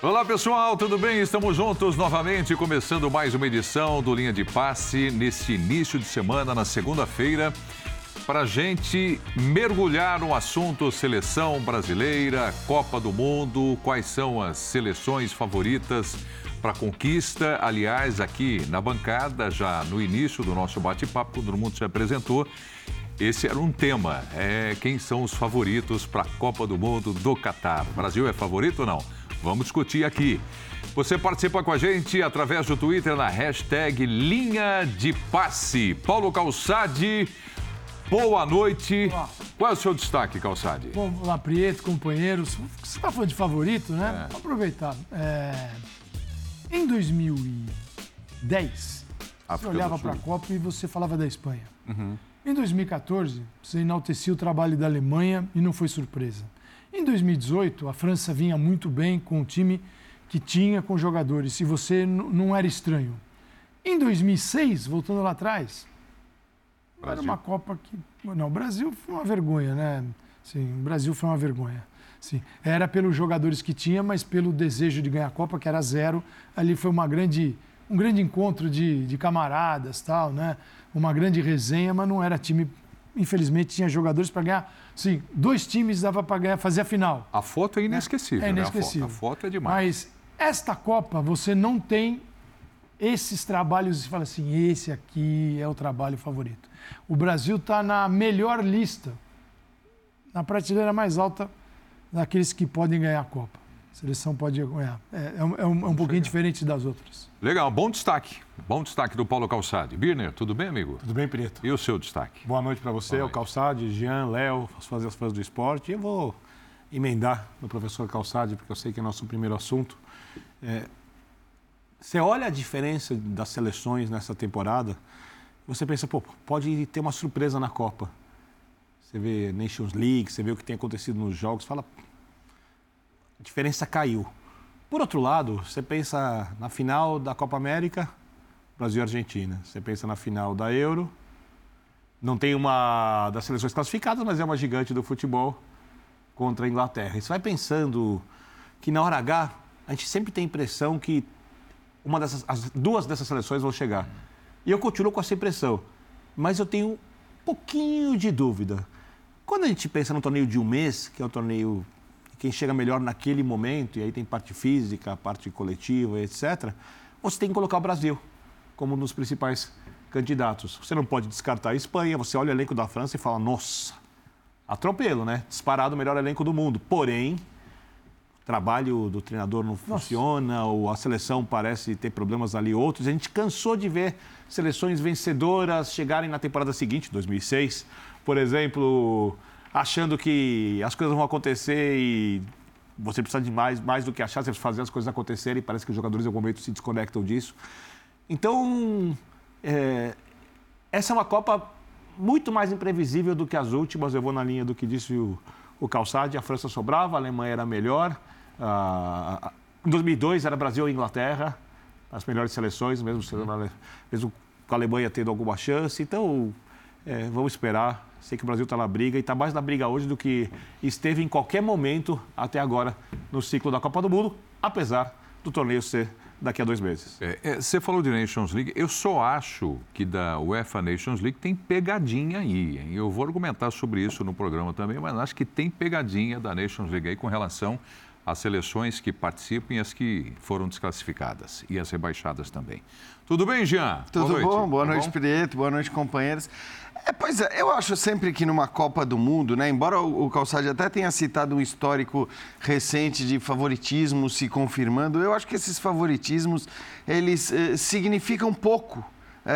Olá pessoal, tudo bem? Estamos juntos novamente, começando mais uma edição do Linha de Passe nesse início de semana, na segunda-feira, para a gente mergulhar no assunto seleção brasileira, Copa do Mundo, quais são as seleções favoritas para conquista. Aliás, aqui na bancada, já no início do nosso bate-papo, quando o mundo se apresentou, esse era um tema. É, quem são os favoritos para a Copa do Mundo do Catar? O Brasil é favorito ou não? Vamos discutir aqui. Você participa com a gente através do Twitter na hashtag Linha de Passe. Paulo Calçade, boa noite. Olá. Qual é o seu destaque, Calçade? Bom, olá, Prieto, companheiros. Você está falando de favorito, né? É. Aproveitar. É... Em 2010, África você olhava para a Copa e você falava da Espanha. Uhum. Em 2014, você enaltecia o trabalho da Alemanha e não foi surpresa. Em 2018, a França vinha muito bem com o time que tinha com jogadores, e você não era estranho. Em 2006, voltando lá atrás, Brasil. era uma Copa que. Não, o Brasil foi uma vergonha, né? Sim, o Brasil foi uma vergonha. Sim, era pelos jogadores que tinha, mas pelo desejo de ganhar a Copa, que era zero. Ali foi uma grande, um grande encontro de, de camaradas, tal, né? Uma grande resenha, mas não era time. Infelizmente, tinha jogadores para ganhar Sim, dois times dava para ganhar, fazer a final. A foto é inesquecível. É inesquecível. Né? A, foto. a, foto. é demais. Mas esta Copa, você não tem esses trabalhos e fala assim: esse aqui é o trabalho favorito. O Brasil está na melhor lista, na prateleira mais alta daqueles que podem ganhar a Copa. A seleção pode ganhar. É, é, um, é um, é um pouquinho diferente das outras. Legal, bom destaque. Bom destaque do Paulo Calçade. Birner, tudo bem, amigo? Tudo bem, Preto. E o seu destaque? Boa noite para você, o Calçade, Jean, Léo, as fãs fãs do esporte. Eu vou emendar no professor Calçade, porque eu sei que é nosso primeiro assunto. É, você olha a diferença das seleções nessa temporada, você pensa, pô, pode ter uma surpresa na Copa. Você vê Nations League, você vê o que tem acontecido nos jogos, fala, a diferença caiu. Por outro lado, você pensa na final da Copa América, Brasil e Argentina. Você pensa na final da Euro, não tem uma das seleções classificadas, mas é uma gigante do futebol contra a Inglaterra. E você vai pensando que na hora H, a gente sempre tem a impressão que uma dessas, as duas dessas seleções vão chegar. E eu continuo com essa impressão. Mas eu tenho um pouquinho de dúvida. Quando a gente pensa no torneio de um mês, que é um torneio quem chega melhor naquele momento, e aí tem parte física, parte coletiva, etc., você tem que colocar o Brasil como um dos principais candidatos. Você não pode descartar a Espanha, você olha o elenco da França e fala, nossa, atropelo, né? Disparado o melhor elenco do mundo. Porém, o trabalho do treinador não funciona, ou a seleção parece ter problemas ali outros. A gente cansou de ver seleções vencedoras chegarem na temporada seguinte, 2006. Por exemplo, achando que as coisas vão acontecer e você precisa de mais, mais do que achar, você precisa fazer as coisas acontecerem. Parece que os jogadores em algum momento se desconectam disso. Então, é, essa é uma Copa muito mais imprevisível do que as últimas. Eu vou na linha do que disse o, o Calçade. A França sobrava, a Alemanha era melhor. Ah, em 2002 era Brasil e Inglaterra, as melhores seleções, mesmo, mesmo com a Alemanha tendo alguma chance. Então, é, vamos esperar Sei que o Brasil está na briga e está mais na briga hoje do que esteve em qualquer momento até agora no ciclo da Copa do Mundo, apesar do torneio ser daqui a dois meses. É, é, você falou de Nations League, eu só acho que da UEFA Nations League tem pegadinha aí. Hein? Eu vou argumentar sobre isso no programa também, mas acho que tem pegadinha da Nations League aí com relação às seleções que participam e as que foram desclassificadas e as rebaixadas também. Tudo bem, Jean? Tudo boa bom? Boa noite, tá Prieto. Boa noite, companheiros. É, pois é, eu acho sempre que numa Copa do Mundo, né, embora o Calçade até tenha citado um histórico recente de favoritismo se confirmando, eu acho que esses favoritismos, eles eh, significam pouco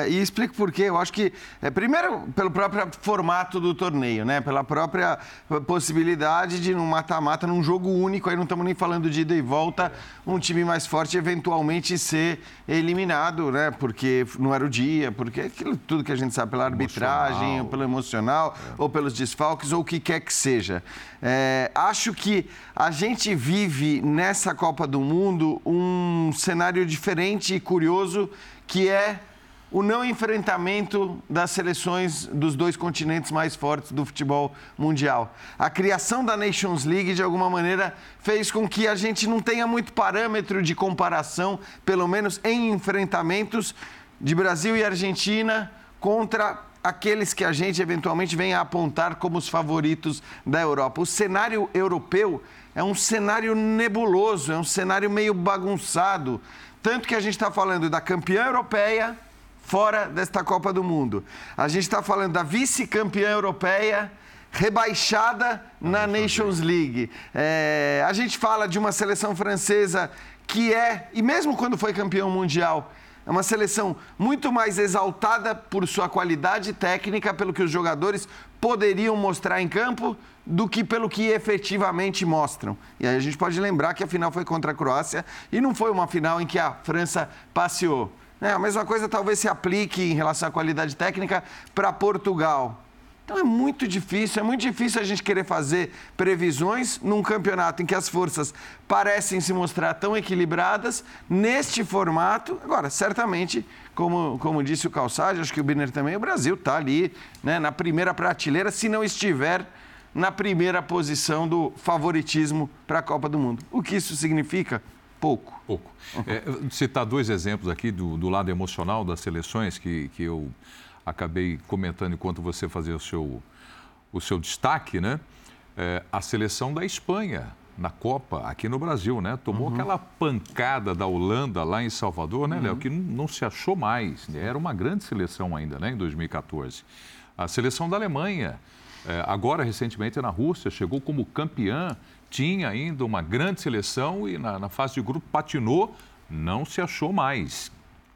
e explico por quê. Eu acho que, é, primeiro, pelo próprio formato do torneio, né? Pela própria possibilidade de, num mata-mata, num jogo único, aí não estamos nem falando de ida e volta, um time mais forte eventualmente ser eliminado, né? Porque não era o dia, porque aquilo tudo que a gente sabe pela arbitragem, ou pelo emocional, é. ou pelos desfalques, ou o que quer que seja. É, acho que a gente vive nessa Copa do Mundo um cenário diferente e curioso que é o não enfrentamento das seleções dos dois continentes mais fortes do futebol mundial. A criação da Nations League, de alguma maneira, fez com que a gente não tenha muito parâmetro de comparação, pelo menos em enfrentamentos de Brasil e Argentina contra aqueles que a gente eventualmente vem a apontar como os favoritos da Europa. O cenário europeu é um cenário nebuloso, é um cenário meio bagunçado. Tanto que a gente está falando da campeã europeia fora desta Copa do Mundo. A gente está falando da vice-campeã europeia rebaixada na Nations League. É, a gente fala de uma seleção francesa que é, e mesmo quando foi campeão mundial, é uma seleção muito mais exaltada por sua qualidade técnica, pelo que os jogadores poderiam mostrar em campo, do que pelo que efetivamente mostram. E aí a gente pode lembrar que a final foi contra a Croácia e não foi uma final em que a França passeou. É, a mesma coisa talvez se aplique em relação à qualidade técnica para Portugal. Então é muito difícil, é muito difícil a gente querer fazer previsões num campeonato em que as forças parecem se mostrar tão equilibradas neste formato. Agora, certamente, como, como disse o Calçade, acho que o Biner também, o Brasil está ali né, na primeira prateleira, se não estiver na primeira posição do favoritismo para a Copa do Mundo. O que isso significa? Pouco. Pouco. É, citar dois exemplos aqui do, do lado emocional das seleções que, que eu acabei comentando enquanto você fazia o seu, o seu destaque, né? É, a seleção da Espanha na Copa, aqui no Brasil, né? Tomou uhum. aquela pancada da Holanda lá em Salvador, né, uhum. Léo? Que não, não, se achou mais. Né? Era uma grande seleção ainda, né? Em 2014. A seleção da Alemanha, é, agora recentemente na Rússia, chegou como campeã tinha ainda uma grande seleção e na, na fase de grupo patinou, não se achou mais.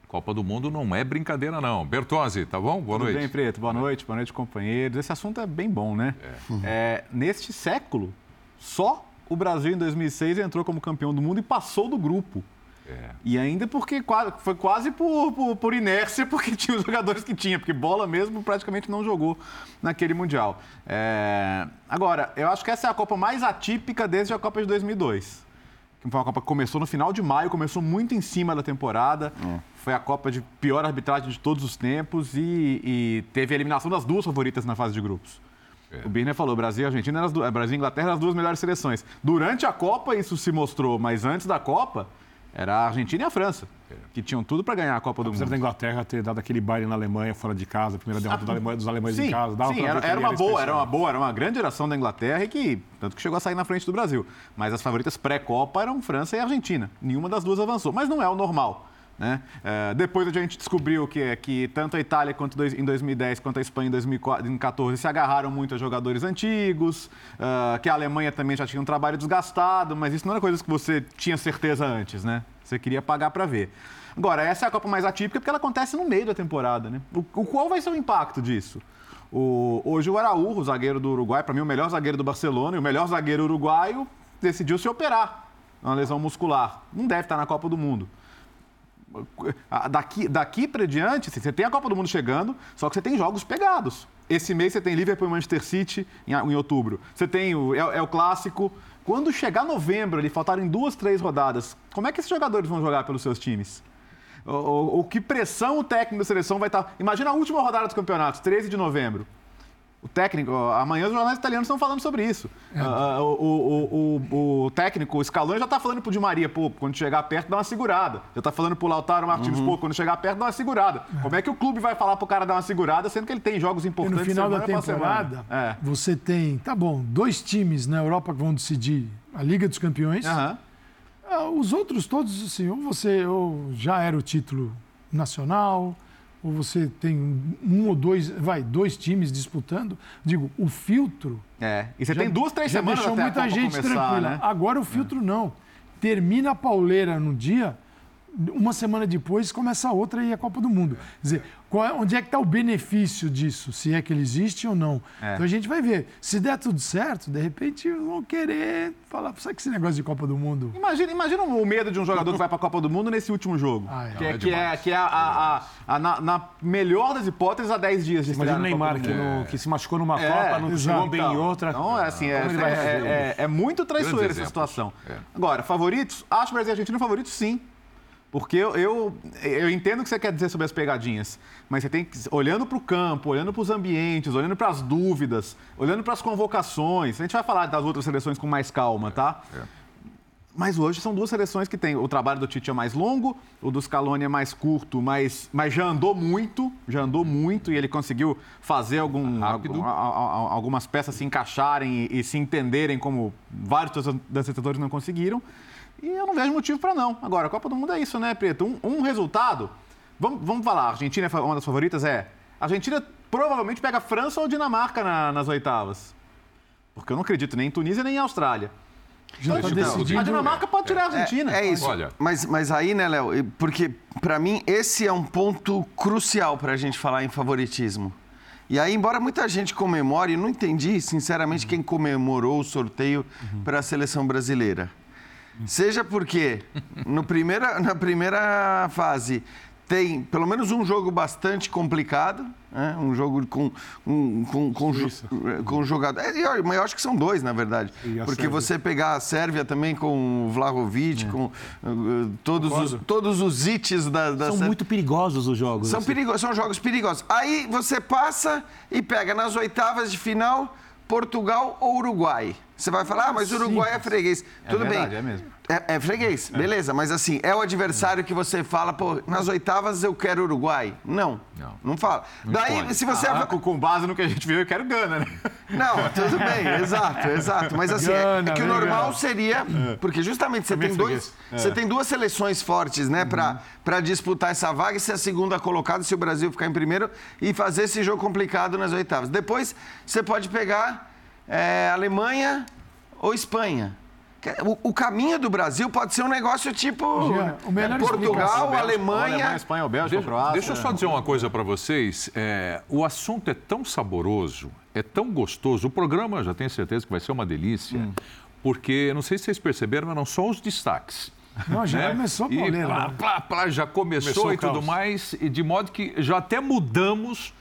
Copa do Mundo não é brincadeira, não. Bertozzi, tá bom? Boa Tudo noite. bem, Preto. Boa noite, boa noite, companheiros. Esse assunto é bem bom, né? É. É, neste século, só o Brasil, em 2006, entrou como campeão do mundo e passou do grupo. É. E ainda porque foi quase por, por, por, inércia, porque tinha os jogadores que tinha, porque bola mesmo praticamente não jogou naquele Mundial. É... Agora, eu acho que essa é a Copa mais atípica desde a Copa de 2002. Que foi uma Copa que começou no final de maio, começou muito em cima da temporada. É. Foi a Copa de pior arbitragem de todos os tempos e, e teve a eliminação das duas favoritas na fase de grupos. É. O Birner falou, Brasil e Argentina, eram as, Brasil e Inglaterra eram as duas melhores seleções. Durante a Copa isso se mostrou, mas antes da Copa era a Argentina e a França, que tinham tudo para ganhar a Copa do Mundo. da Inglaterra ter dado aquele baile na Alemanha fora de casa, a primeira derrota ah, Alemanha, dos alemães sim, em casa. Dava sim, era, era uma boa, era uma boa, era uma grande geração da Inglaterra e que tanto que chegou a sair na frente do Brasil. Mas as favoritas pré-Copa eram França e Argentina. Nenhuma das duas avançou, mas não é o normal. Né? É, depois a gente descobriu que, que tanto a Itália quanto dois, em 2010 quanto a Espanha em 2014 se agarraram muito a jogadores antigos, uh, que a Alemanha também já tinha um trabalho desgastado, mas isso não era coisa que você tinha certeza antes, né? Você queria pagar para ver. Agora, essa é a Copa mais atípica porque ela acontece no meio da temporada, né? O, o qual vai ser o impacto disso? O, hoje o Araújo, o zagueiro do Uruguai, para mim o melhor zagueiro do Barcelona e o melhor zagueiro uruguaio, decidiu se operar uma lesão muscular. Não deve estar na Copa do Mundo daqui, daqui para diante, assim, você tem a Copa do Mundo chegando, só que você tem jogos pegados. Esse mês você tem Liverpool e Manchester City em, em outubro. Você tem o, é, é, o clássico. Quando chegar novembro, ali faltarem duas, três rodadas, como é que esses jogadores vão jogar pelos seus times? O, o, que pressão o técnico da seleção vai estar. Imagina a última rodada dos campeonatos, 13 de novembro. O técnico, amanhã os jornais italianos estão falando sobre isso. É. Uh, o, o, o, o, técnico, o Scaloni já está falando pro Di Maria, pô, quando chegar perto dá uma segurada. Já está falando pro Lautaro Martins, uhum. pô, quando chegar perto dá uma segurada. É. Como é que o clube vai falar pro cara dar uma segurada, sendo que ele tem jogos importantes e no final da temporada, é. você tem, tá bom, dois times na Europa que vão decidir a Liga dos Campeões. Uhum. os outros todos, assim, ou você ou já era o título nacional, ou você tem um ou dois, vai, dois times disputando, digo, o filtro. É. E você já, tem duas, três já semanas deixou muita gente começar, tranquila. Né? Agora o filtro é. não. Termina a pauleira no dia, uma semana depois começa a outra e a Copa do Mundo. Quer dizer, é, onde é que está o benefício disso? Se é que ele existe ou não. É. Então a gente vai ver. Se der tudo certo, de repente vão querer falar, sabe que esse negócio de Copa do Mundo? Imagina, imagina o medo de um jogador que vai para a Copa do Mundo nesse último jogo. Ah, é. Que, é, que, é, que é a, a, a, na, na, melhor das hipóteses, há 10 dias de Imagina o Neymar que, no, que, se machucou numa é, Copa, não jogou bem em outra. Então, é assim, é, é, muito traiçoeira essa situação. Agora, favoritos? Acho o Brasil e a Argentina favoritos, sim. Porque eu, eu, eu, entendo o que você quer dizer sobre as pegadinhas, mas você tem que, olhando para o campo, olhando para os ambientes, olhando para as dúvidas, olhando para as convocações, a gente vai falar das outras seleções com mais calma, tá? É, é. Mas hoje são duas seleções que têm o trabalho do Tite é mais longo, o do Scaloni é mais curto, mas, mas já andou muito, já andou muito e ele conseguiu fazer algum, algum a, a, algumas peças se encaixarem e, e se entenderem como vários das setores não conseguiram. E eu não vejo motivo para não. Agora, a Copa do Mundo é isso, né, Preto? Um, um resultado. Vamos, vamos falar, a Argentina é uma das favoritas? É. A Argentina provavelmente pega a França ou Dinamarca na, nas oitavas. Porque eu não acredito nem em Tunísia nem em Austrália. Então, tá decidindo. A Dinamarca pode tirar a Argentina. É, é isso. Olha. Mas, mas aí, né, Léo? Porque, para mim, esse é um ponto crucial para a gente falar em favoritismo. E aí, embora muita gente comemore, não entendi, sinceramente, uhum. quem comemorou o sorteio uhum. para a seleção brasileira. Seja porque no primeira, na primeira fase tem pelo menos um jogo bastante complicado, né? um jogo com, um, com, com, com jogador. É, eu, eu acho que são dois, na verdade. Porque Sérvia. você pegar a Sérvia também com o Vlahovic, é. com uh, todos, os, todos os ites da, da São muito perigosos os jogos. São, assim. perigo, são jogos perigosos. Aí você passa e pega nas oitavas de final Portugal ou Uruguai. Você vai falar, ah, mas o Uruguai é freguês. É Tudo verdade, bem. É mesmo. É, é freguês, é. beleza. Mas assim, é o adversário que você fala, pô, nas oitavas eu quero Uruguai. Não. Não, não fala. Não Daí, pode. se você. Ah, com base no que a gente viu, eu quero Gana, né? Não, tudo bem, exato, exato. Mas assim, Gana, é, que o normal seria. É. Porque justamente você tem, dois, você tem duas seleções fortes, né, uhum. para disputar essa vaga e ser a segunda colocada, se o Brasil ficar em primeiro, e fazer esse jogo complicado nas oitavas. Depois, você pode pegar é, Alemanha ou Espanha. O, o, caminho do Brasil pode ser um negócio tipo é, Portugal, Alemanha. Alemanha, Espanha, Bélgica, deixa, Croácia. Deixa eu só dizer uma coisa para vocês. É, o assunto é tão saboroso, é tão gostoso. O programa, já tenho certeza que vai ser uma delícia, hum. porque, não sei se vocês perceberam, mas não só os destaques. Não, já né? começou a plá, plá, já começou, começou e tudo mais, e de modo que já até mudamos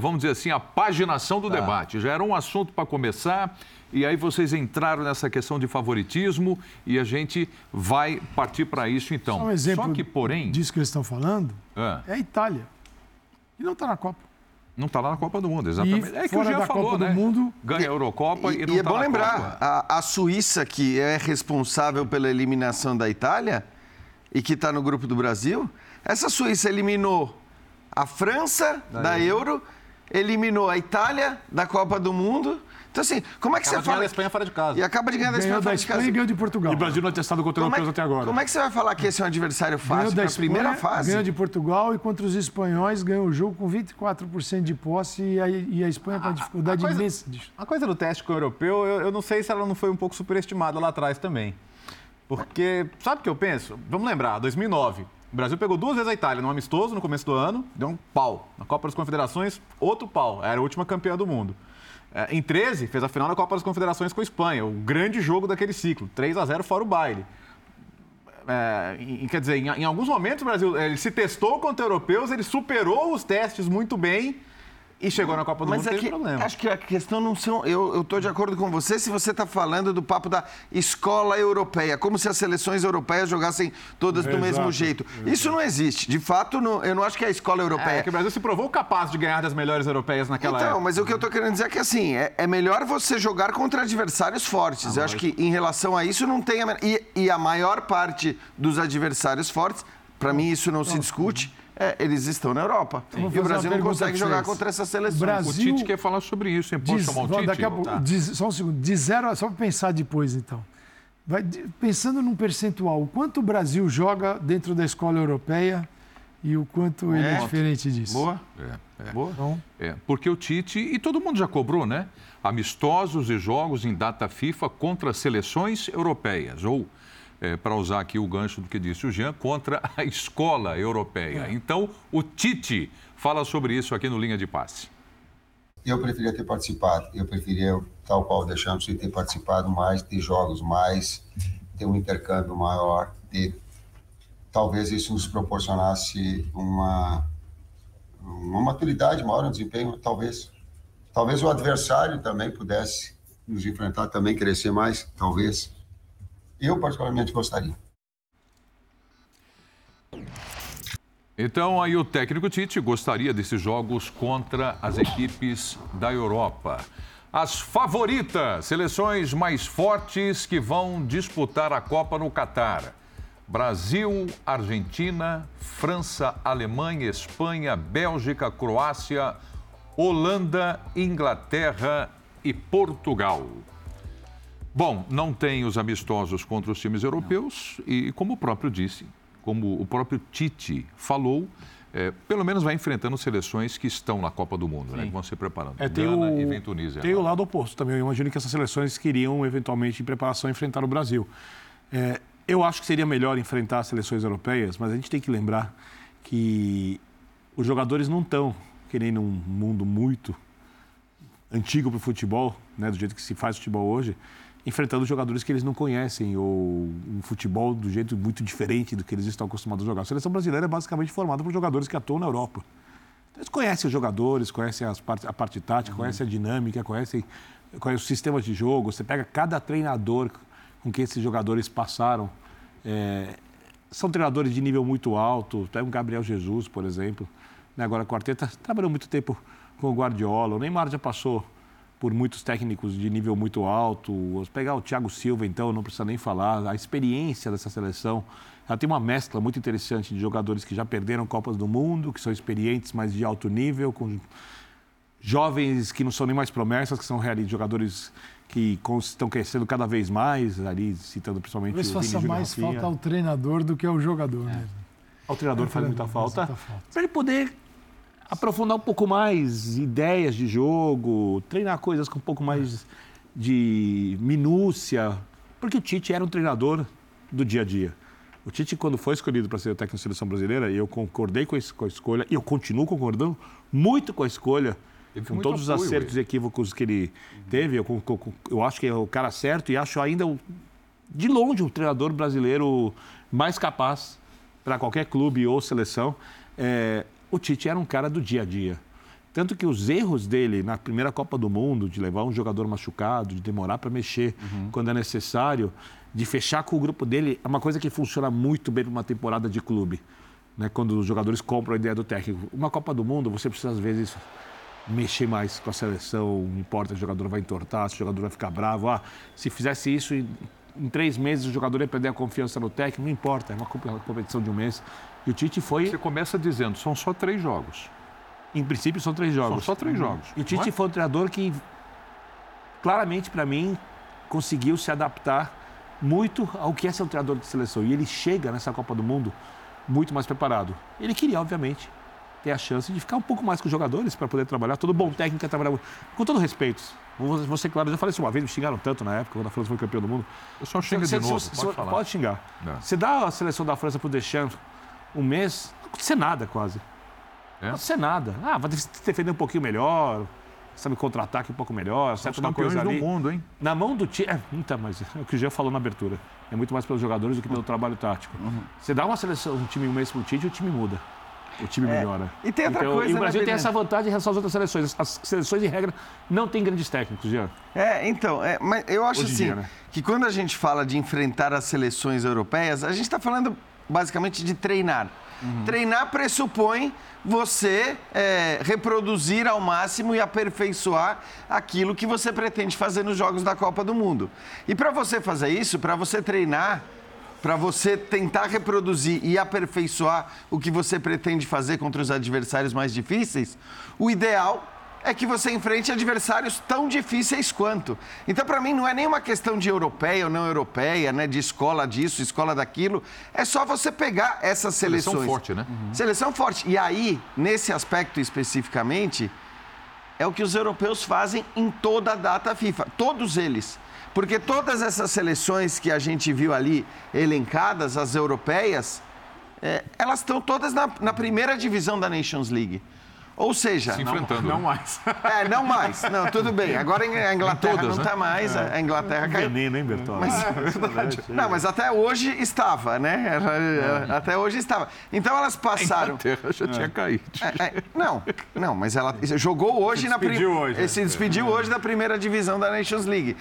vamos dizer assim, a paginação do tá. debate. Já era um assunto para começar, e aí vocês entraram nessa questão de favoritismo e a gente vai partir para isso então. Só um exemplo Só que, porém. Disso que eles estão falando é, é a Itália. E não está na Copa. Não está lá na Copa do Mundo, exatamente. E é que o Jean falou, Copa né? do Mundo. Ganha a Eurocopa e, e, e não E é tá bom lembrar, a, a, Suíça, que é responsável pela eliminação da Itália e que está no grupo do Brasil, essa Suíça eliminou a França da, da Euro. Euro, eliminou a Itália da Copa do Mundo. Então, assim, como é que acaba você fala. a Espanha fora de casa. E acaba de ganhar da Espanha fora de casa. E ganhou de Portugal. E o Brasil não é testado contra como europeus é, até agora. Como é que você vai falar que esse é um adversário fácil para a primeira fase? Ganhou de Portugal e contra os espanhóis ganhou o jogo com 24% de posse e a, e a Espanha com a dificuldade a coisa, imensa. A coisa do teste com o europeu, eu, eu não sei se ela não foi um pouco superestimada lá atrás também. Porque, sabe o que eu penso? Vamos lembrar, 2009. O Brasil pegou duas vezes a Itália no amistoso no começo do ano, deu um pau. Na Copa das Confederações, outro pau. Era a última campeã do mundo. É, em 13, fez a final da Copa das Confederações com a Espanha, o grande jogo daquele ciclo. 3 a 0 fora o baile. É, em, quer dizer, em, em, alguns momentos o Brasil ele se testou contra europeus, ele superou os testes muito bem e chegou na Copa do Mas Mundo, é que, problema. Acho que a questão não são. Eu estou de acordo com você se você está falando do papo da escola europeia, como se as seleções europeias jogassem todas do mesmo jeito. Exato. Isso não existe. De fato, não, eu não acho que é a escola europeia. É, é que o Brasil se provou capaz de ganhar das melhores europeias naquela então, época. mas o que eu estou querendo dizer é que assim, é, é, melhor você jogar contra adversários fortes. Ah, eu acho que em relação a isso não tem. A, e, e a maior parte dos adversários fortes, para mim isso não se discute é, eles estão na Europa. E o Brasil não consegue jogar contra essa seleção. Brasil, o Tite quer falar sobre isso, hein? Posso diz, chamar o Tite? Daqui a pouco, tá. diz, só um segundo. De zero, só para pensar depois, então. Vai, pensando num percentual, o quanto o Brasil joga dentro da escola europeia e o quanto é, ele é diferente disso. Boa. É, é. Boa. Então, é, porque o Tite, e todo mundo já cobrou, né? Amistosos e jogos em data FIFA contra seleções europeias, ou é, para usar aqui o gancho do que disse o Jean, contra a escola europeia. É. Então, o Tite fala sobre isso aqui no Linha de Passe. Eu preferia ter participado, eu preferia, tal qual deixamos de ter participado mais, ter jogos mais, ter um intercâmbio maior, ter... talvez isso nos proporcionasse uma, uma maturidade maior no desempenho, talvez. Talvez o adversário também pudesse nos enfrentar, também crescer mais, talvez. Eu, particularmente, gostaria. Então, aí o técnico Tite gostaria desses jogos contra as equipes da Europa. As favoritas, seleções mais fortes que vão disputar a Copa no Catar. Brasil, Argentina, França, Alemanha, Espanha, Bélgica, Croácia, Holanda, Inglaterra e Portugal. Bom, não tem os amistosos contra os times europeus e, como o próprio disse, como o próprio Tite falou, é, pelo menos vai enfrentando seleções que estão na Copa do Mundo, né, que vão se preparando. É, tem Gana o, e vem Tunísia. Tem agora. o lado oposto também. Eu imagino que essas seleções queriam, eventualmente, em preparação, enfrentar o Brasil. É, eu acho que seria melhor enfrentar as seleções europeias, mas a gente tem que lembrar que os jogadores não estão querendo um mundo muito antigo para o futebol, né, do jeito que se faz futebol hoje enfrentando jogadores que eles não conhecem ou um futebol do jeito muito diferente do que eles estão acostumados a jogar. A seleção brasileira é basicamente formada por jogadores que atuam na Europa. Então, eles conhecem os jogadores, conhecem as part a parte tática, uhum. conhecem a dinâmica, conhecem, conhecem os sistemas de jogo. Você pega cada treinador com que esses jogadores passaram. É, são treinadores de nível muito alto. Pega o Gabriel Jesus, por exemplo. Né? Agora, o Quarteta trabalhou muito tempo com o Guardiola. O Neymar já passou por muitos técnicos de nível muito alto. Pegar o Thiago Silva, então, não precisa nem falar. A experiência dessa seleção, ela tem uma mescla muito interessante de jogadores que já perderam Copas do Mundo, que são experientes, mas de alto nível, com jovens que não são nem mais promessas, que são jogadores que estão crescendo cada vez mais, ali citando principalmente Talvez o Vini faça mais falta ao treinador do que ao jogador. É. Né? Ao treinador é, faz muita falta. falta. Para ele poder aprofundar um pouco mais ideias de jogo, treinar coisas com um pouco mais de minúcia, porque o Tite era um treinador do dia a dia. O Tite, quando foi escolhido para ser o técnico da seleção brasileira, eu concordei com, a escolha, e eu continuo concordando muito com a escolha, Teve com todos apoio, os acertos e equívocos que ele teve. Eu, eu, eu, acho que é o cara certo e acho ainda, de longe, o treinador brasileiro mais capaz para qualquer clube ou seleção. É, o Tite era um cara do dia a dia. Tanto que os erros dele na primeira Copa do Mundo, de levar um jogador machucado, de demorar para mexer uhum. quando é necessário, de fechar com o grupo dele, é uma coisa que funciona muito bem para uma temporada de clube. Né? Quando os jogadores compram a ideia do técnico. Uma Copa do Mundo, você precisa, às vezes, mexer mais com a seleção, não importa se o jogador vai entortar, se o jogador vai ficar bravo. Ah, se fizesse isso em, em três meses, o jogador ia perder a confiança no técnico, não importa, é uma competição de um mês. E o Tite foi. Você começa dizendo, são só três jogos. Em princípio, são três jogos. São só três jogos. E o Tite é? foi um treinador que, claramente, para mim, conseguiu se adaptar muito ao que é ser um treinador de seleção. E ele chega nessa Copa do Mundo muito mais preparado. Ele queria, obviamente, ter a chance de ficar um pouco mais com os jogadores para poder trabalhar. Todo bom técnico quer trabalhar com todo respeito. Você, claro, eu falei isso uma vez, me xingaram tanto na época, quando a França foi campeão do mundo. Eu só xingo de novo, pode, falar. pode xingar. Você dá a seleção da França para o Deschamps um mês, não acontecer nada quase. É? Não acontecer nada. Ah, vai defender um pouquinho melhor, sabe, contra-ataque um pouco melhor, certo? Uma coisa ali. do mundo, hein? Na mão do time. É, então, mas é o que o Jean falou na abertura. É muito mais pelos jogadores do que pelo trabalho tático. Uhum. Você dá uma seleção, um time um mês pro Tite, o time muda. O time é. melhora. E tem outra então, coisa. E o Brasil né, tem essa vantagem em relação às outras seleções. As seleções, em regra, não têm grandes técnicos, Jean. É, então, é, mas eu acho Hoje assim dia, né? que quando a gente fala de enfrentar as seleções europeias, a gente está falando basicamente de treinar. Uhum. Treinar pressupõe você é, reproduzir ao máximo e aperfeiçoar aquilo que você pretende fazer nos Jogos da Copa do Mundo. E para você fazer isso, para você treinar, para você tentar reproduzir e aperfeiçoar o que você pretende fazer contra os adversários mais difíceis, o ideal é que você enfrente adversários tão difíceis quanto. Então, para mim, não é nenhuma questão de europeia ou não europeia, né? de escola disso, escola daquilo. É só você pegar essas seleções. Seleção forte, né? Uhum. Seleção forte. E aí, nesse aspecto especificamente, é o que os europeus fazem em toda a data FIFA. Todos eles. Porque todas essas seleções que a gente viu ali elencadas, as europeias, é, elas estão todas na, na primeira divisão da Nations League. Ou seja, se enfrentando. Não, não mais. É, não mais. Não, tudo bem. Agora a Inglaterra todas, não está né? mais. É. A Inglaterra caiu. Veneno, hein, Bertoldo? Mas, é não, mas até hoje estava, né? É. Até hoje estava. Então elas passaram. A Inglaterra já tinha caído. É, não, não, mas ela jogou hoje se na primeira. Se despediu hoje da primeira divisão da Nations League.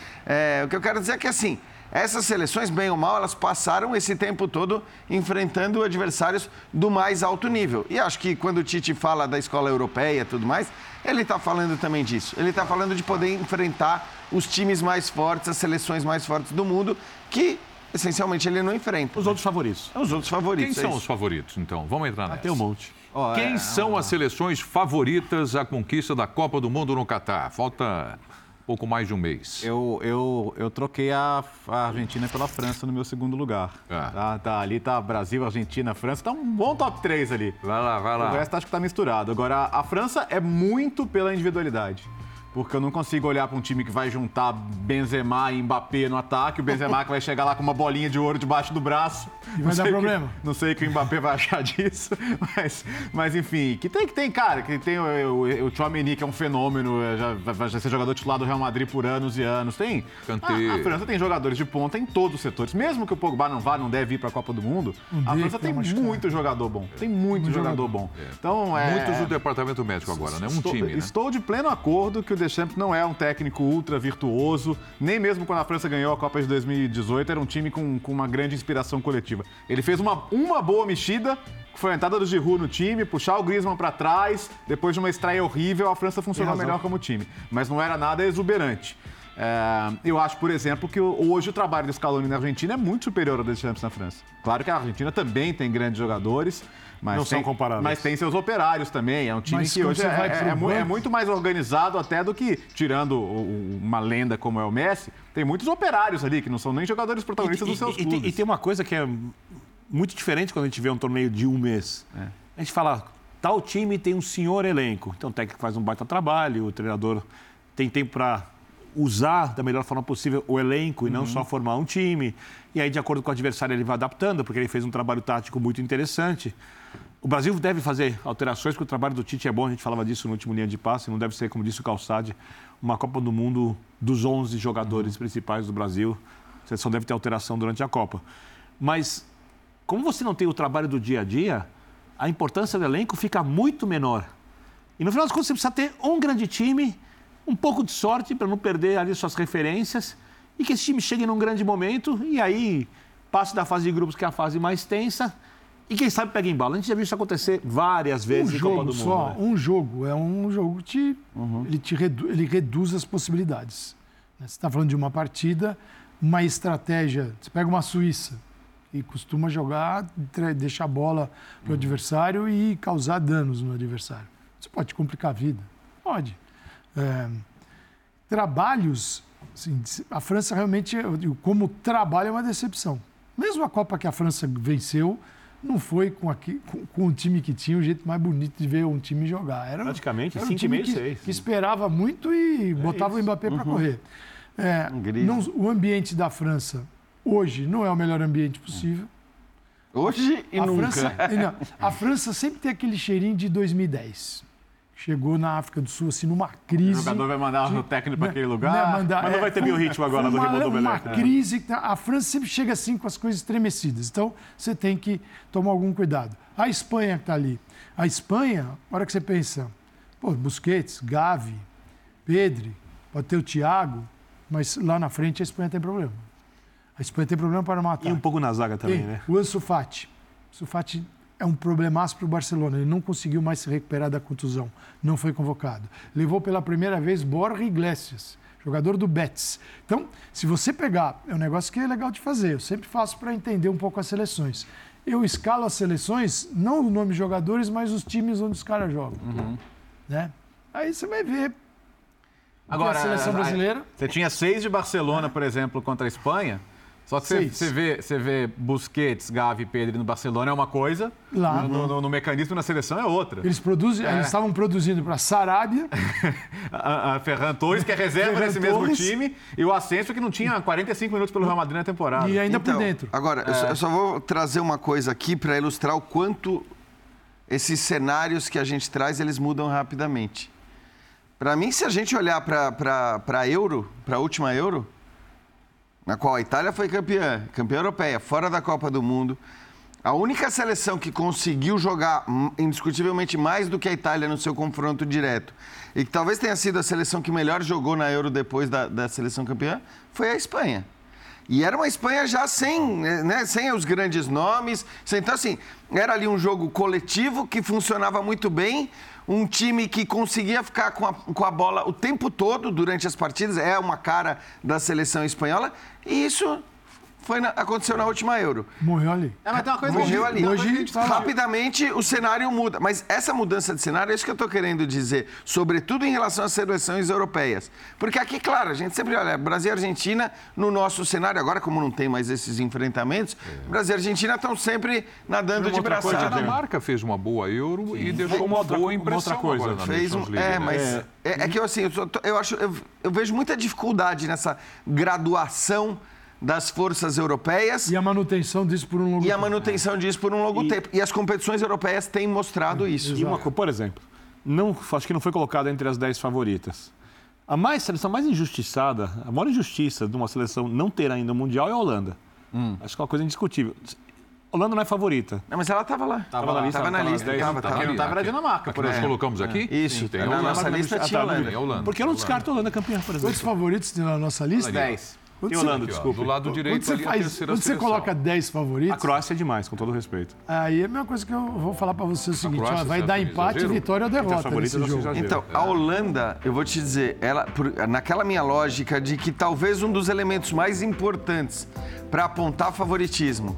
o que eu quero dizer é que assim. Essas seleções, bem ou mal, elas passaram esse tempo todo enfrentando adversários do mais alto nível. E acho que quando o Tite fala da escola europeia e tudo mais, ele está falando também disso. Ele está falando de poder enfrentar os times mais fortes, as seleções mais fortes do mundo, que essencialmente ele não enfrenta. Os outros favoritos. Os outros favoritos. Quem é são os favoritos, então? Vamos entrar nessa. Tem um monte. Oh, Quem é... são as seleções favoritas à conquista da Copa do Mundo no Catar? Falta pouco mais de um mês. Eu, eu, eu troquei a, a Argentina pela França no meu segundo lugar. Ah. Tá, tá, ali tá Brasil, Argentina, França. Tá um bom top 3 ali. Vai lá, vai lá. O resto acho que tá misturado. Agora, a França é muito pela individualidade porque eu não consigo olhar para um time que vai juntar Benzema e Mbappé no ataque, o Benzema que vai chegar lá com uma bolinha de ouro debaixo do braço. E vai dar problema. Que, não sei o que o Mbappé vai achar disso, mas, mas enfim, que tem que tem, cara, que tem o, o, o Chouameni, que é um fenômeno, já vai ser jogador titular do Real Madrid por anos e anos. Tem. A, a, França tem jogadores de ponta em todos os setores. Mesmo que o Pogba não vá, não deve ir para a Copa do Mundo, um a França tem muito jogador bom. Tem muito, jogador, jogador bom. É. Então, é... Muitos do departamento médico agora, né? Um estou, time, né? Estou de pleno acordo que o Deschamps não é um técnico ultra virtuoso, nem mesmo quando a França ganhou a Copa de 2018, era um time com, com uma grande inspiração coletiva. Ele fez uma, uma boa mexida, que foi a entrada do Giroud no time, puxar o Griezmann para trás, depois de uma estreia horrível, a França funcionou melhor como time. Mas não era nada exuberante. É, eu acho, por exemplo, que hoje o trabalho do Scaloni na Argentina é muito superior ao do Deschamps na França. Claro que a Argentina também tem grandes jogadores, mas não tem, são comparáveis. Mas tem seus operários também. É um time mas que hoje é, é, é, é, muito mais organizado até do que, tirando uma lenda como é o Messi, tem muitos operários ali que não são nem jogadores protagonistas e, dos seus e, clubes. E, e, tem uma coisa que é muito diferente quando a gente vê um torneio de um mês. É. A gente fala, tal time tem um senhor elenco. Então o técnico faz um baita trabalho, o treinador tem tempo para usar da melhor forma possível o elenco e não uhum. só formar um time. E aí, de acordo com o adversário, ele vai adaptando, porque ele fez um trabalho tático muito interessante. O Brasil deve fazer alterações, porque o trabalho do Tite é bom, a gente falava disso no último linha de passe, não deve ser, como disse o Calçade, uma Copa do Mundo dos 11 jogadores uhum. principais do Brasil. A seleção deve ter alteração durante a Copa. Mas, como você não tem o trabalho do dia a dia, a importância do elenco fica muito menor. E no final das contas, você precisa ter um grande time um pouco de sorte para não perder ali suas referências e que esse time chegue num grande momento e aí passe da fase de grupos, que é a fase mais tensa, e quem sabe pega em bala. A gente já viu isso acontecer várias vezes um jogo Só, né? Um jogo é um jogo que te, uhum. ele, te redu, ele reduz as possibilidades. Né? Você está falando de uma partida, uma estratégia. Você pega uma Suíça e costuma jogar, deixar a bola para o uhum. adversário e causar danos no adversário. Isso pode complicar a vida. Pode é, trabalhos. Assim, a França realmente, como trabalho, é uma decepção. Mesmo a Copa que a França venceu, não foi com, aqui, com, com, o time que tinha o jeito mais bonito de ver um time jogar. Era, Praticamente, era um time que, seis. que esperava muito e é botava isso. o Mbappé para uhum. correr. É, não, o ambiente da França hoje não é o melhor ambiente possível. Hoje e a nunca. França, não, a França sempre tem aquele cheirinho de 2010 chegou na África do Sul assim numa crise. O jogador vai mandar o técnico para aquele lugar, né, mandar, mas não vai ter é, ritmo agora do Rimbaud Uma, uma crise, tá, a França sempre chega assim com as coisas estremecidas. Então você tem que tomar algum cuidado. A Espanha que está ali. A Espanha, na hora que você pensa, pô, Busquets, Gavi, Pedri, pode ter o Thiago, mas lá na frente a Espanha tem problema. A Espanha tem problema para matar. E um pouco na zaga também, tem. né? O Ansu Fati. O Ansu Fati é um problemaço para o Barcelona. Ele não conseguiu mais se recuperar da contusão. Não foi convocado. Levou pela primeira vez Borja Iglesias, jogador do Betis. Então, se você pegar, é um negócio que é legal de fazer. Eu sempre faço para entender um pouco as seleções. Eu escalo as seleções, não o nome de jogadores, mas os times onde os caras jogam. Uhum. Né? Aí você vai ver. Agora, a seleção brasileira. Você tinha seis de Barcelona, por exemplo, contra a Espanha. Só que você, você, vê, você vê Busquets, Gavi, Pedro no Barcelona é uma coisa, Lá. No, no, no mecanismo na seleção é outra. Eles produzem, é. eles estavam produzindo para Sarabia. a, a Ferran Torres, que é reserva Ferran nesse Torres. mesmo time, e o Ascenso, que não tinha 45 minutos pelo Real Madrid na temporada. E ainda então, por dentro. Agora, é. eu, só, eu só vou trazer uma coisa aqui para ilustrar o quanto esses cenários que a gente traz, eles mudam rapidamente. Para mim, se a gente olhar para a Euro, para a última Euro, na qual a Itália foi campeã, campeã europeia, fora da Copa do Mundo. A única seleção que conseguiu jogar indiscutivelmente mais do que a Itália no seu confronto direto e que talvez tenha sido a seleção que melhor jogou na Euro depois da, da seleção campeã foi a Espanha. E era uma Espanha já sem, né, sem os grandes nomes. Então, assim, era ali um jogo coletivo que funcionava muito bem. Um time que conseguia ficar com a, com a bola o tempo todo durante as partidas, é uma cara da seleção espanhola, e isso foi na, aconteceu na última Euro. Morreu ali. É, mas tem uma coisa Morreu ali. Hoje, rapidamente o cenário muda. Mas essa mudança de cenário é isso que eu estou querendo dizer, sobretudo em relação às seleções europeias. Porque aqui, claro, a gente sempre olha Brasil e Argentina no nosso cenário, agora como não tem mais esses enfrentamentos, é. Brasil e Argentina estão sempre nadando de braçada. A Dinamarca fez uma boa Euro Sim. e deixou uma, uma boa impressão uma outra coisa. Fez um, é, mas é, é, é que eu assim, eu, eu acho, eu, eu vejo muita dificuldade nessa graduação das forças europeias. E a manutenção disso por um longo tempo. E a manutenção disso por um longo e... tempo. E as competições europeias têm mostrado é, isso. E uma, por exemplo, não, acho que não foi colocado entre as 10 favoritas. A mais, seleção mais injustiçada, a maior injustiça de uma seleção não ter ainda o Mundial é a Holanda. Hum. Acho que é uma coisa indiscutível. A Holanda não é favorita. Não, mas ela estava lá. Estava na lista. Estava na lista. Estava tava, não estava na Dinamarca, por exemplo. Nós colocamos aqui? Isso. Sim, tem na nossa lista tinha Holanda. Porque eu não descarto a Holanda campeã, por exemplo. Quantos favoritos na nossa lista? 10. Quando e Holanda, desculpa. Do lado direito, quando você, faz, quando você coloca 10 favoritos. A Croácia é demais, com todo respeito. Aí é a mesma coisa que eu vou falar para você é o seguinte: ó, vai dar empate, exagero? vitória ou derrota nesse jogo. Então, a Holanda, eu vou te dizer, ela, naquela minha lógica de que talvez um dos elementos mais importantes para apontar favoritismo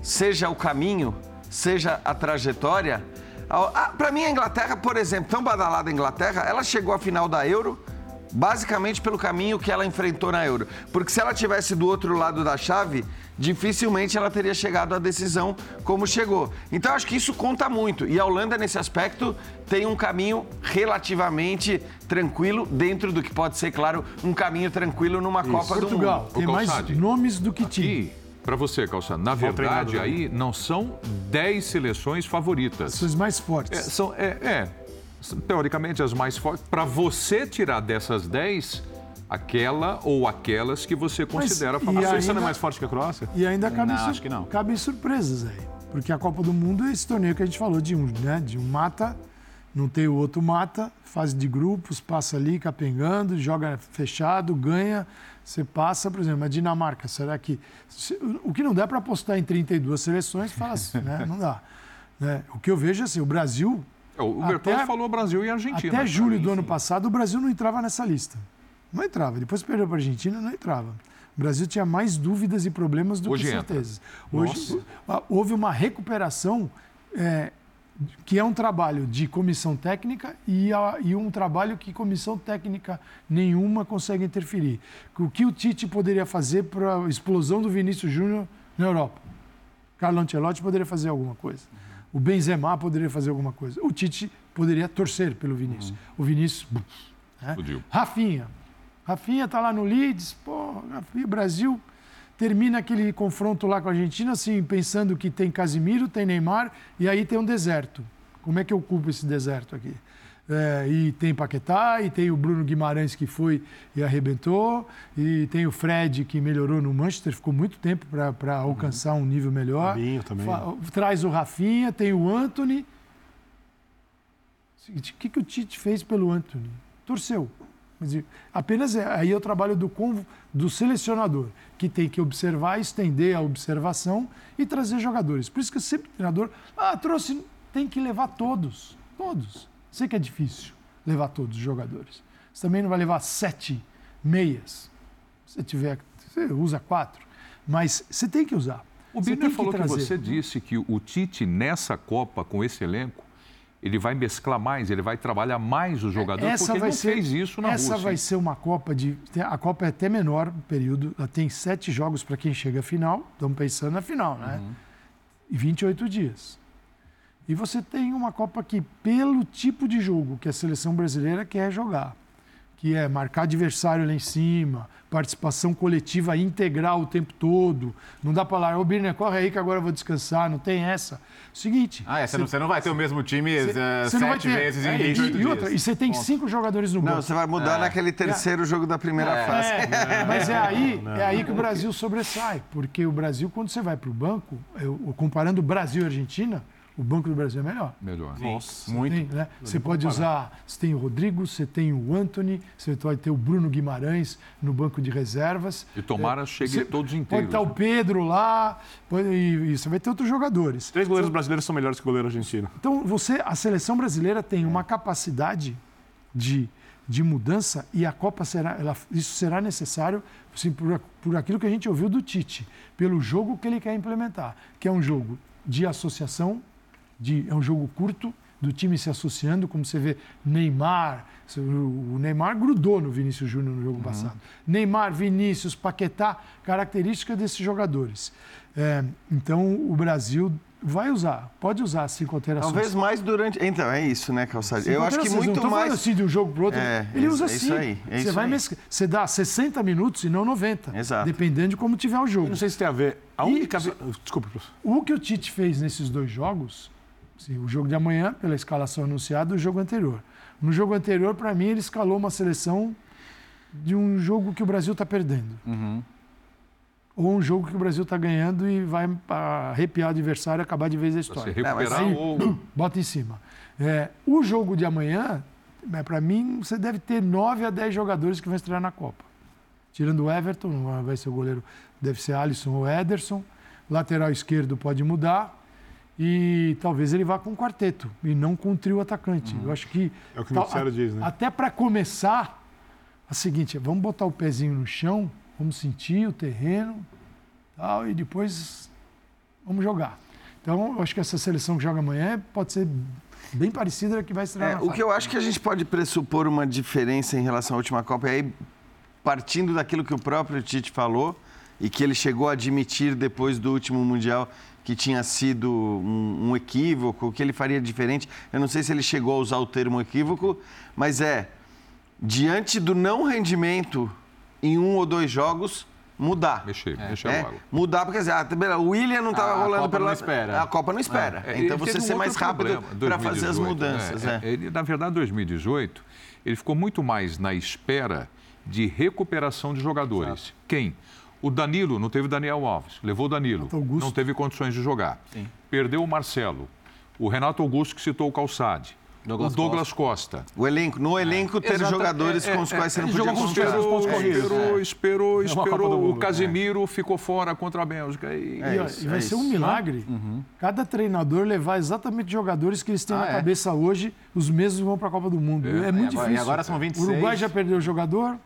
seja o caminho, seja a trajetória. Para mim, a Inglaterra, por exemplo, tão badalada a Inglaterra, ela chegou à final da Euro basicamente pelo caminho que ela enfrentou na Euro. Porque se ela tivesse do outro lado da chave, dificilmente ela teria chegado à decisão como chegou. Então acho que isso conta muito. E a Holanda, nesse aspecto, tem um caminho relativamente tranquilo, dentro do que pode ser, claro, um caminho tranquilo numa isso. Copa Portugal, do Mundo. Tem mais nomes do que time. Para você, Calçado, na verdade, aí não são 10 seleções favoritas. São as mais fortes. É, são, é, é teoricamente as mais fortes, para você tirar dessas 10 aquela ou aquelas que você considera favorita. A Suíça não é mais forte que a Croácia? E ainda cabe, não, acho que não. cabe surpresas aí. Porque a Copa do Mundo é esse torneio que a gente falou de um, né? De um mata, não tem o outro mata, fase de grupos, passa ali capengando, joga fechado, ganha, você passa, por exemplo, a Dinamarca, será que. O que não dá para apostar em 32 seleções, fala assim, né? Não dá. Né? O que eu vejo é assim, o Brasil o Bertão falou Brasil e Argentina. Até julho do ano passado, o Brasil não entrava nessa lista. Não entrava. Depois perdeu para a Argentina, não entrava. O Brasil tinha mais dúvidas e problemas do Hoje que certezas. Hoje Nossa. houve uma recuperação é, que é um trabalho de comissão técnica e, a, e, um trabalho que comissão técnica nenhuma consegue interferir. O que o Tite poderia fazer para a explosão do Vinícius Júnior na Europa? Carlo Ancelotti poderia fazer alguma coisa. O Benzema poderia fazer alguma coisa. O Tite poderia torcer pelo Vinícius. Uhum. O Vinícius. Né? Rafinha. Rafinha está lá no Leeds. Pô, Rafinha, Brasil termina aquele confronto lá com a Argentina, assim, pensando que tem Casimiro, tem Neymar e aí tem um deserto. Como é que eu ocupo esse deserto aqui? É, e tem Paquetá, e tem o Bruno Guimarães que foi e arrebentou, e tem o Fred que melhorou no Manchester, ficou muito tempo para alcançar um nível melhor. Fabinho também. Traz o Rafinha, tem o Anthony. O que, que o Tite fez pelo Anthony? Torceu. Apenas é, aí é o trabalho do, do selecionador, que tem que observar, estender a observação e trazer jogadores. Por isso que sempre o treinador, ah, trouxe, tem que levar todos, todos. Sei que é difícil levar todos os jogadores. Você também não vai levar sete meias. Se tiver, você usa quatro. Mas você tem que usar. O Birner falou que, que você disse que o Tite, nessa Copa, com esse elenco, ele vai mesclar mais, ele vai trabalhar mais o jogador, essa porque vai ele ser, fez isso na essa. Essa vai ser uma Copa de... A Copa é até menor o período, ela tem sete jogos para quem chega à final, estamos pensando na final, né? Uhum. E 28 dias. E você tem uma Copa que, pelo tipo de jogo que a seleção brasileira quer jogar, que é marcar adversário lá em cima, participação coletiva integral o tempo todo. Não dá para falar, ô Birner, corre aí que agora eu vou descansar. Não tem essa. Seguinte. Ah, é, você, não, você não vai ter o mesmo time cê, uh, sete vezes em é, 28 e, e, outra, e você tem Ponto. cinco jogadores no banco. Não, você vai mudar é. naquele terceiro é. jogo da primeira é. fase. É, mas é aí, é aí que o Brasil sobressai. Porque o Brasil, quando você vai para o banco, eu, comparando Brasil e Argentina, o Banco do Brasil é melhor. Melhor. Nossa, muito. Tem, né? Você pode usar, você tem o Rodrigo, você tem o Anthony, você pode ter o Bruno Guimarães no banco de reservas. E tomara é, chegue todos inteiros. Pode estar o Pedro lá, pode, e, você vai ter outros jogadores. Três goleiros brasileiros são melhores que o goleiro argentino. Então, você, a seleção brasileira tem uma capacidade de, de mudança e a Copa será, ela, isso será necessário assim, por, por aquilo que a gente ouviu do Tite, pelo jogo que ele quer implementar, que é um jogo de associação de, é um jogo curto, do time se associando, como você vê Neymar, o Neymar grudou no Vinícius Júnior no jogo uhum. passado. Neymar, Vinícius, Paquetá, característica desses jogadores. É, então o Brasil vai usar, pode usar cinco alterações. Talvez mais durante. Então, é isso, né, Calçado? Eu acho que muito não mais. assim de um jogo para outro. É, ele usa é assim. Aí, é você vai aí. mesclar. Você dá 60 minutos e não 90. Exato. Dependendo de como tiver o jogo. Eu não sei se tem a ver. A única. E, Desculpa, professor. O que o Tite fez nesses dois jogos o jogo de amanhã, pela escalação anunciada, o jogo anterior. No jogo anterior, para mim, ele escalou uma seleção de um jogo que o Brasil está perdendo. Uhum. Ou um jogo que o Brasil está ganhando e vai arrepiar o adversário e acabar de vez a história. Se recuperar Aí, ou... Bota em cima. É, o jogo de amanhã, é, para mim, você deve ter 9 a 10 jogadores que vão estrear na Copa. Tirando o Everton, vai ser o goleiro, deve ser Alisson ou Ederson. Lateral esquerdo pode mudar e talvez ele vá com um quarteto e não com um trio atacante. Uhum. Eu acho que. É o que o diz, né? Até para começar, a seguinte: vamos botar o pezinho no chão, vamos sentir o terreno tal, e depois vamos jogar. Então, eu acho que essa seleção que joga amanhã pode ser bem parecida com a que vai estrear é, O que eu acho que a gente pode pressupor uma diferença em relação à última Copa é aí, partindo daquilo que o próprio Tite falou e que ele chegou a admitir depois do último Mundial que tinha sido um, um equívoco, que ele faria diferente. Eu não sei se ele chegou a usar o termo equívoco, mas é diante do não rendimento em um ou dois jogos, mudar. Mexer, é. mexer é, logo. Mudar, porque assim, ah, o William não estava rolando Copa pela. Não espera. A Copa não espera. É. Então você ser um mais rápido para fazer as mudanças. Né? É. Ele, na verdade, 2018, ele ficou muito mais na espera de recuperação de jogadores. Exato. Quem? O Danilo, não teve Daniel Alves, levou o Danilo, não teve condições de jogar. Sim. Perdeu o Marcelo. O Renato Augusto que citou o Calçade. Douglas o Douglas Costa. Costa. O elenco, no elenco é. ter Exato, jogadores é, com os é, quais você não podia contar. Esperou, esperou, esperou, esperou. O Casemiro ficou fora contra a Bélgica. E, e vai ser um milagre uhum. cada treinador levar exatamente jogadores que eles têm ah, na cabeça hoje, os mesmos vão para a Copa do Mundo. É, muito agora, difícil. E agora são 26. O Uruguai já perdeu o jogador.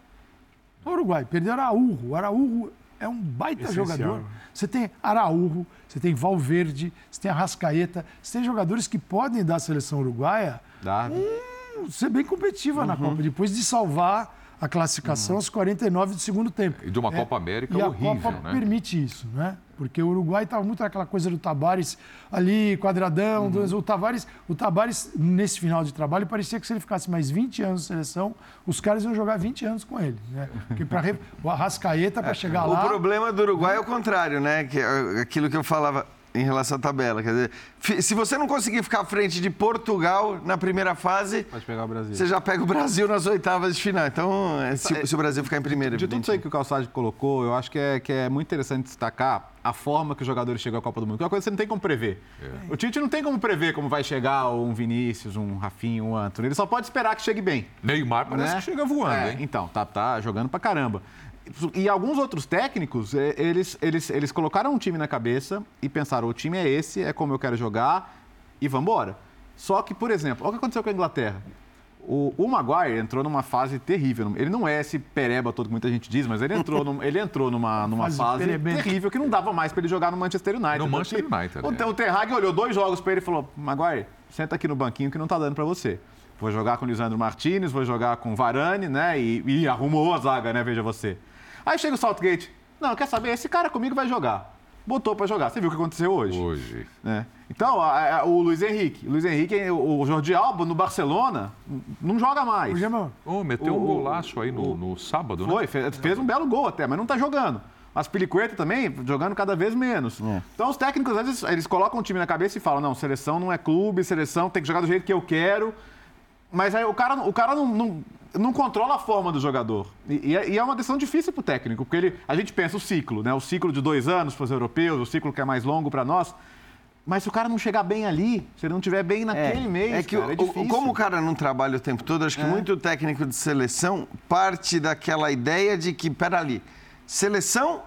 O Uruguai perdeu Araújo. O Araújo é um baita Essencial. jogador. Você tem Araújo, você tem Valverde, você tem Arrascaeta, você tem jogadores que podem dar à seleção uruguaia Dá. Um, ser bem competitiva uhum. na Copa, depois de salvar a classificação uhum. aos 49 do segundo tempo. E de uma é, Copa América e horrível, a Copa né? permite isso, né? Porque o Uruguai estava muito naquela coisa do Tabares ali, quadradão. Uhum. O Tabares, o Tabares, nesse final de trabalho, parecia que se ele ficasse mais 20 anos na seleção, os caras iam jogar 20 anos com ele. Né? Porque para o Arrascaeta, para é, chegar o lá. O problema do Uruguai é o contrário, né? Que é aquilo que eu falava em relação à tabela. Quer dizer, se você não conseguir ficar à frente de Portugal na primeira fase, Pode pegar o Brasil. você já pega o Brasil nas oitavas de final. Então, é, se, se o Brasil ficar em primeiro, De tudo isso aí que o Calçado colocou, eu acho que é, que é muito interessante destacar a forma que os jogadores chegam à Copa do Mundo. Que é uma coisa que você não tem como prever. É. O Tite não tem como prever como vai chegar um Vinícius, um Rafinho, um Antônio. Ele só pode esperar que chegue bem. Neymar parece né? que chega voando, é, hein? Então, tá, tá jogando pra caramba. E alguns outros técnicos, é, eles, eles, eles colocaram um time na cabeça e pensaram: o time é esse, é como eu quero jogar e vamos embora. Só que, por exemplo, olha o que aconteceu com a Inglaterra. O, o Maguire entrou numa fase terrível. Ele não é esse pereba todo que muita gente diz, mas ele entrou, num, ele entrou numa, numa fase, fase terrível que não dava mais para ele jogar no Manchester United. No Manchester United. O, é. o Ten Hag olhou dois jogos para ele e falou: Maguire, senta aqui no banquinho que não tá dando para você. Vou jogar com o Lisandro Martinez, vou jogar com o Varane, né? E, e arrumou a zaga, né? Veja você. Aí chega o Saltgate. Não, quer saber? Esse cara comigo vai jogar. Botou para jogar. Você viu o que aconteceu hoje? Hoje. Né? Então, a, a, o Luiz Henrique. O Luiz Henrique, o, o Jordi Alba no Barcelona, não joga mais. Oh, meteu o, um golaço aí no, no sábado, né? Foi, fez, fez, um belo gol até, mas não tá jogando. Mas Pilicueta também jogando cada vez menos. É. Então os técnicos, às vezes, eles colocam o time na cabeça e falam: não, seleção não é clube, seleção tem que jogar do jeito que eu quero. Mas aí o cara, o cara não, não, não controla a forma do jogador. E, e é uma decisão difícil para o técnico, porque ele, a gente pensa o ciclo, né? O ciclo de dois anos para os europeus, o ciclo que é mais longo para nós. Mas se o cara não chegar bem ali, se ele não estiver bem naquele é, mês, é que cara, é o, como o cara não trabalha o tempo todo, acho que é. muito técnico de seleção parte daquela ideia de que, peraí, seleção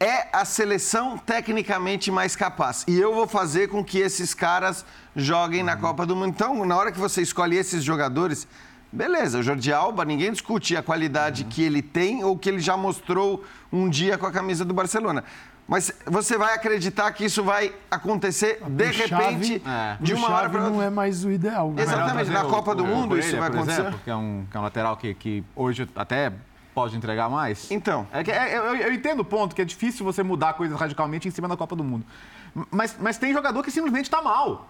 é a seleção tecnicamente mais capaz. E eu vou fazer com que esses caras joguem na Copa do Mundo. Então, na hora que você escolhe esses jogadores, beleza, o Jordi Alba, ninguém discute a qualidade que ele tem ou que ele já mostrou um dia com a camisa do Barcelona. Mas você vai acreditar que isso vai acontecer de repente, é. de uma hora para outra? não é mais o ideal. Né? Exatamente, na Copa do Mundo isso vai acontecer. Exemplo, que é um, que é um lateral que, que hoje até pode entregar mais? Então. É que, é, eu, eu, entendo o ponto, que é difícil você mudar coisas radicalmente em cima da Copa do Mundo. Mas, mas tem jogador que simplesmente está mal.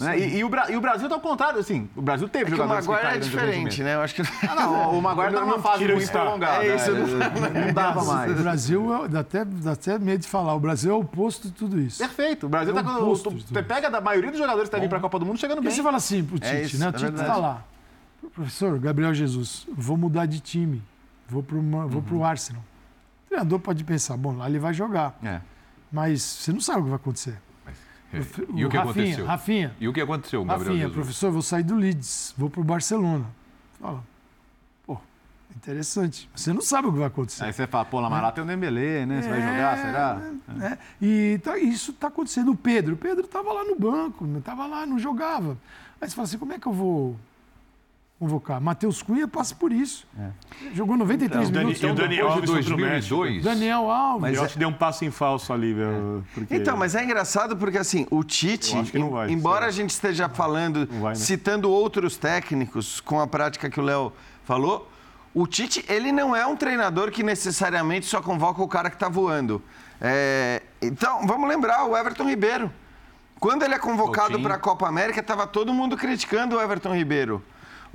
Né? E, e, o, e, o, Brasil tá ao contrário, assim. O Brasil teve é jogadores que o Maguire é diferente, né? Eu acho que... Ah, não, o Maguire tá numa fase muito prolongada. É isso, né? não, não dava mais. O Brasil, dá até, dá até medo de falar, o Brasil é o oposto de tudo isso. Perfeito. O Brasil é tá com... Você pega da maioria dos jogadores que tá vindo pra Copa do Mundo chegando bem. E você fala assim pro é Tite, é né? O Tite é tá lá. Professor, Gabriel Jesus, vou mudar de time. Vou pro uhum. Arsenal. O treinador pode pensar, bom, lá ele vai jogar. É. Mas você não sabe o que vai acontecer. O, e o que Rafinha, aconteceu? Rafinha. E o que aconteceu, Gabriel Rafinha, Jesus? professor, vou sair do Leeds, vou para o Barcelona. Fala, pô, interessante. Você não sabe o que vai acontecer. Aí você fala, pô, na Mará é. tem o Dembélé, né? Você é, vai jogar, será? É. é. E tá, isso está acontecendo. O Pedro, o Pedro estava lá no banco, estava lá, não jogava. Aí você fala assim, como é que eu vou convocar. Matheus Cunha passa por isso. É. Jogou 93 então, minutos. E o Daniel Alves 2002. Daniel Alves. Mas eu acho que deu um passo em falso ali, velho. Porque... Então, mas é engraçado porque assim, o Tite, vai, embora a gente esteja falando, vai, né? citando outros técnicos com a prática que o Léo falou, o Tite, ele não é um treinador que necessariamente só convoca o cara que está voando. É... Então, vamos lembrar o Everton Ribeiro. Quando ele é convocado para a Copa América, estava todo mundo criticando o Everton Ribeiro.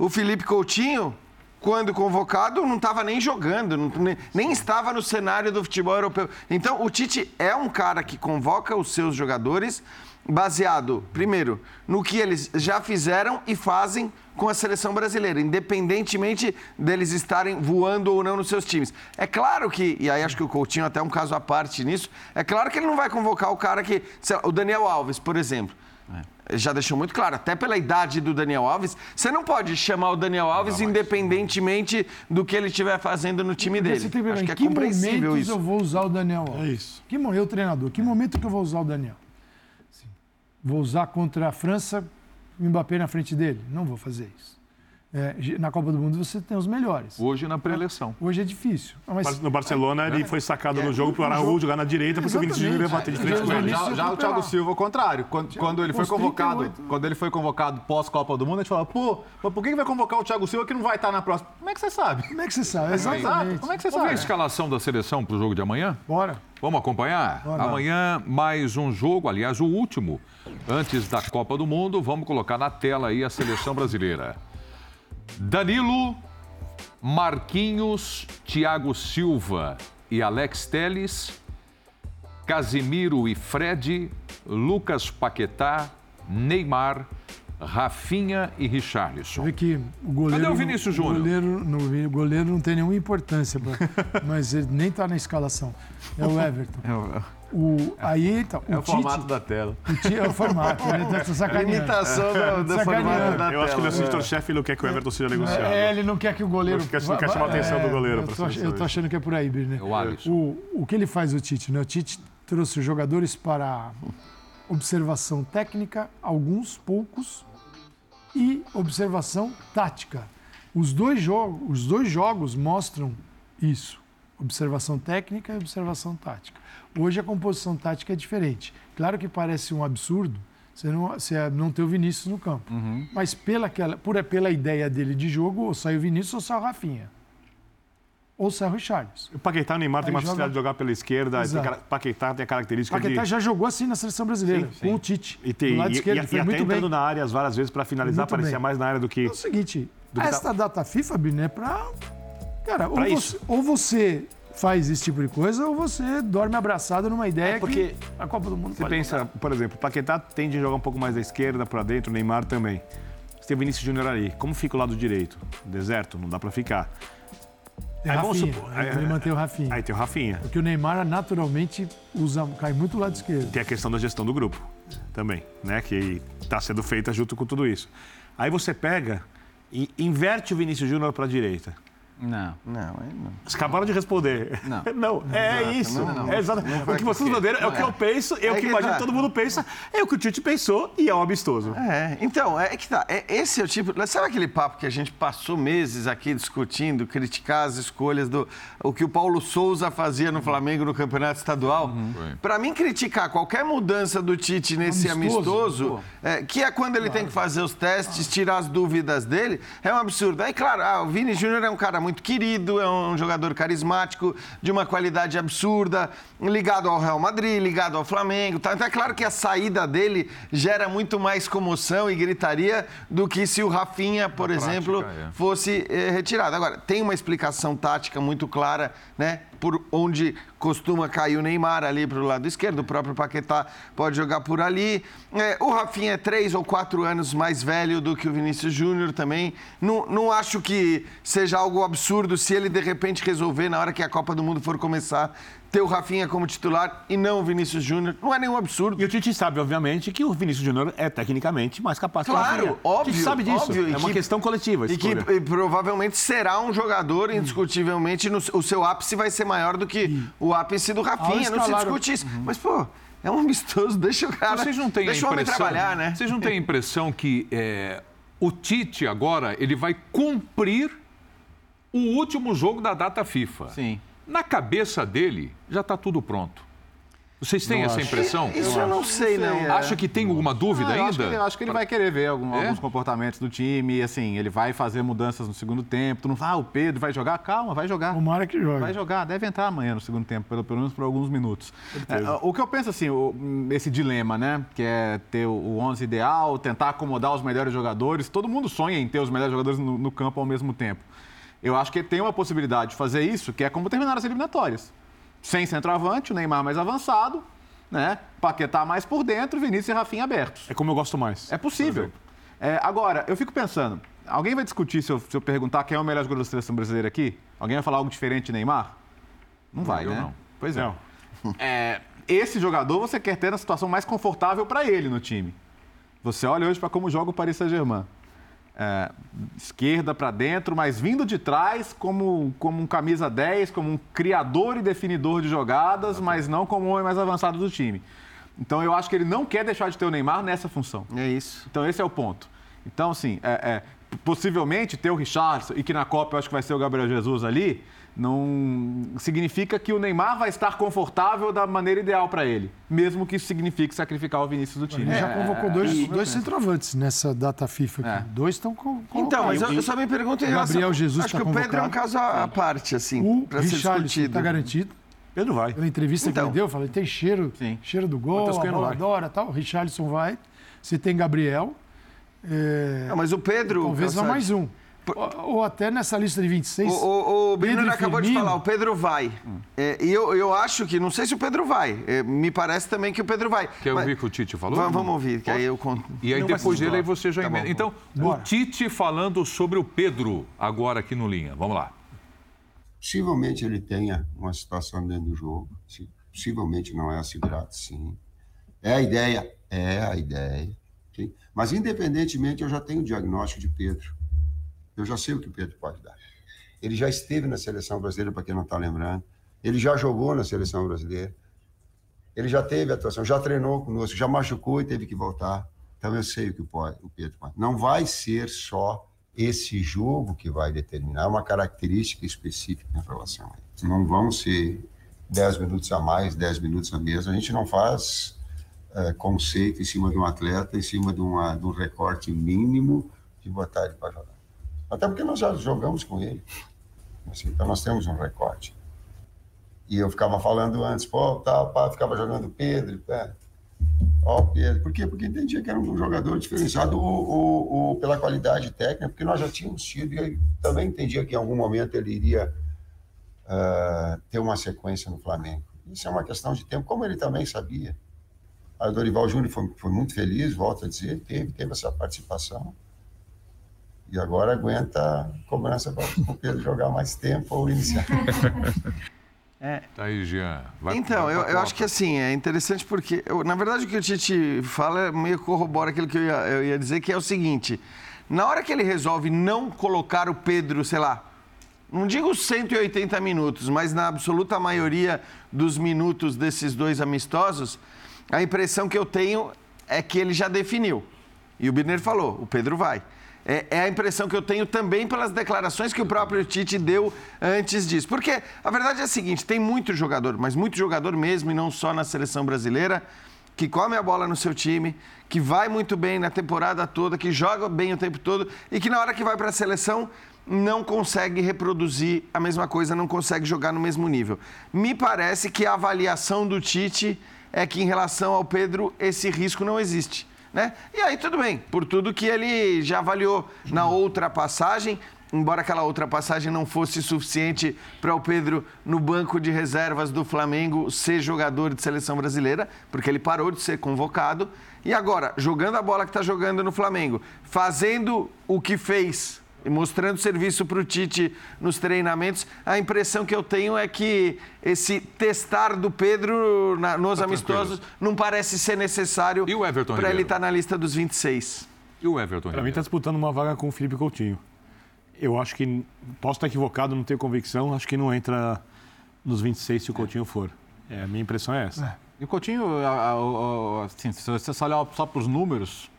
O Felipe Coutinho, quando convocado, não estava nem jogando, não, nem, nem, estava no cenário do futebol europeu. Então, o Tite é um cara que convoca os seus jogadores baseado, primeiro, no que eles já fizeram e fazem com a seleção brasileira, independentemente deles estarem voando ou não nos seus times. É claro que, e aí acho que o Coutinho até é um caso à parte nisso, é claro que ele não vai convocar o cara que. Lá, o Daniel Alves, por exemplo já deixou muito claro, até pela idade do Daniel Alves, você não pode chamar o Daniel Alves independentemente do que ele estiver fazendo no time dele. Tem, Acho que é que compreensível isso. eu vou usar o Daniel Alves? É isso. Que, eu, treinador, que momento que eu vou usar o Daniel? Sim. Vou usar contra a França, o Mbappé na frente dele? Não vou fazer isso. É, na Copa do Mundo você tem os melhores. Hoje na pré-eleição. Hoje é difícil. Mas, no Barcelona ele foi sacado é, no jogo para o Araújo jogar na direita porque o Vinícius Júnior ia bater de frente com ele. Já, já o Thiago Silva, ao contrário. Quando, quando ele foi convocado, quando ele foi convocado pós-Copa do Mundo, a gente falou, pô, por que vai convocar o Thiago Silva que não vai estar na próxima? Como é que você sabe? Como é que você sabe? Exatamente. Como é que você Vamos sabe? ver a escalação da seleção para o jogo de amanhã? Bora. Vamos acompanhar? Bora. Amanhã mais um jogo, aliás, o último antes da Copa do Mundo. Vamos colocar na tela aí a seleção brasileira. Danilo, Marquinhos, Thiago Silva e Alex Teles, Casimiro e Fred, Lucas Paquetá, Neymar, Rafinha e Richarlison. Vê que o goleiro, Cadê o Vinícius Júnior? O goleiro, no, o goleiro não tem nenhuma importância, mas ele nem está na escalação. É o Everton. É o, aí, então, é o, o formato da tela. O tite, é o formato, né? Tá a imitação do, do formato da Eu acho que o assistente-chefe não quer que o Everton seja negociado. É, ele não quer que o goleiro... Ele não quer chamar a atenção é, do goleiro. Eu tô, eu tô achando que é por aí, Birne. É o Alisson. O, o que ele faz, o Tite? Né? O Tite trouxe os jogadores para observação técnica, alguns, poucos, e observação tática. Os dois, jogos, os dois jogos mostram isso: observação técnica e observação tática. Hoje a composição tática é diferente. Claro que parece um absurdo você não, você não ter o Vinícius no campo. Uhum. Mas pela, aquela, por, pela ideia dele de jogo, ou sai o Vinícius ou sai o Rafinha. Ou sai o Richarlison. O Paquetá e o Neymar têm uma facilidade joga... de jogar pela esquerda. Tem, Paquetá tem a característica Paquetá de... já jogou assim na seleção brasileira, sim, sim. com o Tite. E, tem, lado e, esquerdo, e, e até entrando bem. na área várias vezes para finalizar, muito parecia bem. mais na área do que... É o seguinte, esta tá... data FIFA, Bino, é para... Cara, pra ou, você, ou você faz esse tipo de coisa ou você dorme abraçado numa ideia é porque que a Copa do Mundo Você pensa, por exemplo, o Paquetá tende a jogar um pouco mais da esquerda para dentro, o Neymar também. Você tem o Vinícius Júnior ali. Como fica o lado direito? Deserto? Não dá para ficar. Tem aí Rafinha, supor, aí, ele mantém o Rafinha. Aí tem o Rafinha. Porque o Neymar naturalmente usa, cai muito do lado esquerdo. Tem a questão da gestão do grupo também, né? Que está sendo feita junto com tudo isso. Aí você pega e inverte o Vinícius Júnior para a direita. Não. Não, não. Vocês acabaram de responder. Não. Não, é Exato. isso. Não, não. É exato. o que vocês responderam é o que eu penso, é o que, que imagino tá. todo mundo pensa, é o que o Tite pensou e é um amistoso. É, então, é que tá. É, esse é o tipo. Sabe aquele papo que a gente passou meses aqui discutindo, criticar as escolhas do. O que o Paulo Souza fazia no Flamengo no campeonato estadual? Uhum. Para mim, criticar qualquer mudança do Tite nesse amistoso, amistoso é, que é quando ele claro. tem que fazer os testes, tirar as dúvidas dele, é um absurdo. Aí, claro, ah, o Vini Júnior é um cara muito muito querido, é um jogador carismático, de uma qualidade absurda, ligado ao Real Madrid, ligado ao Flamengo. Tá? Então é claro que a saída dele gera muito mais comoção e gritaria do que se o Rafinha, por Na exemplo, prática, é. fosse eh, retirado. Agora, tem uma explicação tática muito clara, né? Por onde costuma cair o Neymar ali para o lado esquerdo, o próprio Paquetá pode jogar por ali. É, o Rafinha é três ou quatro anos mais velho do que o Vinícius Júnior também. Não, não acho que seja algo absurdo se ele de repente resolver, na hora que a Copa do Mundo for começar, ter o Rafinha como titular e não o Vinícius Júnior. Não é nenhum absurdo. E o Tite sabe, obviamente, que o Vinícius Júnior é tecnicamente mais capaz claro, que o Rafinha. óbvio. O Tite sabe disso. Óbvio, é uma que, questão coletiva. E que e provavelmente será um jogador, indiscutivelmente, no, o seu ápice vai ser maior do que o ápice do Rafinha. Não se discute isso. Uhum. Mas, pô, é um amistoso, deixa o cara. Vocês não têm deixa a impressão, trabalhar, né? Vocês não têm a impressão que é, o Tite agora ele vai cumprir o último jogo da data FIFA? Sim. Na cabeça dele, já está tudo pronto. Vocês têm não essa acho. impressão? Isso eu não sei, não. É. Acha que tem alguma dúvida ainda? Acho que, ele, acho que ele vai querer ver algum, é? alguns comportamentos do time, assim, ele vai fazer mudanças no segundo tempo. Tu não fala, ah, o Pedro vai jogar? Calma, vai jogar. Tomara que jogue. Vai jogar, deve entrar amanhã no segundo tempo, pelo, pelo menos por alguns minutos. É, o que eu penso, assim, o, esse dilema, né, que é ter o 11 ideal, tentar acomodar os melhores jogadores. Todo mundo sonha em ter os melhores jogadores no, no campo ao mesmo tempo. Eu acho que tem uma possibilidade de fazer isso, que é como terminar as eliminatórias. Sem centroavante, o Neymar mais avançado, né? Paquetá mais por dentro, Vinícius e Rafinha abertos. É como eu gosto mais. É possível. É, agora, eu fico pensando, alguém vai discutir se eu, se eu, perguntar quem é o melhor jogador da seleção brasileira aqui? Alguém vai falar algo diferente de Neymar? Não vai, eu né? Não. Pois é. é. Esse jogador você quer ter na situação mais confortável para ele no time. Você olha hoje para como joga o Paris Saint-Germain é, esquerda para dentro, mas vindo de trás como, como um camisa 10, como um criador e definidor de jogadas, mas não como o homem mais avançado do time. Então eu acho que ele não quer deixar de ter o Neymar nessa função. É isso. Então esse é o ponto. Então, assim, é, é, possivelmente ter o Richardson e que na Copa eu acho que vai ser o Gabriel Jesus ali, não significa que o Neymar vai estar confortável da maneira ideal para ele, mesmo que isso signifique sacrificar o Vinícius do time. Ele já convocou dois, e, dois centroavantes nessa data FIFA aqui. É. Dois estão com. Então, mas eu, eu, só me pergunto em relação. Gabriel Jesus Acho tá que o Pedro é um caso à parte, assim, para ser discutido. Está garantido. Pedro vai. Pela entrevista então. que ele deu, eu falei, tem cheiro, Sim. cheiro do gol, a bola adora tal. O Richarlison vai. Você tem Gabriel. É... Não, mas o Pedro. Talvez vá mais um. Ou, ou, até nessa lista de 26. O, o, o Bruno acabou de falar, o Pedro vai. Hum. É, e eu, eu acho que, não sei se o Pedro vai. É, me parece também que o Pedro vai. Quer mas, ouvir o que o Tite falou? Vamos, vamos ouvir, que aí eu conto. E aí não, depois dele aí você já tá emenda. Então, Bora. o Tite falando sobre o Pedro agora aqui no Linha. Vamos lá. Possivelmente ele tenha uma situação dentro do jogo. Possivelmente não é assegurado, sim. É a ideia? É a ideia. Sim. Mas, independentemente, eu já tenho o diagnóstico de Pedro. Eu já sei o que o Pedro pode dar. Ele já esteve na seleção brasileira, para quem não está lembrando. Ele já jogou na seleção brasileira. Ele já teve atuação, já treinou conosco, já machucou e teve que voltar. Então eu sei o que o Pedro faz. Não vai ser só esse jogo que vai determinar, é uma característica específica em relação a isso. Não vão ser 10 minutos a mais, 10 minutos a menos. A gente não faz é, conceito em cima de um atleta, em cima de, uma, de um recorte mínimo de botar ele para jogar. Até porque nós já jogamos com ele. Assim, então nós temos um recorte. E eu ficava falando antes, pô, tá, pá, ficava jogando Pedro, é. Ó, Pedro. Por quê? Porque entendia que era um jogador diferenciado o, pela qualidade técnica, porque nós já tínhamos tido, e também entendia que em algum momento ele iria uh, ter uma sequência no Flamengo. Isso é uma questão de tempo, como ele também sabia. o Dorival Júnior foi, foi muito feliz, volto a dizer, teve, teve essa participação. E agora aguenta cobrança para o Pedro jogar mais tempo ou iniciar. É. Tá aí, Jean. Vai, então, vai eu, eu acho que assim, é interessante porque, eu, na verdade, o que o Tite fala é meio corrobora aquilo que eu ia, eu ia dizer, que é o seguinte: na hora que ele resolve não colocar o Pedro, sei lá, não digo 180 minutos, mas na absoluta maioria dos minutos desses dois amistosos, a impressão que eu tenho é que ele já definiu. E o Birner falou: o Pedro vai. É, é, a impressão que eu tenho também pelas declarações que o próprio Tite deu antes disso. Porque a verdade é a seguinte: tem muito jogador, mas muito jogador mesmo, e não só na seleção brasileira, que come a bola no seu time, que vai muito bem na temporada toda, que joga bem o tempo todo e que na hora que vai para a seleção não consegue reproduzir a mesma coisa, não consegue jogar no mesmo nível. Me parece que a avaliação do Tite é que em relação ao Pedro esse risco não existe. Né? E aí tudo bem, por tudo que ele já avaliou na outra passagem, embora aquela outra passagem não fosse suficiente para o Pedro no banco de reservas do Flamengo ser jogador de seleção brasileira, porque ele parou de ser convocado. E agora, jogando a bola que está jogando no Flamengo, fazendo o que fez mostrando serviço para o Tite nos treinamentos, a impressão que eu tenho é que esse testar do Pedro na, nos tá amistosos tranquilo. não parece ser necessário para ele estar tá na lista dos 26. E o Everton? Para mim está disputando uma vaga com o Felipe Coutinho. Eu acho que, posso estar equivocado, não tenho convicção, acho que não entra nos 26 se o Coutinho for. É, a minha impressão é essa. É. E o Coutinho, assim, se você só olhar só para os números,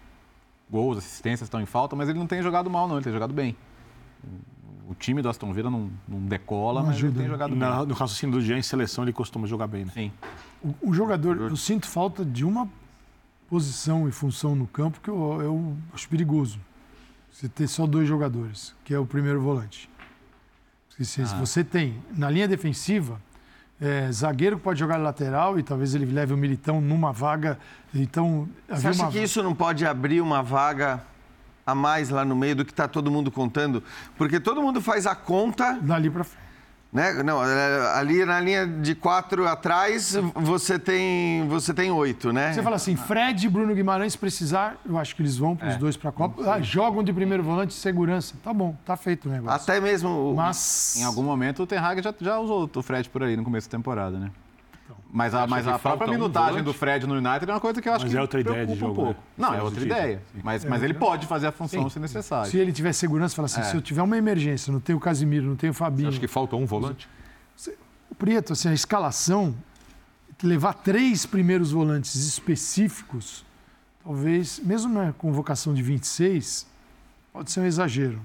gols, assistências estão em falta, mas ele não tem jogado mal, não, ele tem jogado bem. O time do Aston Villa não, não decola, não mas ajuda. ele tem jogado Na, bem. No raciocínio do Jean, em seleção, ele costuma jogar bem, né? Sim. O, o, jogador, eu sinto falta de uma posição e função no campo que eu, eu acho perigoso. Você ter só dois jogadores, que é o primeiro volante. Se, ah. se você tem, na linha defensiva, é, zagueiro pode jogar lateral e talvez ele leve o Militão numa vaga. Então, Você acha que isso não pode abrir uma vaga a mais lá no meio do que está todo mundo contando? Porque todo mundo faz a conta. Dali para frente. Né? Não, é, ali na linha de quatro atrás, você tem, você tem oito, né? Você fala assim, Fred e Bruno Guimarães precisar, eu acho que eles vão para os é. dois para a Copa, ah, jogam de primeiro volante segurança. Tá bom, tá feito o negócio. Até mesmo... Mas... Em algum momento o Ten Hag já, já usou o Fred por aí no começo da temporada, né? Mas a, mas a própria minutagem um do Fred no United é uma coisa que eu acho mas que é outra ideia de jogo, um pouco. Né? Não, é outra ideia. Mas, mas ele pode fazer a função Sim. se necessário. Se ele tiver segurança, fala assim, é. se eu tiver uma emergência, não tenho o Casimiro, não tenho o Fabinho... Você acha que falta um volante? O Prieto, assim, a escalação, levar três primeiros volantes específicos, talvez, mesmo na convocação de 26, pode ser um exagero.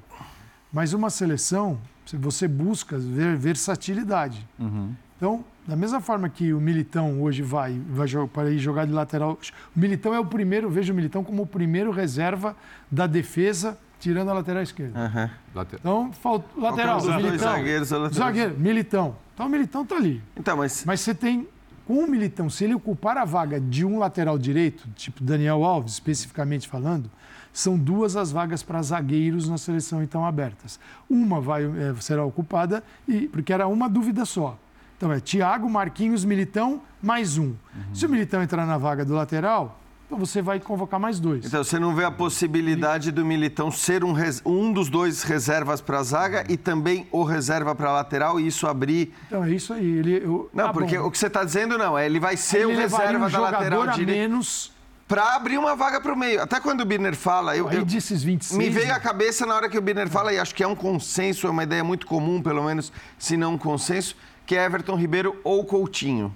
Mas uma seleção, você busca ver versatilidade. Uhum. Então, da mesma forma que o Militão hoje vai, vai para ir jogar de lateral, o Militão é o primeiro, vejo o Militão como o primeiro reserva da defesa tirando a lateral esquerda. Uhum. Então, falta, lateral, Militão. Zagueiros, Zagueiro, Militão. Então, o Militão está ali. Então, mas... mas você tem, com o Militão, se ele ocupar a vaga de um lateral direito, tipo Daniel Alves, especificamente falando, são duas as vagas para zagueiros na seleção então abertas. Uma vai, é, será ocupada, e, porque era uma dúvida só. Então é Thiago, Marquinhos, Militão, mais um. Uhum. Se o Militão entrar na vaga do lateral, então você vai convocar mais dois. Então você não vê a possibilidade do Militão ser um, um dos dois reservas para a zaga e também o reserva para a lateral e isso abrir. Então é isso aí. Ele, eu... Não, ah, porque bom. o que você está dizendo não, é ele vai ser ele o reserva um da lateral direita. menos para abrir uma vaga para o meio. Até quando o Birner fala, eu, eu desses 26, me veio à cabeça na hora que o Birner fala e acho que é um consenso, é uma ideia muito comum, pelo menos, se não um consenso, que é Everton Ribeiro ou Coutinho.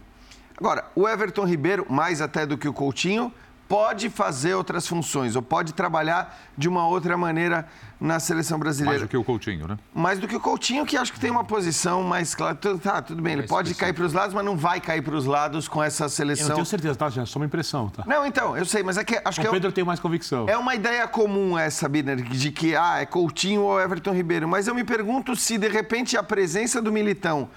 Agora, o Everton Ribeiro, mais até do que o Coutinho, pode fazer outras funções ou pode trabalhar de uma outra maneira na seleção brasileira. Mais do que o Coutinho, né? Mais do que o Coutinho, que acho que tem uma posição mais clara. Tá, tudo bem, ele pode cair para os lados, mas não vai cair para os lados com essa seleção. Eu não tenho certeza, tá, Jean? Só uma impressão, tá? Não, então, eu sei, mas é que acho o que. O Pedro é, tem mais convicção. É uma ideia comum essa, Biner, de que ah, é Coutinho ou Everton Ribeiro. Mas eu me pergunto se, de repente, a presença do Militão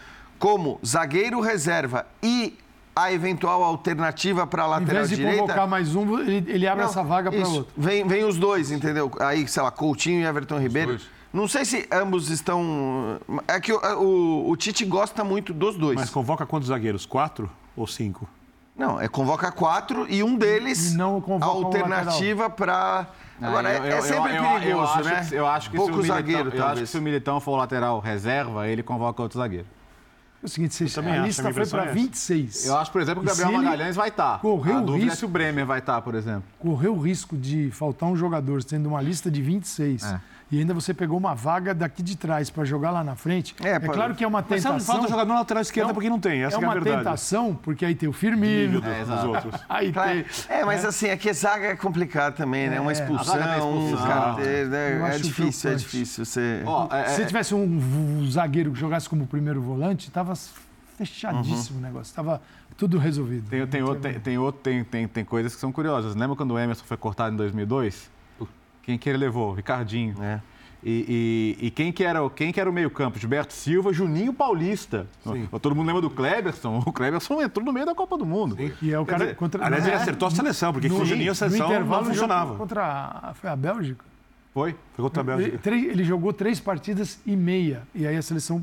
como zagueiro reserva e a eventual alternativa para a lateral direita. Em vez de direita, convocar mais um, ele, ele abre não, essa vaga para outro. Vem, vem os dois, entendeu? Aí, sei lá, Coutinho e Everton Ribeiro. Não sei se ambos estão. É que o, o, o, Tite gosta muito dos dois. Mas convoca quantos zagueiros? Quatro ou cinco? Não, é convoca quatro e um deles não convoca alternativa para. Agora, é, é, sempre eu, perigoso, eu, né? Eu acho que Pouco se o zagueiro, Militão, eu acho que se o Militão for lateral reserva, ele convoca outro zagueiro. É o seguinte, você, a lista foi para 26. Eu acho, por exemplo, que o Gabriel Magalhães vai estar. Tá. Correu a o risco, é se o Bremer vai estar, tá, por exemplo. Correu o risco de faltar um jogador, sendo uma lista de 26. É e ainda você pegou uma vaga daqui de trás para jogar lá na frente. É, é claro que é uma tentação. Mas falta jogador na lateral esquerda é, porque não tem. Essa é, é uma é tentação, porque aí tem o Firmino. É, os outros. Aí tem, é, mas assim, aqui a zaga é complicado também, né? Uma expulsão, um carteiro, né? É difícil, é difícil. Você... Oh, Se tivesse um zagueiro que jogasse como primeiro volante, tava fechadíssimo uhum. o negócio. Tava tudo resolvido. Tem, tem, outro, tem, tem, outro, tem, tem, tem coisas que são curiosas. Lembra quando o Emerson foi cortado em 2002? Quem que ele levou? Ricardinho. É. E, e, e, quem, que era, quem que era o meio-campo? Gilberto Silva, Juninho Paulista. Sim. Todo mundo lembra do Kleberson. O Kleberson entrou no meio da Copa do Mundo. Sim. E é o cara dizer, contra... Aliás, ele acertou a seleção, porque no, com o Juninho a seleção não funcionava. Contra a, foi a Bélgica? Foi, foi contra a Bélgica. Ele, ele, jogou três partidas e meia. E aí a seleção.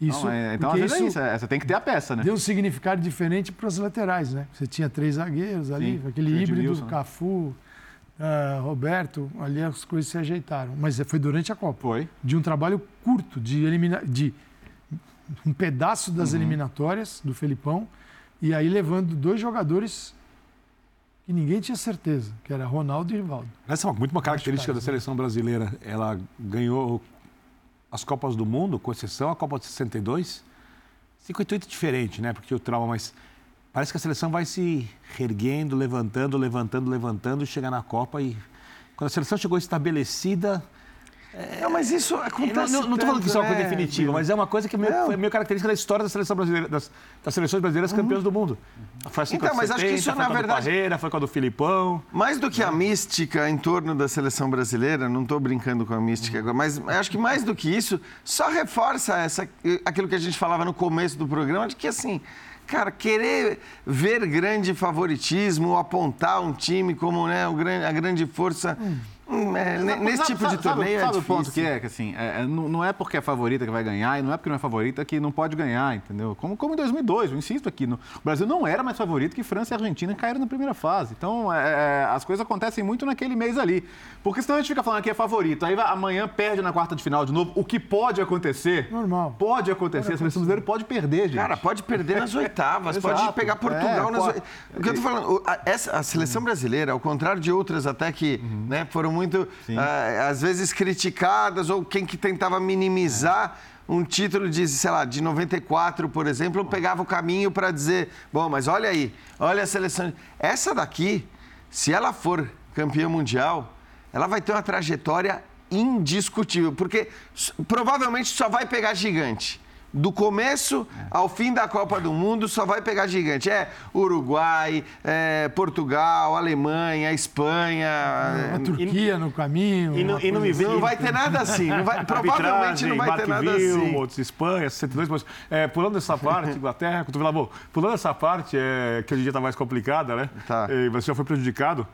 Isso, não, é, então, às vezes é isso. É, você tem que ter a peça, né? Deu um significado diferente para os laterais, né? Você tinha três zagueiros ali, Sim, aquele híbrido, Cafu, uh, Roberto, ali as coisas se ajeitaram. Mas foi durante a Copa. Foi. De um trabalho curto, de eliminar. De um pedaço das uhum. eliminatórias do Felipão, e aí levando dois jogadores que ninguém tinha certeza, que era Ronaldo e Rivaldo. Essa é muito uma característica da seleção brasileira. Ela ganhou as Copas do Mundo, com exceção a Copa de 62, circuito diferente, né? Porque o trauma mais Parece que a seleção vai se reerguendo, levantando, levantando, levantando, chegar na Copa e quando a seleção chegou estabelecida, é, não, mas isso acontece. Não estou falando que isso é uma coisa né? definitiva, mas é uma coisa que é meio, meio característica da história da seleção brasileira, das, das seleções brasileiras uhum. campeãs do mundo. Foi assim então, mas 70, acho que isso, na verdade. Foi com a do Filipão. Mais do que a mística em torno da seleção brasileira, não estou brincando com a mística uhum. agora, mas acho que mais do que isso, só reforça essa, aquilo que a gente falava no começo do programa, de que assim cara, querer ver grande favoritismo, apontar um time como né, a grande força. Hum Hum, é, nesse sabe, tipo de sabe, torneio sabe, é o ponto que é? Que assim, é, é não é porque é favorita que vai ganhar e não é porque não é favorita que não pode ganhar, entendeu? Como, como em 2002, eu insisto aqui, no, o Brasil não era mais favorito que França e Argentina caíram na primeira fase. Então, é, é, as coisas acontecem muito naquele mês ali. Porque senão a gente fica falando que é favorito, aí amanhã perde na quarta de final de novo, o que pode acontecer. Normal. Pode acontecer, a seleção brasileira pode perder, gente. Cara, pode perder nas oitavas, pode pegar Portugal nas oitavas. O que eu tô falando, a, essa, a seleção brasileira, ao contrário de outras até que uhum. né, foram muito... Uh, às vezes criticadas, ou quem que tentava minimizar um título de, sei lá, de 94, por exemplo, pegava o caminho para dizer, bom, mas olha aí, olha a seleção. Essa daqui, se ela for campeã mundial, ela vai ter uma trajetória indiscutível, porque provavelmente só vai pegar gigante do começo ao fim da Copa do Mundo só vai pegar gigante. É Uruguai, é Portugal, Alemanha, Espanha. A Turquia e, no caminho. E não, e não me. Não vai ter nada assim. Não vai, provavelmente não vai ter nada assim. Outros, Espanha, 62. Mas, é, pulando essa parte, Inglaterra, Cotovelabô, pulando essa parte, é, que hoje em dia está mais complicada, né? Tá. E você já foi prejudicado.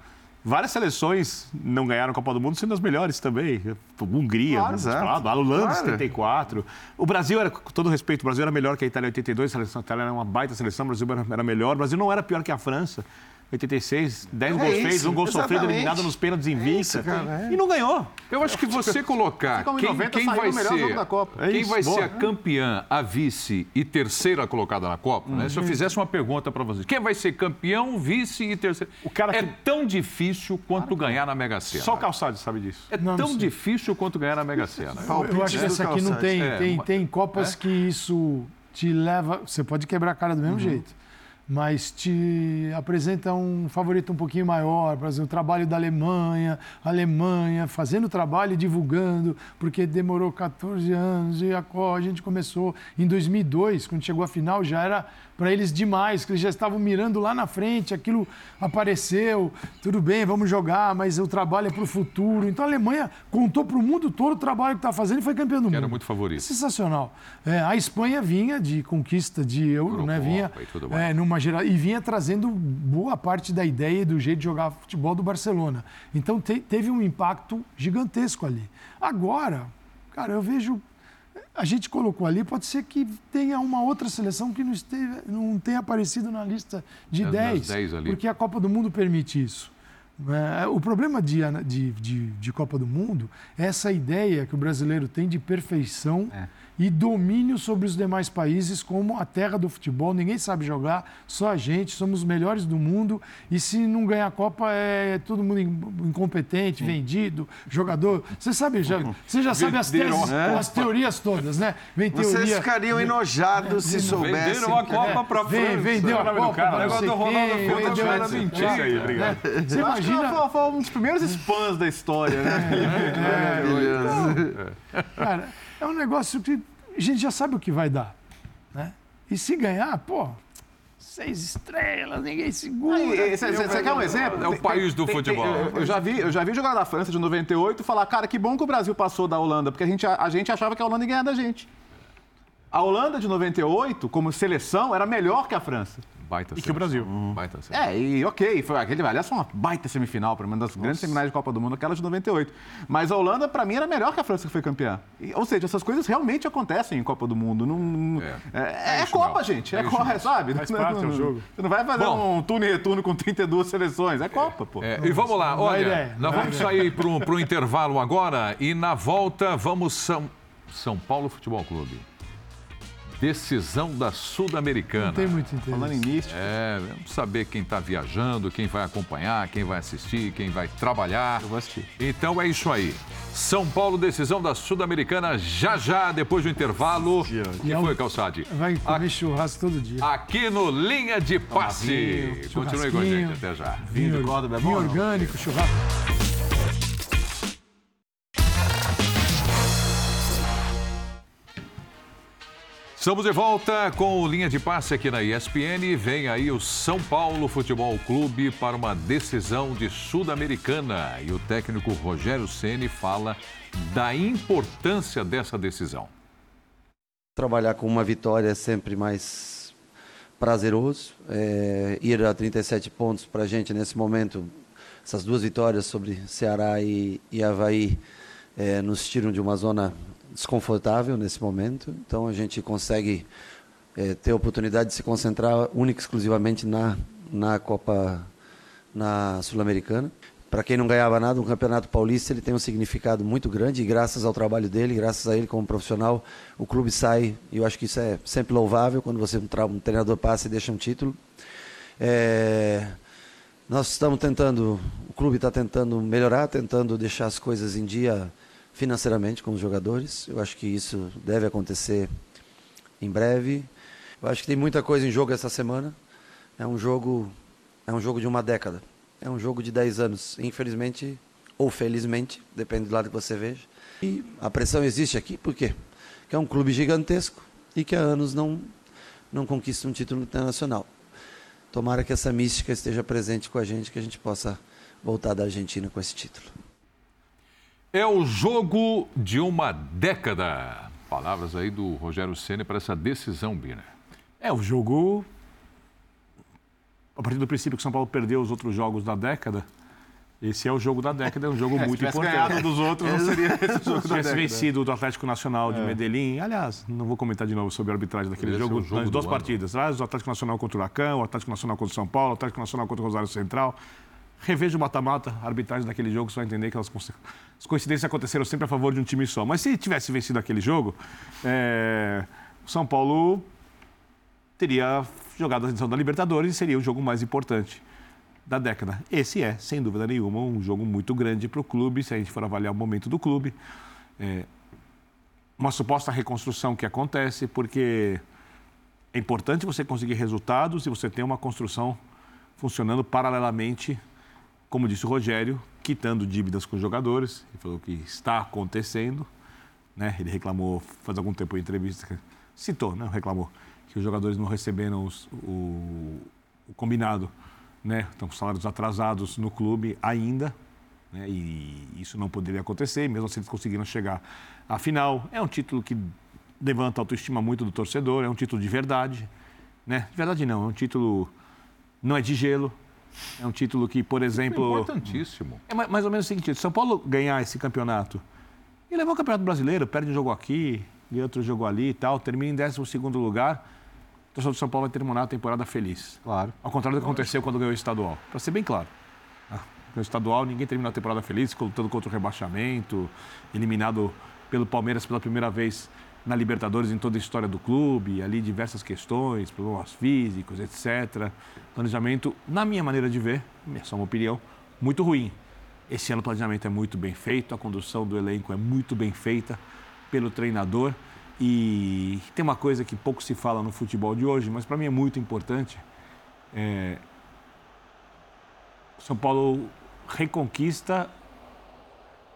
Várias seleções não ganharam a Copa do Mundo, sendo as melhores também. Hungria, claro, falado, a Holanda, claro. 74. O Brasil era, com todo respeito, o Brasil era melhor que a Itália em 82, a seleção a Itália era uma baita seleção, o Brasil era melhor. O Brasil não era pior que a França. 86, 10 é gols feitos, um gol exatamente. sofrido, eliminado nos pênaltis em vista. É. E não ganhou. Eu acho que você colocar quem, quem vai ser, é quem vai ser a campeã, a vice e terceira colocada na Copa, uhum. né? Se eu uhum. fizesse uma pergunta para você, quem vai ser campeão, vice e terceiro? O cara é que... tão difícil quanto ganhar na Mega Sena. Só o Calçado sabe disso. É não, tão não difícil quanto ganhar na Mega Sena. Eu, eu acho que essa aqui não tem, tem, tem Copas que isso te leva... Você pode quebrar a cara do mesmo uhum. jeito mas te apresenta um favorito um pouquinho maior, por exemplo, o trabalho da Alemanha, Alemanha fazendo trabalho e divulgando, porque demorou 14 anos e a, a gente começou em 2002, quando chegou a final, já era para eles demais, que eles já estavam mirando lá na frente, aquilo apareceu, tudo bem, vamos jogar, mas o trabalho é para o futuro. Então a Alemanha contou para o mundo todo o trabalho que está fazendo e foi campeão do mundo. Era muito favorito. Sensacional. É, a Espanha vinha de conquista de euro, né? Vinha é, numa geral e vinha trazendo boa parte da ideia e do jeito de jogar futebol do Barcelona. Então te, teve um impacto gigantesco ali. Agora, cara, eu vejo a gente colocou ali, pode ser que tenha uma outra seleção que não, esteve, não tenha aparecido na lista de 10, porque a Copa do Mundo permite isso. É, o problema de, de, de, de, Copa do Mundo é essa ideia que o brasileiro tem de perfeição. É e domínio sobre os demais países como a terra do futebol. Ninguém sabe jogar, só a gente, somos os melhores do mundo. E se não ganhar a Copa, é todo mundo incompetente, Sim. vendido, jogador. Você sabe, já, você já sabe as, teses, é. as teorias todas, né? Vem teoria, Vocês ficariam enojados é, se soubessem. Venderam a Copa para França. Vendeu a Copa para O negócio do Ronaldo Fenômeno era mentira aí, obrigado. Você imagina... Foi um dos primeiros spams da história, né? É, é, Cara, é um negócio que a gente já sabe o que vai dar. Né? E se ganhar, pô, seis estrelas, ninguém segura. Você quer um exemplo? É o país do futebol. eu, já vi, eu já vi jogar da França de 98 e falar, cara, que bom que o Brasil passou da Holanda, porque a gente, a, a gente achava que a Holanda ia ganhar da gente. A Holanda de 98, como seleção, era melhor que a França. Baita e que o Brasil. Uhum. Baita é, e ok, foi aquele, aliás, foi uma baita semifinal, para uma das Nossa. grandes semifinais de Copa do Mundo, aquela de 98. Mas a Holanda, para mim, era melhor que a França que foi campeã. E, ou seja, essas coisas realmente acontecem em Copa do Mundo. Não, é. É, é, é Copa, mesmo. gente. É, é Copa, sabe? Faz parte do jogo. Você não vai fazer Bom, um turno e retorno com 32 seleções. É Copa, pô. É, e vamos lá, olha, nós vamos sair para um intervalo agora e na volta vamos São, São Paulo Futebol Clube decisão da Sul-Americana. Não tem muito interesse. Falando em místico. É, vamos saber quem está viajando, quem vai acompanhar, quem vai assistir, quem vai trabalhar. Eu vou assistir. Então é isso aí. São Paulo, decisão da Sul-Americana, já já, depois do intervalo. O que é foi, Calçade? Vai comer churrasco todo dia. Aqui no Linha de Passe. Continue com a gente, até já. Vinho, vinho, vinho orgânico, churrasco. Estamos de volta com o Linha de Passe aqui na ESPN. Vem aí o São Paulo Futebol Clube para uma decisão de Sul-Americana. E o técnico Rogério Ceni fala da importância dessa decisão. Trabalhar com uma vitória é sempre mais prazeroso. É, ir a 37 pontos para a gente nesse momento, essas duas vitórias sobre Ceará e, e Havaí, é, nos tiram de uma zona desconfortável nesse momento, então a gente consegue é, ter a oportunidade de se concentrar única e exclusivamente na, na Copa na Sul-Americana. Para quem não ganhava nada, o Campeonato Paulista ele tem um significado muito grande e graças ao trabalho dele, graças a ele como profissional, o clube sai, e eu acho que isso é sempre louvável quando você um, treinador passa e deixa um título. É, nós estamos tentando, o clube está tentando melhorar, tentando deixar as coisas em dia financeiramente com os jogadores. Eu acho que isso deve acontecer em breve. Eu acho que tem muita coisa em jogo essa semana. É um jogo, é um jogo de uma década. É um jogo de 10 anos, infelizmente ou felizmente, depende do lado que você veja. E a pressão existe aqui, por quê? Porque é um clube gigantesco e que há anos não não conquista um título internacional. Tomara que essa mística esteja presente com a gente, que a gente possa voltar da Argentina com esse título. É o jogo de uma década. Palavras aí do Rogério Ceni para essa decisão, Bina. É o jogo. A partir do princípio que São Paulo perdeu os outros jogos da década, esse é o jogo da década, é um jogo é, muito se importante. ganhado dos outros, não seria esse jogo se da tivesse vencido do Atlético Nacional de é. Medellín, aliás, não vou comentar de novo sobre a arbitragem daquele jogo, jogo nas duas partidas. o Atlético Nacional contra o Huracão, o Atlético Nacional contra o São Paulo, o Atlético Nacional contra o Rosário Central. Reveja o mata-mata, a arbitragem daquele jogo, você vai entender que elas, as coincidências aconteceram sempre a favor de um time só. Mas se tivesse vencido aquele jogo, é, o São Paulo teria jogado a edição da Libertadores e seria o jogo mais importante da década. Esse é, sem dúvida nenhuma, um jogo muito grande para o clube, se a gente for avaliar o momento do clube. É, uma suposta reconstrução que acontece, porque é importante você conseguir resultados e você ter uma construção funcionando paralelamente, como disse o Rogério, quitando dívidas com os jogadores. Ele falou que está acontecendo. Né? Ele reclamou, faz algum tempo em entrevista, citou, né? reclamou, que os jogadores não receberam os, o, o, combinado. Né? Estão com salários atrasados no clube ainda. Né? E isso não poderia acontecer, mesmo assim eles conseguiram chegar à final. É um título que levanta a autoestima muito do torcedor, é um título de verdade. Né? De verdade não, é um título. Não é de gelo. É um título que, por exemplo. É importantíssimo. É mais ou menos o seguinte: se São Paulo ganhar esse campeonato e levar o Campeonato Brasileiro, perde um jogo aqui, e outro jogo ali e tal, termina em 12 lugar, o torcedor do São Paulo vai terminar a temporada feliz. Claro. Ao contrário do que aconteceu quando ganhou o estadual. Para ser bem claro. Ah, no estadual, ninguém terminou a temporada feliz, lutando contra o rebaixamento, eliminado pelo Palmeiras pela primeira vez na Libertadores em toda a história do clube, ali diversas questões, problemas físicos, etc. Planejamento, na minha maneira de ver, é só uma opinião, muito ruim. Esse ano o planejamento é muito bem feito, a condução do elenco é muito bem feita pelo treinador. E tem uma coisa que pouco se fala no futebol de hoje, mas para mim é muito importante. É... São Paulo reconquista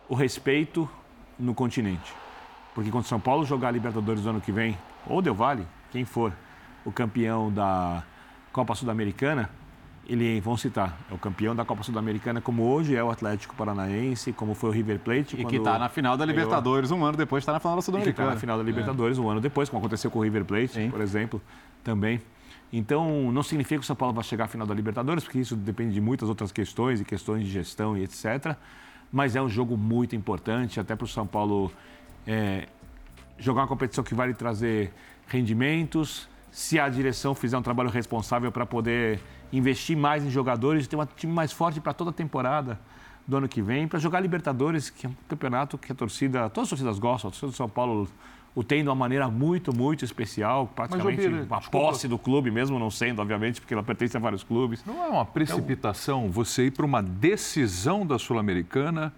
o respeito no continente. Porque quando São Paulo jogar a Libertadores no ano que vem, ou Del Valle, quem for o campeão da Copa Sul-Americana, ele, vão citar, é o campeão da Copa Sul-Americana, como hoje é o Atlético Paranaense, como foi o River Plate. E que está na final da Libertadores um ano depois, está na final da Sul-Americana. está na final da Libertadores é. um ano depois, como aconteceu com o River Plate, Sim. por exemplo, também. Então, não significa que o São Paulo vai chegar à final da Libertadores, porque isso depende de muitas outras questões, e questões de gestão e etc. Mas é um jogo muito importante, até para o São Paulo é, jogar uma competição que vai lhe trazer rendimentos, se a direção fizer um trabalho responsável para poder investir mais em jogadores, ter um time mais forte para toda a temporada do ano que vem, para jogar Libertadores, que é um campeonato que a torcida, todas as torcidas gostam, a torcida do São Paulo o tem de uma maneira muito, muito especial, praticamente Mas, uma posse do clube, mesmo não sendo, obviamente, porque ela pertence a vários clubes. Não é uma precipitação então, você ir para uma decisão da Sul-Americana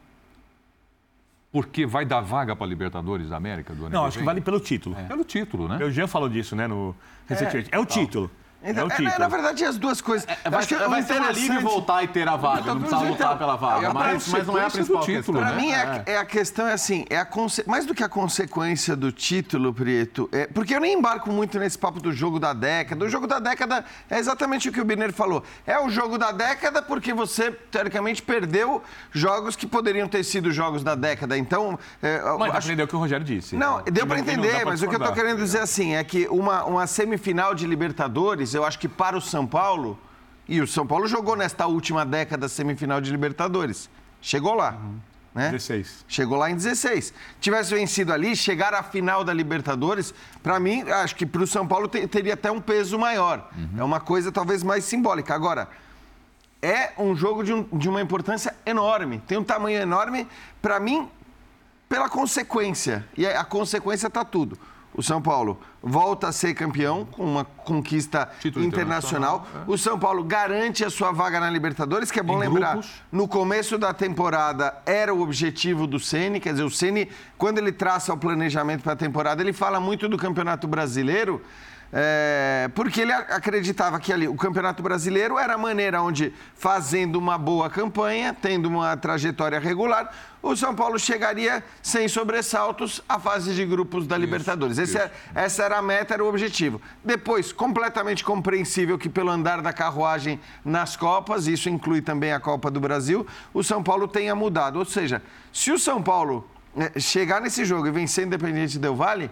porque vai dar vaga para a Libertadores da América do ano Não, que acho que vale pelo título. É. Pelo título, né? O Jean falou disso, né, no recentemente. É, é o título. Então, é, é, na verdade, as duas coisas. É, vai, acho que é vai ser alívio voltar e ter a vaga, não precisar lutar pela vaga. É mas, mas não é a principal título. Para né? mim, é, é, a questão é assim, é a conse... mais do que a consequência do título, Prieto, é... porque eu nem embarco muito nesse papo do jogo da década. O jogo da década é exatamente o que o Birner falou. É o jogo da década porque você, teoricamente, perdeu jogos que poderiam ter sido jogos da década. Então. É, mas acho... entendeu o que o Rogério disse. Não, deu para entender, mas o que eu estou querendo dizer assim é que uma, uma semifinal de Libertadores, eu acho que para o são Paulo, e o São Paulo jogou nesta última década semifinal de Libertadores. Chegou lá. Uhum. Né? 16. Chegou lá em 16. Tivesse vencido ali, chegar à final da Libertadores, para mim, acho que para o São Paulo teria até um peso maior. Uhum. É uma coisa talvez mais simbólica. Agora, é um jogo de, um, de uma importância enorme. Tem um tamanho enorme, para mim, pela consequência. E a consequência está tudo o São Paulo volta a ser campeão com uma conquista Título internacional. internacional. É. O São Paulo garante a sua vaga na Libertadores, que é bom em lembrar. Grupos. No começo da temporada era o objetivo do Ceni, quer dizer, o Ceni, quando ele traça o planejamento para a temporada, ele fala muito do Campeonato Brasileiro é, porque ele acreditava que ali o Campeonato Brasileiro era a maneira onde, fazendo uma boa campanha, tendo uma trajetória regular, o São Paulo chegaria sem sobressaltos à fase de grupos da Libertadores. Isso, é, essa era a meta, era o objetivo. Depois, completamente compreensível que, pelo andar da carruagem nas Copas, isso inclui também a Copa do Brasil, o São Paulo tenha mudado. Ou seja, se o São Paulo é, chegar nesse jogo e vencer Independente Del Vale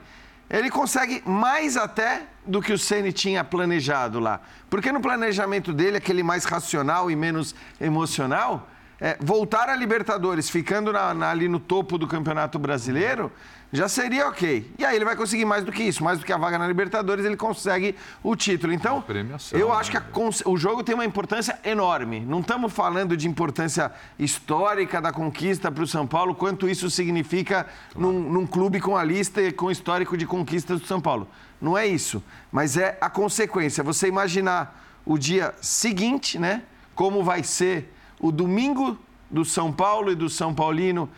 ele consegue mais até do que o Ceni tinha planejado lá. Porque no planejamento dele, aquele mais racional e menos emocional, é, voltar a Libertadores ficando na, na, ali no topo do Campeonato Brasileiro já seria ok. E aí ele vai conseguir mais do que isso, mais do que a vaga na Libertadores, ele consegue o título. Então, eu acho que a, o jogo tem uma importância enorme. Não estamos falando de importância histórica da conquista para o São Paulo, quanto isso significa claro. num, num clube com a lista e com histórico de conquistas do São Paulo. Não é isso, mas é a consequência. Você imaginar o dia seguinte, né? Como vai ser o domingo do São Paulo e do São Paulino,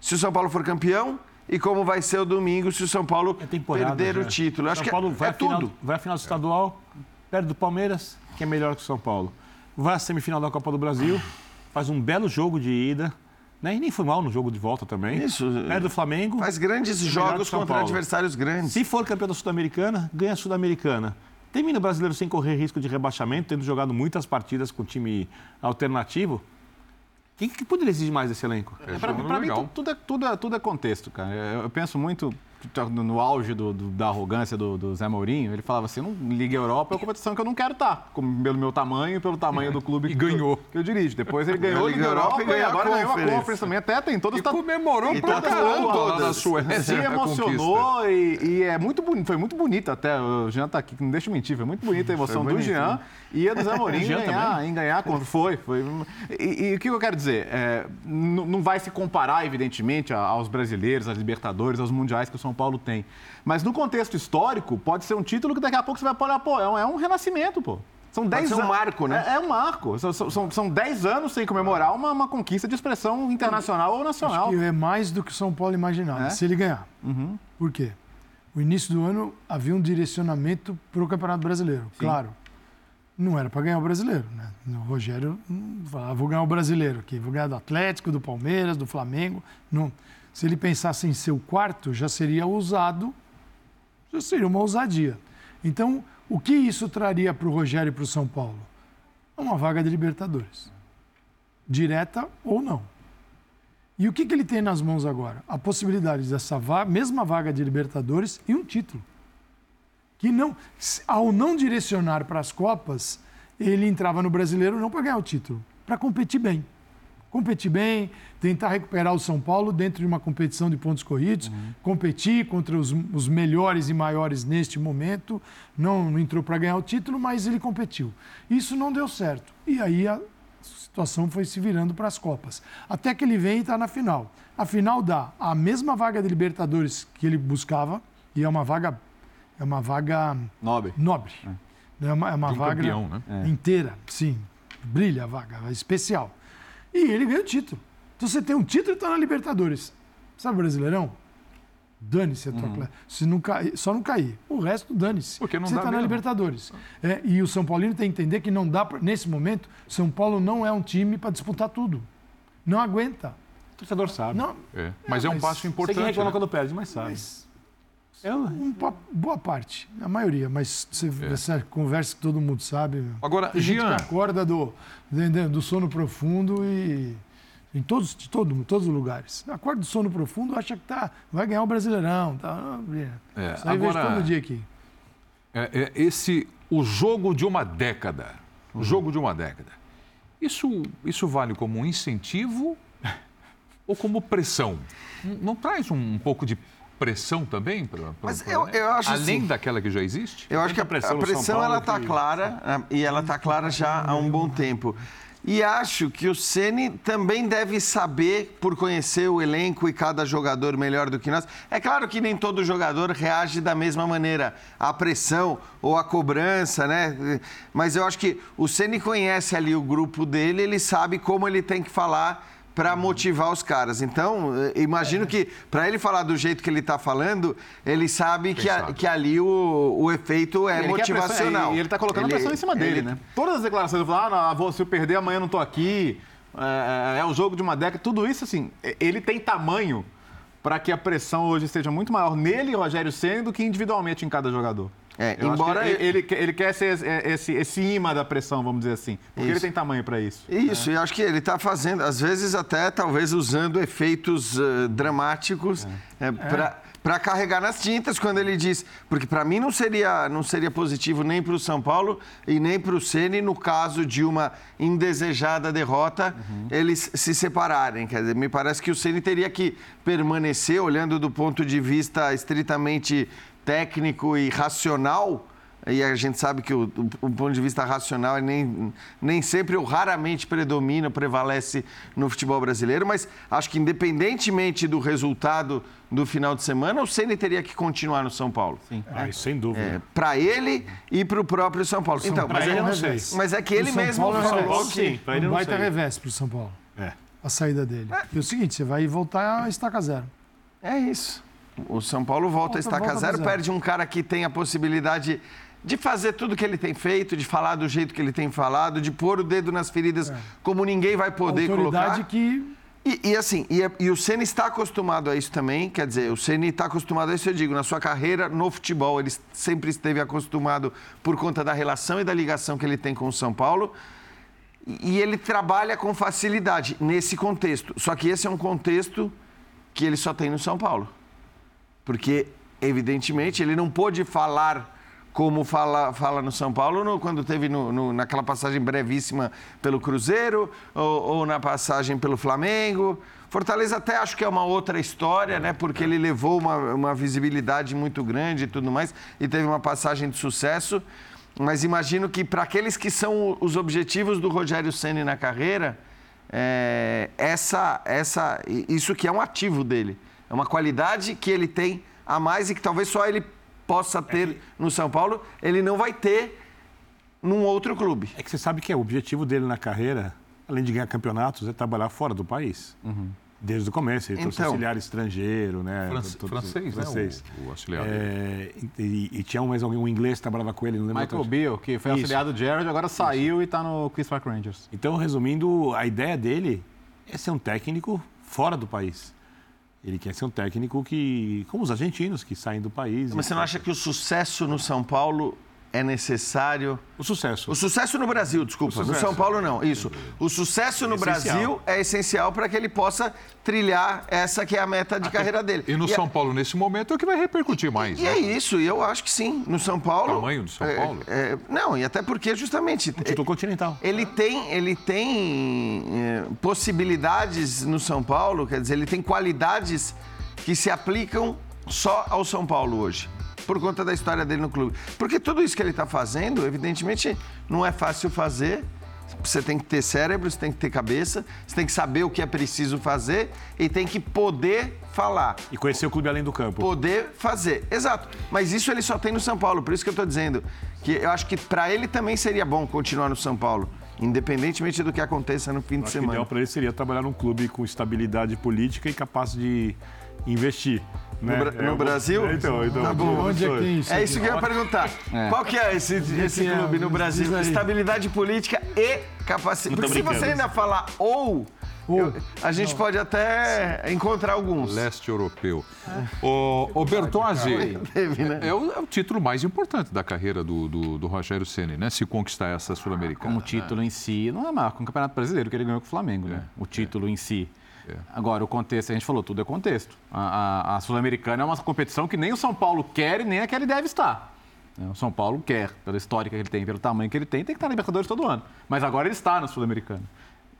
se o São Paulo for campeão, e como vai ser o domingo se o São Paulo é perder já. o título. Acho São que Paulo é, vai é final, tudo. Vai à final do estadual, perde do Palmeiras, que é melhor que o São Paulo. Vai à semifinal da Copa do Brasil, faz um belo jogo de ida. Né? E nem foi mal no jogo de volta também. Isso. Perde do Flamengo. Faz grandes jogos contra Paulo. adversários grandes. Se for campeão da Sul-Americana, ganha a Sul-Americana. Termina o brasileiro sem correr risco de rebaixamento, tendo jogado muitas partidas com time alternativo. O que, poderia exigir mais desse elenco? É, para mim, tudo é, tudo, é, tudo é contexto, cara. Eu penso muito no auge do, do, da arrogância do, do, Zé Mourinho, ele falava assim: não Liga Europa é uma competição que eu não quero estar, pelo meu tamanho e pelo tamanho do clube e que, ganhou. que eu dirijo. Depois ele ganhou a Liga, Liga Europa, Europa e agora ganhou a Conference também. Até tem todas E comemorou pra caramba lá na Suécia. Se emocionou e, e, é muito bonito, foi muito bonito até. O Jean tá aqui, não deixa eu mentir, foi muito bonita a emoção do Jean e a do Zé Mourinho em ganhar, em ganhar quando foi. foi. E, e, o que eu quero dizer? É, não vai se comparar, evidentemente, aos brasileiros, às Libertadores, aos Mundiais que o São Paulo tem. Mas no contexto histórico, pode ser um título que daqui a pouco você vai olhar, pô, é um, é um renascimento, pô. São 10 anos. um marco, né? É, é um marco. São, são, são 10 anos sem comemorar uma, uma conquista de expressão internacional ou nacional. Acho que é mais do que o São Paulo imaginava, é? se ele ganhar. Uhum. Por quê? O início do ano havia um direcionamento para o Campeonato Brasileiro, Sim. claro. Não era para ganhar o brasileiro, né? O Rogério falava, ah, vou ganhar o brasileiro aqui, vou ganhar do Atlético, do Palmeiras, do Flamengo. Não. Se ele pensasse em ser o quarto, já seria ousado, já seria uma ousadia. Então, o que isso traria para o Rogério e para o São Paulo? Uma vaga de Libertadores. Direta ou não. E o que, que ele tem nas mãos agora? A possibilidade dessa mesma vaga de Libertadores e um título. Que não, ao não direcionar para as Copas, ele entrava no brasileiro não para ganhar o título, para competir bem competir bem, tentar recuperar o São Paulo dentro de uma competição de pontos corridos, uhum. competir contra os, os, melhores e maiores neste momento. Não, não entrou para ganhar o título, mas ele competiu. Isso não deu certo. E aí a situação foi se virando para as Copas. Até que ele vem e está na final. A final dá a mesma vaga de Libertadores que ele buscava, e é uma vaga. É uma vaga. Nobre. Nobre. É, é uma, é uma vaga campeão, né? inteira, sim. Brilha a vaga, é especial. E ele ganha o título. Então você tem um título e está na Libertadores. Sabe Brasileirão? Dane-se a tua uhum. Se não cair, só não cair. O resto, dane-se. Porque não Você está na Libertadores. É, e o São Paulino tem que entender que não dá, pra, nesse momento, São Paulo não é um time para disputar tudo. Não aguenta. O torcedor sabe. Não, é. Mas é, é um passo importante. Você reclama né? quando perde, mas sabe. Mas, é uma boa parte, a maioria, mas você, é. você conversa que todo mundo sabe. Agora, Tem Jean... gente que acorda do, do sono profundo e em todos, todo, todos os lugares. Acorda do sono profundo, acha que tá, vai ganhar o Brasileirão. Tá, é, Isso aí agora, vejo todo dia aqui. É, é, esse, o jogo de uma década, o uhum. jogo de uma década, isso, isso vale como um incentivo ou como pressão? Não, não traz um, um pouco de pressão também? Pra, pra, Mas eu, eu acho Além assim, daquela que já existe? Eu acho que a pressão, a pressão ela está que... clara né, e ela está clara já há um bom tempo. E acho que o Ceni também deve saber, por conhecer o elenco e cada jogador melhor do que nós. É claro que nem todo jogador reage da mesma maneira à pressão ou à cobrança, né? Mas eu acho que o Ceni conhece ali o grupo dele, ele sabe como ele tem que falar para motivar os caras. Então, eh, imagino é. que, para ele falar do jeito que ele está falando, ele sabe que, a, que ali o, o efeito é ele motivacional. Pressão, e ele está colocando ele, pressão em cima dele, ele... né? Todas as declarações, ele fala, ah, se eu perder amanhã não estou aqui, é, é, o jogo de uma década, tudo isso, assim, ele tem tamanho para que a pressão hoje esteja muito maior nele, Rogério Senna, do que individualmente em cada jogador. É, embora ele, ele, ele, quer ser esse, esse imã da pressão, vamos dizer assim. Porque isso. ele tem tamanho para isso. Isso, é. e acho que ele está fazendo, às vezes até talvez usando efeitos uh, dramáticos é. é, para carregar nas tintas quando ele diz. Porque para mim não seria, não seria positivo nem para o São Paulo e nem para o Ceni no caso de uma indesejada derrota, uhum. eles se separarem. Quer dizer, me parece que o Ceni teria que permanecer, olhando do ponto de vista estritamente técnico e racional, e a gente sabe que o, o, o, ponto de vista racional nem, nem sempre ou raramente predomina, prevalece no futebol brasileiro, mas acho que independentemente do resultado do final de semana, o Ceni teria que continuar no São Paulo. Sim. Ah, sem dúvida. É, para ele e para o próprio São Paulo. então, mas, é, não mas é que ele mesmo Paulo falou que vai ter revés para o São Paulo. É. A saída dele. É. E é o seguinte, você vai voltar a estaca zero. É isso. O São Paulo volta, a estacar zero, zero, perde um cara que tem a possibilidade de fazer tudo que ele tem feito, de falar do jeito que ele tem falado, de pôr o dedo nas feridas é. como ninguém vai poder Autoridade colocar. que e, e, assim, e, e o Ceni está acostumado a isso também, quer dizer, o Ceni está acostumado a isso, eu digo, na sua carreira no futebol, ele sempre esteve acostumado por conta da relação e da ligação que ele tem com o São Paulo, e ele trabalha com facilidade nesse contexto. Só que esse é um contexto que ele só tem no São Paulo. Porque, evidentemente, ele não pôde falar como fala, fala no São Paulo, no, quando teve no, no, naquela passagem brevíssima pelo Cruzeiro ou, ou, na passagem pelo Flamengo. Fortaleza até acho que é uma outra história, né? Porque ele levou uma, uma visibilidade muito grande e tudo mais e teve uma passagem de sucesso. Mas imagino que para aqueles que são os objetivos do Rogério Ceni na carreira, é, essa, essa, isso que é um ativo dele, é uma qualidade que ele tem a mais e que talvez só ele possa ter é que... no São Paulo, ele não vai ter num outro clube. É que você sabe que é o objetivo dele na carreira, além de ganhar campeonatos, é trabalhar fora do país. Uhum. Desde o começo, ele então, trouxe auxiliar estrangeiro, né? France, francês, francês, né? O, o auxiliar é, e, e, tinha um, mais alguém, um inglês que trabalhava com ele, não lembro. Michael Beal, que foi Isso. auxiliar do Jared, agora saiu Isso. e está no Chris Park Rangers. Então, resumindo, a ideia dele é ser um técnico fora do país. Ele quer ser um técnico que, como os argentinos que saem do país. Mas você não acha que o sucesso no São Paulo é necessário. O sucesso. O sucesso no Brasil, desculpa. No São Paulo, não. Isso. O sucesso no é Brasil é essencial para que ele possa trilhar essa que é a meta de Até, carreira dele. E no e São é... Paulo, nesse momento, é o que vai repercutir mais. E, né? é isso, e eu acho que sim. No São Paulo. O tamanho do São é, Paulo? É, não, e até porque, justamente. O título continental. Ele tem, ele tem é, possibilidades no São Paulo, quer dizer, ele tem qualidades que se aplicam só ao São Paulo hoje por conta da história dele no clube. Porque tudo isso que ele está fazendo, evidentemente, não é fácil fazer. Você tem que ter cérebro, você tem que ter cabeça, você tem que saber o que é preciso fazer e tem que poder falar. E conhecer o clube além do campo. Poder fazer, exato. Mas isso ele só tem no São Paulo, por isso que eu estou dizendo que eu acho que para ele também seria bom continuar no São Paulo independentemente do que aconteça no fim de semana. O ideal para ele seria trabalhar num clube com estabilidade política e capaz de investir. Né? No, no é, Brasil? É, então, então, tá bom. Onde é que é isso? É isso que eu ia perguntar. É. Qual que é esse, esse é? clube no Brasil? Estabilidade política e capacidade. Porque se você ainda falar ou eu, a gente não. pode até encontrar alguns. Leste europeu. É. O, o Bertozzi né? é, o, é, o, título mais importante da carreira do, do, do Rogério Ceni, né? Se conquistar essa Sul-Americana. Como título em si, não é maior com o Campeonato Brasileiro que ele ganhou com o Flamengo, né? O título em si. É. Agora, o contexto, a gente falou, tudo é contexto. A, a, a Sul-Americana é uma competição que nem o São Paulo quer e nem é que ele deve estar. É, o São Paulo quer, pela história que ele tem, pelo tamanho que ele tem, tem que estar na Libertadores todo ano. Mas agora ele está na Sul-Americana.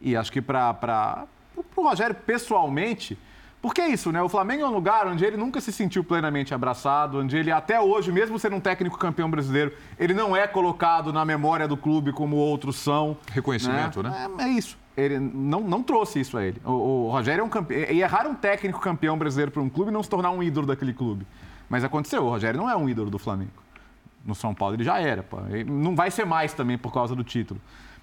E acho que para o Rogério, pessoalmente, porque é isso, né? O Flamengo é um lugar onde ele nunca se sentiu plenamente abraçado, onde ele, até hoje, mesmo sendo um técnico campeão brasileiro, ele não é colocado na memória do clube como outros são. Reconhecimento, né? né? É, é isso ele não, não trouxe isso a ele. O, o Rogério é um campeão. E é raro um técnico campeão brasileiro para um clube não se tornar um ídolo daquele clube. Mas aconteceu, o Rogério não é um ídolo do Flamengo. No São Paulo ele já era. Pô. Ele não vai ser mais também por causa do título.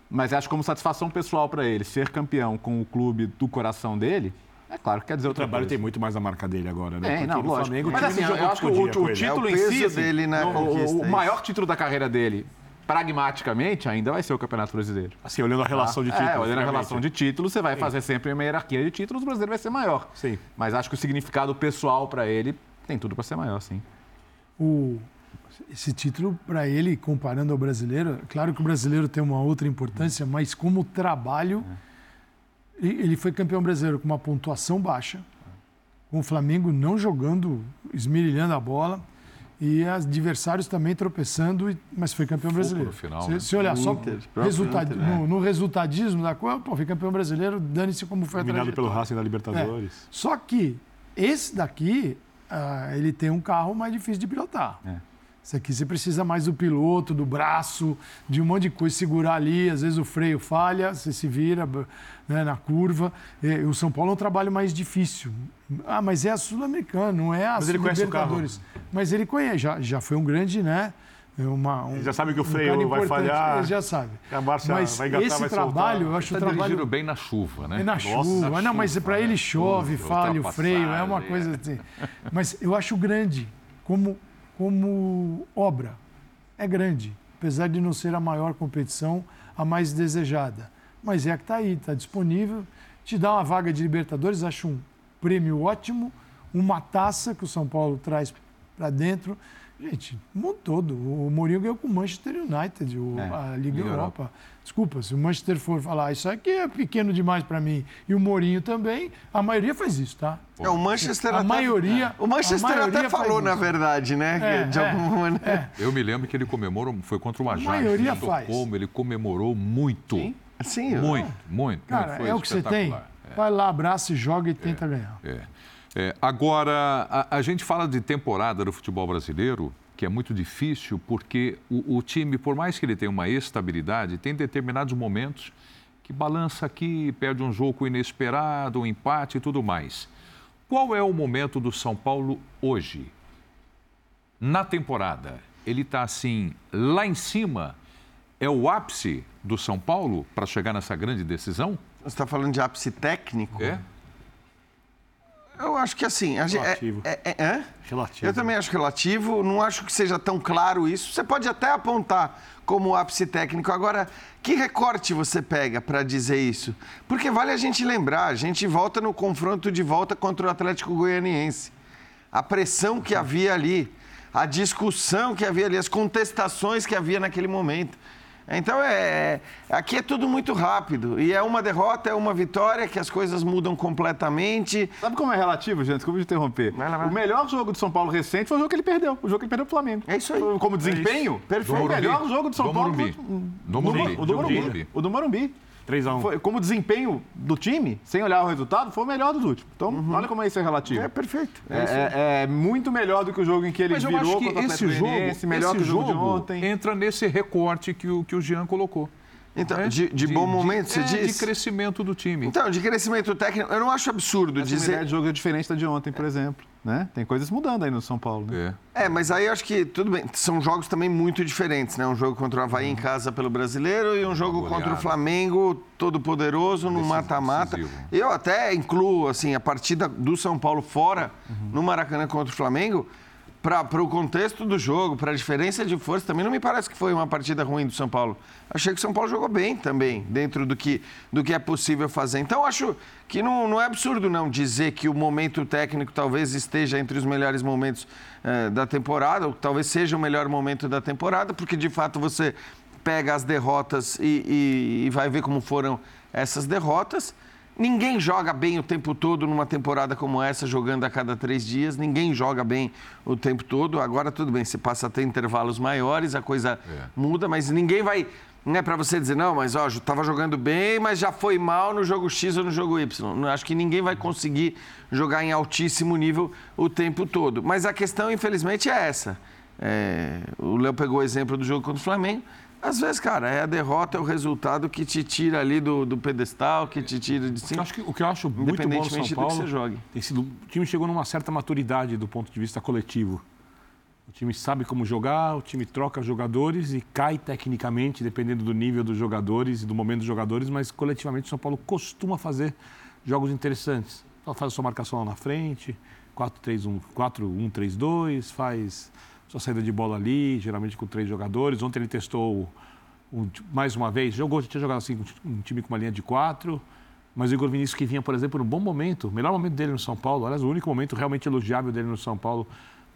Mas acho como satisfação pessoal para ele ser campeão com o clube do coração dele. É claro que quer dizer o trabalho coisa. tem muito mais a marca dele agora, né? É, não, lógico. Flamengo, Mas assim, eu acho que o, o, título é o em si, dele, né, o, o maior título da carreira dele pragmaticamente, ainda vai ser o Campeonato Brasileiro. Assim, olhando a relação de títulos. É, olhando a relação de títulos, você vai Sim. fazer sempre uma hierarquia de títulos, o brasileiro vai ser maior. Sim. Mas acho que o significado pessoal para ele tem tudo para ser maior, sim. O, esse título, para ele, comparando ao brasileiro, claro que o brasileiro tem uma outra importância, mas como trabalho, é. ele foi campeão brasileiro com uma pontuação baixa, com o Flamengo não jogando, esmirilhando a bola e adversários também tropeçando, mas foi campeão brasileiro. No final, se, né? se olhar só resultado, Inter, no, no, resultadismo da pô, foi campeão brasileiro, dane-se como foi Eliminado a pelo Racing da Libertadores. É. Só que esse daqui, uh, ele tem um carro mais difícil de pilotar. É. Isso aqui você precisa mais do piloto, do braço, de um monte de coisa, segurar ali. Às vezes o freio falha, você se vira né, na curva. E, o São Paulo é um trabalho mais difícil. Ah, mas é a Sul-Americana, não é a mas ele conhece o carro. Mas ele conhece, já, já foi um grande, né? é uma, um, já sabe que o freio um vai falhar. Ele já sabe. A marcha mas vai engatar, esse vai trabalho, soltar. eu acho Está o trabalho bem na chuva, né? É na Nossa, chuva. na não, mas para ele né? chove, Chuva, falha o freio, é uma coisa é. assim. Mas eu acho grande, como, como obra. É grande, apesar de não ser a maior competição, a mais desejada. Mas é a que está aí, está disponível. Te dá uma vaga de Libertadores, acho um prêmio ótimo, uma taça que o São Paulo traz para dentro. Gente, o mundo todo. O Mourinho ganhou com o Manchester United, o, É, a Liga Liga Europa. Desculpa, se o Manchester for falar, "Ah, isso aqui é pequeno demais para mim, e o Mourinho também, a maioria faz isso, tá? É, o Manchester A até, maioria- O Manchester a maioria até falou, na verdade, né? É, de é, alguma maneira. Eu me lembro que ele comemorou, foi contra o Ajax. maioria em faz. Estocolmo, ele comemorou muito. Sim, eu- Muito, muito. Cara, Foi é o que você tem. espetacular. Vai lá, abraça e joga e tenta ganhar. É. É, agora, a, a gente fala de temporada do futebol brasileiro, que é muito difícil, porque o, o time, por mais que ele tenha uma estabilidade, tem determinados momentos que balança aqui, perde um jogo inesperado, um empate e tudo mais. Qual é o momento do São Paulo hoje? Na temporada, ele está assim, lá em cima, é o ápice do São Paulo para chegar nessa grande decisão? Você está falando de ápice técnico? É? Eu acho que assim. É, Relativo. é, é, hã? Relativo. Eu também acho relativo, não acho que seja tão claro isso. Você pode até apontar como ápice técnico. Agora, que recorte você pega para dizer isso? Porque vale a gente lembrar, a gente volta no confronto de volta contra o Atlético Goianiense. A pressão que havia ali, a discussão que havia ali, as contestações que havia naquele momento. Então, é, aqui é tudo muito rápido. E é uma derrota, é uma vitória, que as coisas mudam completamente. Sabe como é relativo, gente? Desculpa te interromper. Vai lá, vai. O melhor jogo do São Paulo recente foi o jogo que ele perdeu. O jogo que ele perdeu pro Flamengo. É isso aí. Como desempenho, Perfeito. foi o melhor jogo do São Do Paulo. Morumbi. foi- Do Morumbi. O do Morumbi. Morumbi. O do Morumbi. 3x1. Foi, como desempenho do time, sem olhar o resultado, foi o melhor dos últimos. Então, olha como é isso é relativo. É perfeito. É, é- é muito melhor do que o jogo em que ele Mas eu virou acho que esse jogo, Goianiense, melhor esse que o jogo, de jogo ontem. entra nesse recorte que o, que o Jean colocou. Então, né? de, de bom momento, você é, diz? De crescimento do time. Então, de crescimento técnico, eu não acho absurdo Essa dizer. de jogo é diferente da de ontem, por exemplo. Né? Tem coisas mudando aí no São Paulo. Né? É. É, mas aí eu acho que, tudo bem, são jogos também muito diferentes, né? Um jogo contra o Havaí em casa pelo brasileiro e um jogo contra o Flamengo, todo poderoso, no mata-mata. Eu até incluo, assim, a partida do São Paulo fora, no Maracanã contra o Flamengo, para o contexto do jogo, para a diferença de força, também não me parece que foi uma partida ruim do São Paulo. Achei que o São Paulo jogou bem também, dentro do que, do que é possível fazer. Então, acho que não, não é absurdo, não, dizer que o momento técnico talvez esteja entre os melhores momentos eh, da temporada, ou talvez seja o melhor momento da temporada, porque de fato você pega as derrotas e, e- e vai ver como foram essas derrotas. Ninguém joga bem o tempo todo numa temporada como essa, jogando a cada três dias. Ninguém joga bem o tempo todo. Agora, tudo bem, você passa a ter intervalos maiores, a coisa muda, mas ninguém vai. Não é para você dizer, não, mas ó, estava jogando bem, mas já foi mal no jogo X ou no jogo Y. Acho que ninguém vai conseguir jogar em altíssimo nível o tempo todo. Mas a questão, infelizmente, é essa. É, o Léo pegou o exemplo do jogo contra o Flamengo. Às vezes, cara, é a derrota, é o resultado que te tira ali do, do pedestal, que te tira de cima. acho que, o que eu acho muito bom no São do que Paulo você jogue. tem sido, o time chegou numa certa maturidade do ponto de vista coletivo. O time sabe como jogar, o time troca jogadores e cai tecnicamente, dependendo do nível dos jogadores e do momento dos jogadores, mas coletivamente o São Paulo costuma fazer jogos interessantes. Faz a sua marcação lá na frente, 4-3-1, 4-1-3-2, faz sua saída de bola ali, geralmente com três jogadores. Ontem ele testou um- mais uma vez, jogou, tinha jogado assim, um time com uma linha de quatro, mas o Igor Vinícius que vinha, por exemplo, num bom momento, o melhor momento dele no São Paulo, aliás, o único momento realmente elogiável dele no São Paulo,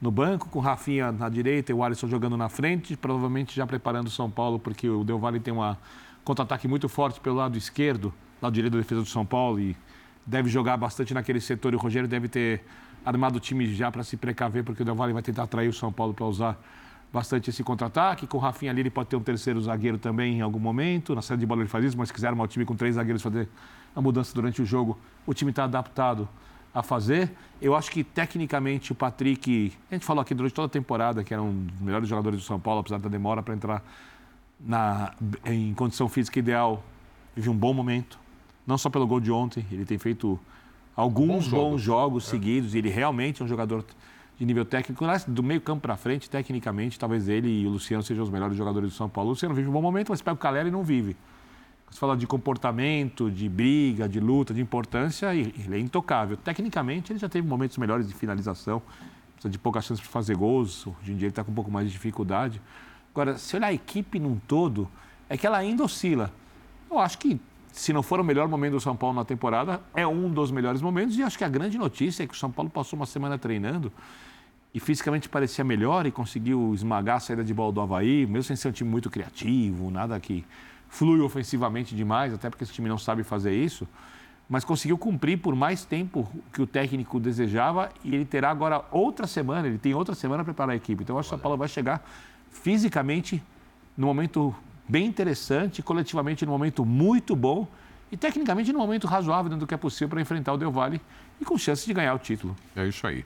no banco, com o Rafinha na direita e o Alisson jogando na frente, provavelmente já preparando o São Paulo, porque o Del Valle tem uma contra-ataque muito forte pelo lado esquerdo, lado direito da defesa do São Paulo, e deve jogar bastante naquele setor, e o Rogério deve ter armado o time já para se precaver, porque o Del Valle vai tentar atrair o São Paulo para usar bastante esse contra-ataque. Com o Rafinha ali, ele pode ter um terceiro zagueiro também em algum momento. Na saída de bola ele faz isso, mas se quiser armar o time com três zagueiros fazer a mudança durante o jogo, o time está adaptado a fazer. Eu acho que tecnicamente o Patrick, a gente falou aqui durante toda a temporada que era um dos melhores jogadores do São Paulo, apesar da demora para entrar na, em condição física ideal, vive um bom momento. Não só pelo gol de ontem, ele tem feito alguns Bons jogos. bons jogos seguidos e ele realmente é um jogador de nível técnico. Do meio campo para frente, tecnicamente, talvez ele e o Luciano sejam os melhores jogadores do São Paulo. O Luciano vive um bom momento, mas pega o Calera e não vive. Você fala de comportamento, de briga, de luta, de importância, ele é intocável. Tecnicamente, ele já teve momentos melhores de finalização, precisa de poucas chances para fazer gols. Hoje em dia ele está com um pouco mais de dificuldade. Agora, se olhar a equipe num todo, é que ela ainda oscila. Eu acho que, se não for o melhor momento do São Paulo na temporada, é um dos melhores momentos. E acho que a grande notícia é que o São Paulo passou uma semana treinando e fisicamente parecia melhor e conseguiu esmagar a saída de bola do Havaí, mesmo sem ser um time muito criativo, nada que flui ofensivamente demais, até porque esse time não sabe fazer isso, mas conseguiu cumprir por mais tempo que o técnico desejava e ele terá agora outra semana, ele tem outra semana para preparar a equipe. Então, eu acho que o São Paulo vai chegar fisicamente no momento bem interessante, coletivamente no momento muito bom e tecnicamente no momento razoável dentro do que é possível para enfrentar o Del Valle e com chance de ganhar o título. É isso aí.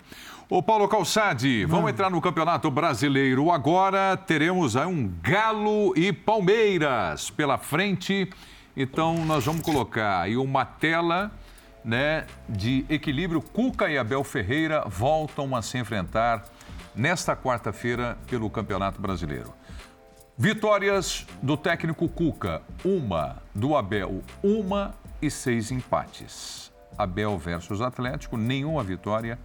Ô Paulo Calçade, vamos entrar no Campeonato Brasileiro agora. Teremos aí um Galo e Palmeiras pela frente. Então nós vamos colocar aí uma tela né, de equilíbrio. Cuca e Abel Ferreira voltam a se enfrentar nesta quarta-feira pelo Campeonato Brasileiro. Vitórias do técnico Cuca, uma. Do Abel, uma e seis empates. Abel versus Atlético, nenhuma vitória,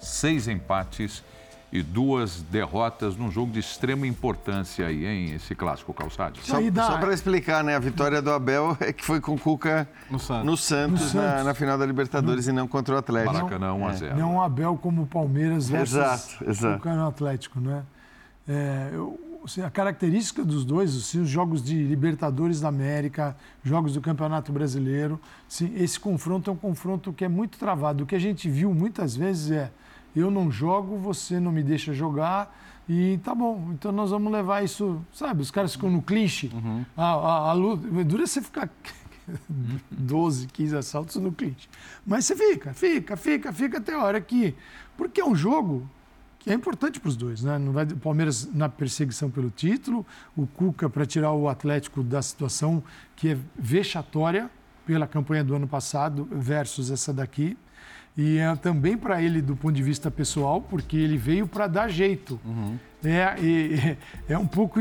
seis empates e duas derrotas num jogo de extrema importância aí, hein, esse clássico calçado. Só, só para explicar, né, a vitória do Abel é que foi com o Cuca no Santos, no Santos, no Santos. Na, na, final da Libertadores no... e não contra o Atlético. Maracanã 1 a 0. Não o Abel como o Palmeiras versus exato, exato. Cuca no Atlético, né? É, eu, assim, a característica dos dois, assim, os jogos de Libertadores da América, jogos do Campeonato Brasileiro, assim, esse confronto é um confronto que é muito travado. O que a gente viu muitas vezes é eu não jogo, você não me deixa jogar e tá bom. Então nós vamos levar isso, sabe? Os caras ficam no clinch. Uhum. A, a, a luta, dura você ficar 12, 15 assaltos no clinch. Mas você fica, fica, fica, fica até a hora que... Porque é um jogo que é importante para os dois, né? Não vai, o Palmeiras na perseguição pelo título, o Cuca para tirar o Atlético da situação que é vexatória pela campanha do ano passado versus essa daqui. E é também para ele do ponto de vista pessoal, porque ele veio para dar jeito. Uhum. É, é, é um pouco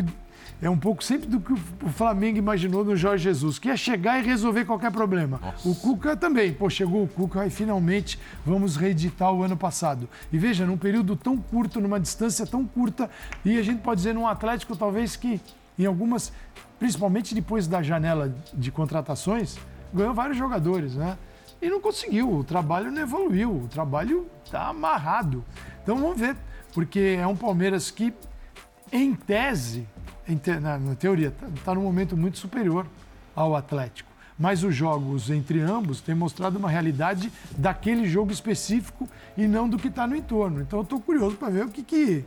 é um pouco sempre do que o Flamengo imaginou no Jorge Jesus, que é chegar e resolver qualquer problema. Nossa. O Cuca também. Pô, chegou o Cuca e finalmente vamos reeditar o ano passado. E veja, num período tão curto, numa distância tão curta, e a gente pode dizer num Atlético talvez que em algumas, principalmente depois da janela de contratações, ganhou vários jogadores, né? e não conseguiu. O trabalho não evoluiu, o trabalho está amarrado. Então vamos ver, porque é um Palmeiras que, em tese, na, na, teoria, está tá num momento muito superior ao Atlético. Mas os jogos entre ambos têm mostrado uma realidade daquele jogo específico e não do que está no entorno. Então eu estou curioso para ver o que, que.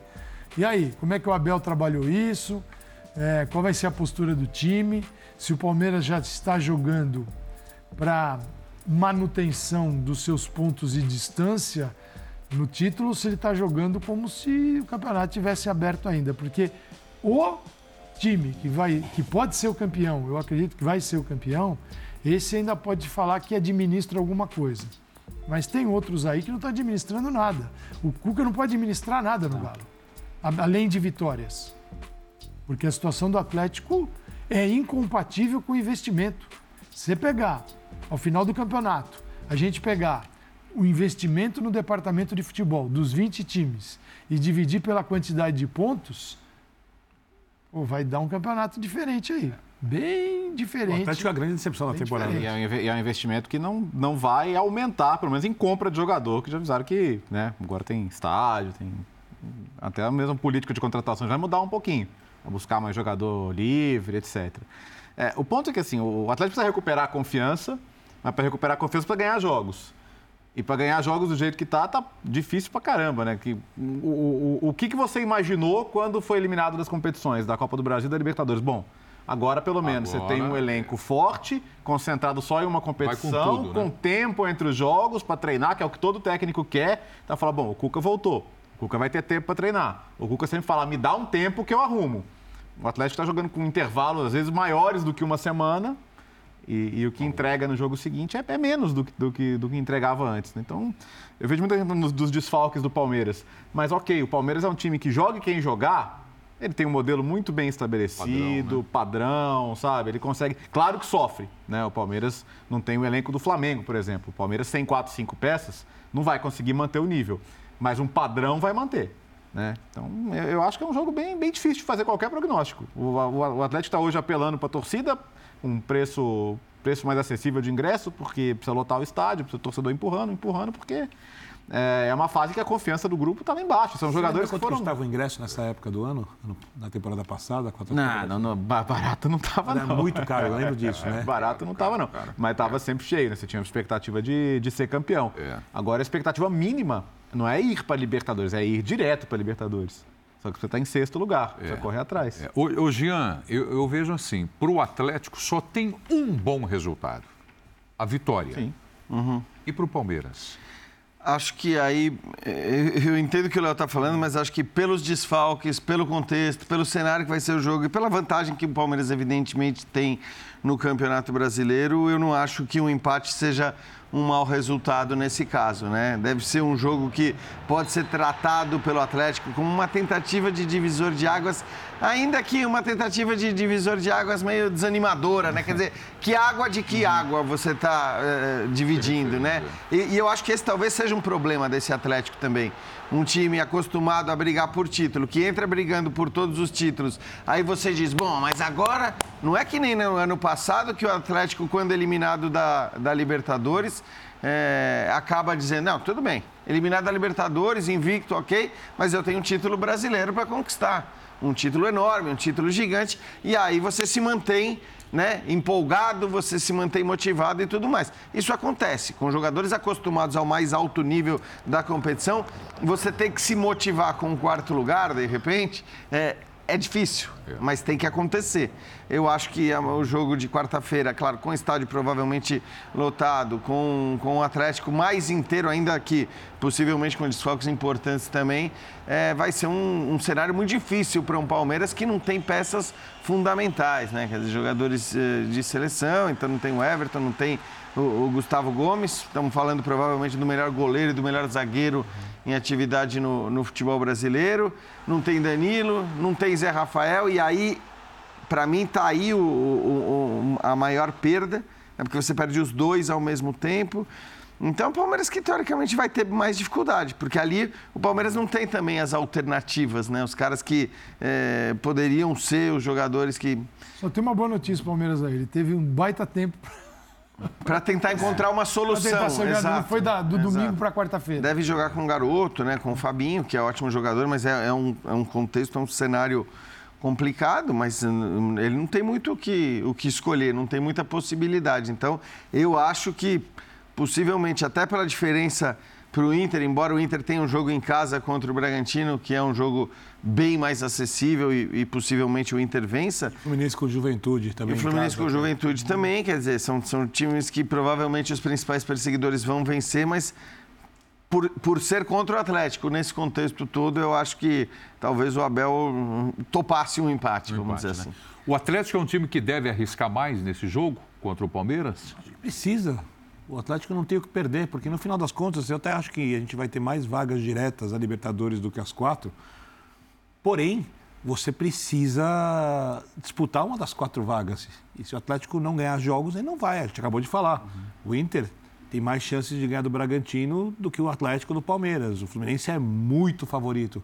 E aí, como é que o Abel trabalhou isso? É, qual vai ser a postura do time? Se o Palmeiras já está jogando para manutenção dos seus pontos de distância no título se ele está jogando como se o campeonato tivesse aberto ainda, porque o time que vai, que pode ser o campeão, eu acredito que vai ser o campeão, esse ainda pode falar que administra alguma coisa. Mas tem outros aí que não estão tá administrando nada. O Cuca não pode administrar nada no Galo, além de vitórias. Porque a situação do Atlético é incompatível com o investimento. Você pegar ao final do campeonato, a gente pegar o investimento no departamento de futebol dos 20 times e dividir pela quantidade de pontos, pô, vai dar um campeonato diferente aí. Bem diferente. O Atlético é a grande decepção da temporada. E é, um investimento que não, não vai aumentar, pelo menos em compra de jogador, que já avisaram que né, agora tem estádio, tem até a mesma política de contratação vai mudar um pouquinho. Vai buscar mais jogador livre, etc. É, o ponto é que assim, o Atlético precisa recuperar a confiança mas para recuperar a confiança para ganhar jogos. E para ganhar jogos do jeito que tá, tá difícil para caramba, né? Que, o, o, o que, que você imaginou quando foi eliminado das competições da Copa do Brasil e da Libertadores? Bom, agora pelo menos agora, você tem um elenco forte, concentrado só em uma competição, com, tudo, com né? tempo entre os jogos para treinar, que é o que todo técnico quer. Então fala, bom, o Cuca voltou. O Cuca vai ter tempo para treinar. O Cuca sempre fala, me dá um tempo que eu arrumo. O Atlético está jogando com intervalos, às vezes, maiores do que uma semana E, e, o que entrega no jogo seguinte é, é menos do, do, que, do que entregava antes. Né? Então, eu vejo muita gente nos, dos desfalques do Palmeiras. Mas, ok, o Palmeiras é um time que joga e quem jogar, ele tem um modelo muito bem estabelecido, padrão, né? padrão, sabe? Ele consegue. Claro que sofre, né? O Palmeiras não tem o elenco do Flamengo, por exemplo. O Palmeiras sem quatro, cinco peças, não vai conseguir manter o nível. Mas um padrão vai manter. Né? Então, eu acho que é um jogo bem, bem difícil de fazer qualquer prognóstico. O, o, o Atlético está hoje apelando para a torcida, um preço, preço mais acessível de ingresso, porque precisa lotar o estádio, precisa o torcedor empurrando, empurrando, porque é, é uma fase que a confiança do grupo está lá embaixo. São Você jogadores que foram... custava o ingresso nessa época do ano, na temporada passada? Não, não, não, barato não estava não. Era muito caro, eu lembro disso, né? Barato não estava não, mas estava sempre cheio, né? Você tinha a expectativa de, de ser campeão. É. Agora a expectativa mínima não é ir para a Libertadores, é ir direto para a Libertadores. Só que você está em sexto lugar, é. você correr atrás. É. O, o Jean, eu, eu vejo assim, para o Atlético só tem um bom resultado, a vitória. Sim. Uhum. E para o Palmeiras? Acho que aí, eh, eu entendo o que o Léo está falando, mas acho que pelos desfalques, pelo contexto, pelo cenário que vai ser o jogo e pela vantagem que o Palmeiras evidentemente tem no Campeonato Brasileiro, eu não acho que um empate seja um mau resultado nesse caso, né? Deve ser um jogo que pode ser tratado pelo Atlético como uma tentativa de divisor de águas, ainda que uma tentativa de divisor de águas meio desanimadora, né? Quer dizer, que água de que água você está uh, dividindo, né? E, e eu acho que esse talvez seja um problema desse Atlético também um time acostumado a brigar por título, que entra brigando por todos os títulos, aí você diz, bom, mas agora não é que nem no ano passado que o Atlético, quando eliminado da, da Libertadores, é, acaba dizendo, não, tudo bem, eliminado da Libertadores, invicto, ok, mas eu tenho um título brasileiro para conquistar. Um título enorme, um título gigante, e aí você se mantém né, empolgado, você se mantém motivado e tudo mais. Isso acontece. Com jogadores acostumados ao mais alto nível da competição, você tem que se motivar com o quarto lugar, de repente, é, é difícil, é. mas tem que acontecer. Eu acho que o jogo de quarta-feira, claro, com o estádio provavelmente lotado, com, com o Atlético mais inteiro, ainda que possivelmente com desfalques importantes também, é, vai ser um, um cenário muito difícil para um Palmeiras que não tem peças fundamentais, né? Quer dizer, jogadores eh, de seleção, então não tem o Everton, não tem o, o Gustavo Gomes, estamos falando provavelmente do melhor goleiro e do melhor zagueiro em atividade no, no futebol brasileiro, não tem Danilo, não tem Zé Rafael, e aí para mim está aí o, o, a maior perda, né? porque você perde os dois ao mesmo tempo. Então, o Palmeiras que teoricamente vai ter mais dificuldade, porque ali o Palmeiras não tem também as alternativas, né? Os caras que é, poderiam ser os jogadores que. Só tem uma boa notícia, Palmeiras aí. Ele teve um baita tempo para tentar encontrar uma solução. Exato. Foi da, do Exato. domingo para quarta-feira. Deve jogar com um garoto, né? Com o Fabinho, que é ótimo jogador, mas é, é, um, é um contexto, é um cenário complicado, mas hum, ele não tem muito o que, o que escolher, não tem muita possibilidade. Então, eu acho que possivelmente, até pela diferença para o Inter, embora o Inter tenha um jogo em casa contra o Bragantino, que é um jogo bem mais acessível e, e possivelmente o Inter vença. O Fluminense com Juventude também. E o Fluminense com Juventude também, quer dizer, são, são times que provavelmente os principais perseguidores vão vencer, mas por, por ser contra o Atlético, nesse contexto todo, eu acho que talvez o Abel topasse um empate, um vamos empate, dizer né? assim. O Atlético é um time que deve arriscar mais nesse jogo contra o Palmeiras? Precisa. O Atlético não tem o que perder, porque no final das contas, eu até acho que a gente vai ter mais vagas diretas a Libertadores do que as quatro. Porém, você precisa disputar uma das quatro vagas. E se o Atlético não ganhar jogos, ele não vai. A gente acabou de falar. Uhum. O Inter tem mais chances de ganhar do Bragantino do que o Atlético do Palmeiras. O Fluminense é muito favorito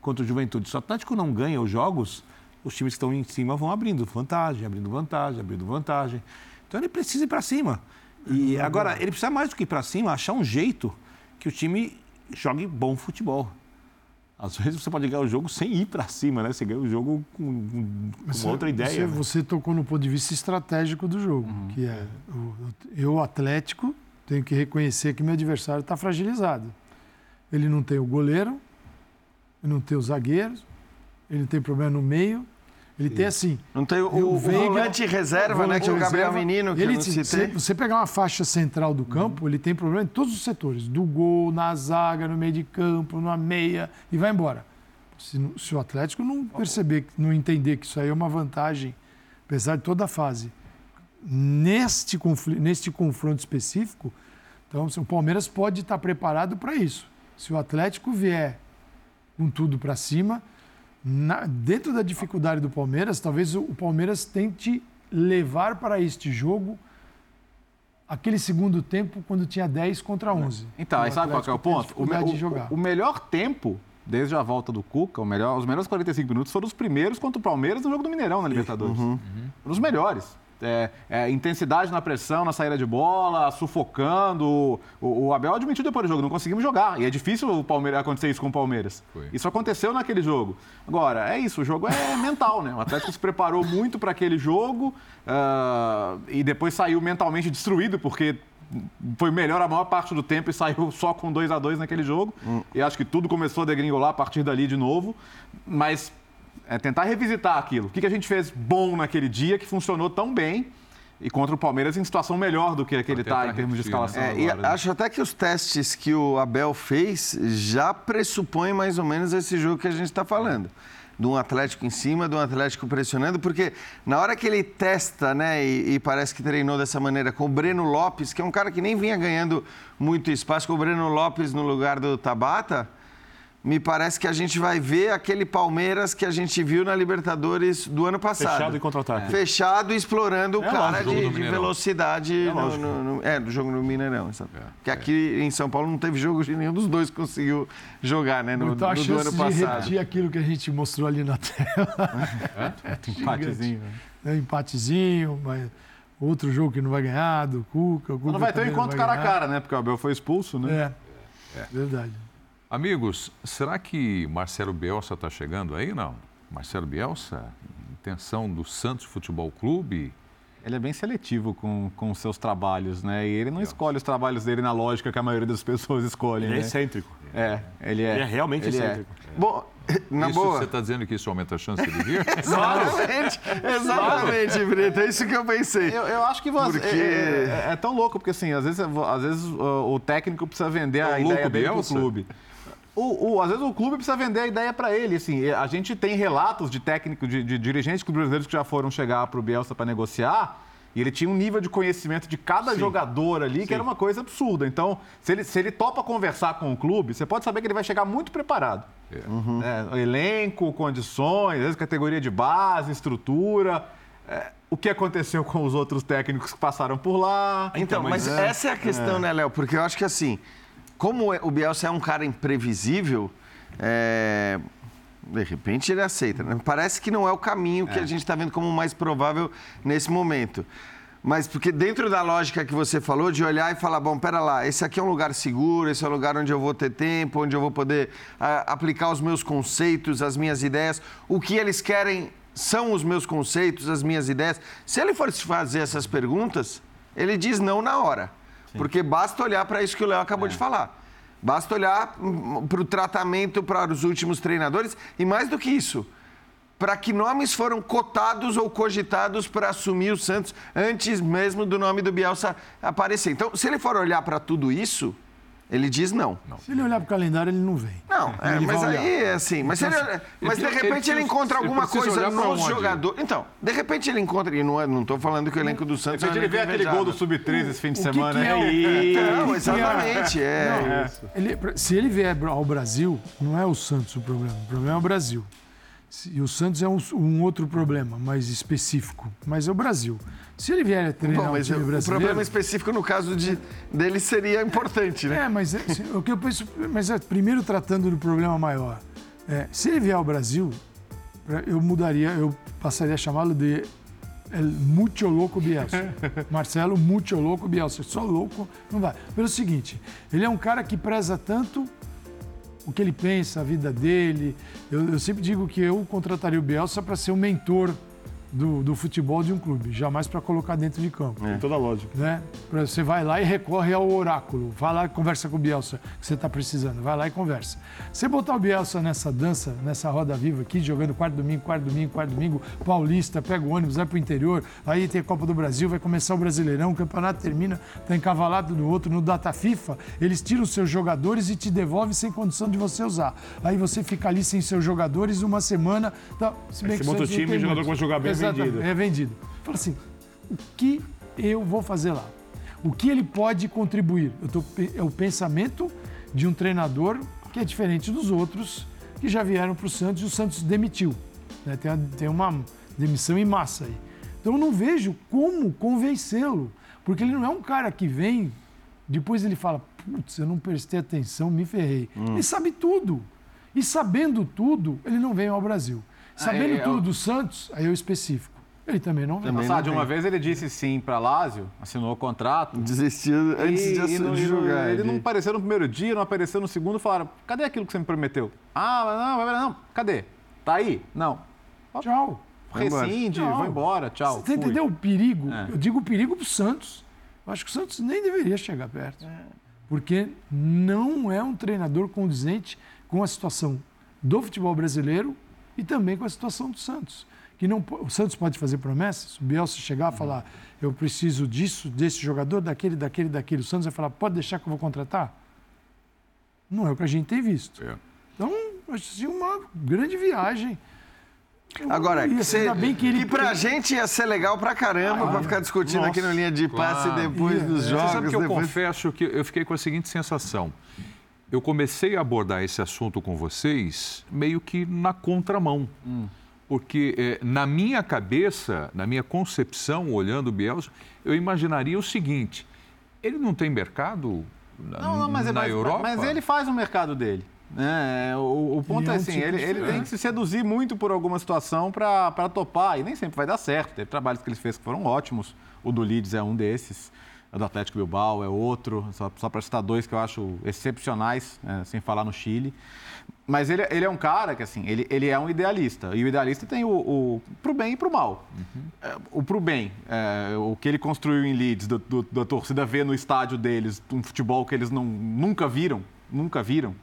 contra o Juventude. Se o Atlético não ganha os jogos, os times que estão em cima vão abrindo vantagem, abrindo vantagem, abrindo vantagem. Então ele precisa ir para cima. E uhum. agora, ele precisa mais do que ir para cima, achar um jeito que o time jogue bom futebol. Às vezes você pode ganhar o jogo sem ir para cima, né? Você ganha o jogo com, com outra ideia. Você, né? você, tocou no ponto de vista estratégico do jogo, uhum. que é eu, Atlético, tenho que reconhecer que meu adversário está fragilizado. Ele não tem o goleiro, ele não tem os zagueiros, ele tem problema no meio. Ele tem assim. Não tem o, o, o volante reserva, né? Que é o Gabriel Menino, que ele, eu não citei. você pegar uma faixa central do campo, uhum. ele tem problema em todos os setores. Do gol, na zaga, no meio de campo, na meia, e vai embora. Se, se o Atlético não perceber, não entender que isso aí é uma vantagem, apesar de toda a fase, neste, neste confronto específico, então o Palmeiras pode estar preparado para isso. Se o Atlético vier com tudo para cima, na, dentro da dificuldade do Palmeiras, talvez o, o Palmeiras tente levar para este jogo aquele segundo tempo quando tinha 10 contra 11. Então, aí sabe qual é o ponto? O, o, o, melhor tempo, desde a volta do Cuca, melhor, os melhores 45 minutos foram os primeiros contra o Palmeiras no jogo do Mineirão, na Libertadores. Uhum. Uhum. Os melhores é, é, intensidade na pressão, na saída de bola, sufocando. O, o, Abel admitiu depois do jogo, não conseguimos jogar. E é difícil o Palmeiras acontecer isso com o Palmeiras. Foi. Isso aconteceu naquele jogo. Agora, é isso, o jogo é mental, né? O Atlético se preparou muito para aquele jogo uh, e depois saiu mentalmente destruído, porque foi melhor a maior parte do tempo e saiu só com 2 a 2 naquele jogo. Hum. E acho que tudo começou a degringolar a partir dali de novo. Mas é tentar revisitar aquilo. O que a gente fez bom naquele dia que funcionou tão bem e contra o Palmeiras em situação melhor do que aquele está em termos de escalação. Né? É, agora, né? Acho até que os testes que o Abel fez já pressupõem mais ou menos esse jogo que a gente está falando. De um Atlético em cima, de um Atlético pressionando, porque na hora que ele testa, né, e, e, parece que treinou dessa maneira com o Breno Lopes, que é um cara que nem vinha ganhando muito espaço, com o Breno Lopes no lugar do Tabata, me parece que a gente vai ver aquele Palmeiras que a gente viu na Libertadores do ano passado. Fechado e contra-ataque. É. Fechado explorando é o cara de, de velocidade. É, no, no, no, é, do jogo no Mineirão. Sabe? É, Porque aqui em São Paulo não teve jogo de nenhum dos dois conseguiu jogar, né? No, então, a chance do ano passado. de repetir aquilo que a gente mostrou ali na tela. É? Empatezinho. É, empatezinho, mas outro jogo que não vai ganhar, do Cuca. O Cuca não vai ter um encontro cara a cara, né? Porque o Abel foi expulso, né? É, é. verdade. Amigos, será que Marcelo Bielsa está chegando aí? Não. Marcelo Bielsa, intenção do Santos Futebol Clube? Ele é bem seletivo com, com os seus trabalhos, né? E ele não escolhe os trabalhos dele na lógica que a maioria das pessoas escolhem. Ele né? é excêntriko. É, ele é. Ele é realmente ele é. excêntrico. É. Bom, na isso, boa. Você está dizendo que isso aumenta a chance de vir? exatamente, exatamente, Brito. É isso que eu pensei. Eu, eu acho que você. Porque... É, é, é, tão louco, porque assim, às vezes, às vezes o, técnico precisa vender a ideia dele pro clube. O, o, às vezes o clube precisa vender a ideia para ele. Assim, a gente tem relatos de técnicos, de, de dirigentes brasileiros que já foram chegar para o Bielsa para negociar. E ele tinha um nível de conhecimento de cada Sim. jogador ali Sim. que era uma coisa absurda. Então, se ele, se ele topa conversar com o clube, você pode saber que ele vai chegar muito preparado. É. Uhum. É, elenco, condições, às vezes categoria de base, estrutura. É, o que aconteceu com os outros técnicos que passaram por lá. Então, mas, mas é, essa é a questão, é. né, Léo? Porque eu acho que assim, como o Bielsa é um cara imprevisível, é, de repente ele aceita. Né? Parece que não é o caminho que é. a gente está vendo como mais provável nesse momento. Mas porque dentro da lógica que você falou, de olhar e falar, bom, pera lá, esse aqui é um lugar seguro, esse é um lugar onde eu vou ter tempo, onde eu vou poder a, aplicar os meus conceitos, as minhas ideias. O que eles querem são os meus conceitos, as minhas ideias. Se ele for fazer essas perguntas, ele diz não na hora. Porque basta olhar para isso que o Léo acabou é. de falar. Basta olhar para o tratamento para os últimos treinadores e mais do que isso, para que nomes foram cotados ou cogitados para assumir o Santos antes mesmo do nome do Bielsa aparecer. Então, se ele for olhar para tudo isso, ele diz não. não. Se ele olhar para o calendário, ele não vem. Não, é, mas aí é assim. Mas, ele, mas de repente ele, ele encontra alguma coisa nos jogadores. Então, de repente ele encontra. E não estou falando que o elenco do Santos. De repente ele vê aquele gol do Sub-13 esse fim de semana. Que que é o... Não, exatamente. É. Não, ele, se ele vier ao Brasil, não é o Santos o problema. O problema é o Brasil. E o Santos é um, um, outro problema mais específico, mas é o Brasil. Se ele vier a treinar Bom, mas o time brasileiro... O problema específico no caso de, dele seria importante, né? É, mas é, o que eu penso... Mas é, primeiro tratando do problema maior. É, se ele vier ao Brasil, eu mudaria, eu passaria a chamá-lo de El Mucho Louco Bielsa. Marcelo Mucho Louco Bielsa. Só louco não vai. Pelo seguinte, ele é um cara que preza tanto o que ele pensa, a vida dele. Eu, eu sempre digo que eu contrataria o Bielsa para ser o mentor do, do, futebol de um clube, jamais para colocar dentro de campo. É. Tem toda a lógica. Né? Você vai lá e recorre ao oráculo. Vai lá e conversa com o Bielsa, que você está precisando. Vai lá e conversa. Você botar o Bielsa nessa dança, nessa roda viva aqui, jogando quarto domingo, quarto domingo, quarto domingo, paulista, pega o ônibus, vai para o interior, aí tem a Copa do Brasil, vai começar o Brasileirão, o campeonato termina, está encavalado no outro, no Data FIFA, eles tiram os seus jogadores e te devolvem sem condição de você usar. Aí você fica ali sem seus jogadores uma semana. Tá, se bem Esse que monta o time e o jogador começa a jogar bem vendido. É vendido. Fala assim, o que eu vou fazer lá. O que ele pode contribuir? Tô, é o pensamento de um treinador que é diferente dos outros que já vieram para o Santos e o Santos demitiu. Né? Tem, tem uma demissão em massa aí. Então eu não vejo como convencê-lo, porque ele não é um cara que vem, depois ele fala, putz, eu não prestei atenção, me ferrei. Hum. Ele sabe tudo. E sabendo tudo, ele não vem ao Brasil. Sabendo ah, é, tudo é, do Santos, aí é o específico. Ele também não vem. Também de uma vez ele disse sim para Lázio, assinou o contrato. Desistiu antes e, de, e jogar. Ele, ele não apareceu no primeiro dia, não apareceu no segundo. Falaram, cadê aquilo que você me prometeu? Ah, não, não, não. Cadê? Tá aí? Não. Tchau. Rescinde, vai embora, tchau. Você entendeu o perigo? É. Eu digo o perigo para o Santos. Eu acho que o Santos nem deveria chegar perto. É. Porque não é um treinador condizente com a situação do futebol brasileiro e também com a situação do Santos que não, o Santos pode fazer promessas, o Bielsa chegar a falar, eu preciso disso, desse jogador, daquele, daquele, daquele. O Santos vai falar, pode deixar que eu vou contratar? Não é o que a gente tem visto. É. Então, acho que uma grande viagem. Agora, que, ser, bem que, ele... que pra gente ia ser legal pra caramba, ah, pra ficar discutindo nossa, aqui no linha de passe claro. depois dos é. jogos. Você sabe que eu depois... confesso que eu fiquei com a seguinte sensação. Eu comecei a abordar esse assunto com vocês meio que na contramão. Hum porque é, na minha cabeça, na minha concepção, olhando o Bielsa, eu imaginaria o seguinte: ele não tem mercado na, não, não, mas, é na mas, Europa? Mas ele faz o mercado dele. Né? O, o ponto é, é assim, ele, ele tem que se seduzir muito por alguma situação para topar, e nem sempre vai dar certo. Teve trabalhos que ele fez que foram ótimos, o do Leeds é um desses, do Atlético Bilbao é outro, só, só para citar dois que eu acho excepcionais, né? sem falar no Chile. Mas ele, ele é um cara que, assim, ele, ele é um idealista. E o idealista tem o, o pro bem e pro mal. Uhum. É, o pro bem, é, o que ele construiu em Leeds, do, do, da torcida ver no estádio deles, um futebol que eles não, nunca viram, nunca viram,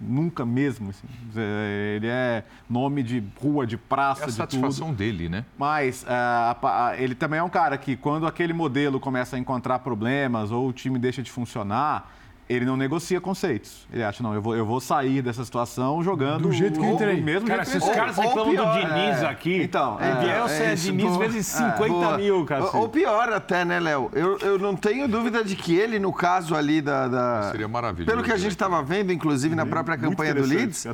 nunca mesmo. Assim. É, ele é nome de rua, de praça, é a de satisfação tudo. dele, né? Mas é, ele também é um cara que, quando aquele modelo começa a encontrar problemas ou o time deixa de funcionar ele não negocia conceitos. Ele acha, não, eu vou, eu vou sair dessa situação jogando do jeito que eu entrei. Mesmo cara, se os caras reclamam do Diniz é. aqui, então, é, Bielsa é, é Diniz boa, vezes 50 é, mil, cara. Ou pior até, né, Léo? Eu, eu não tenho dúvida de que ele, no caso ali da... da... Seria maravilhoso. Pelo que a gente estava vendo, inclusive, na própria campanha do Leeds,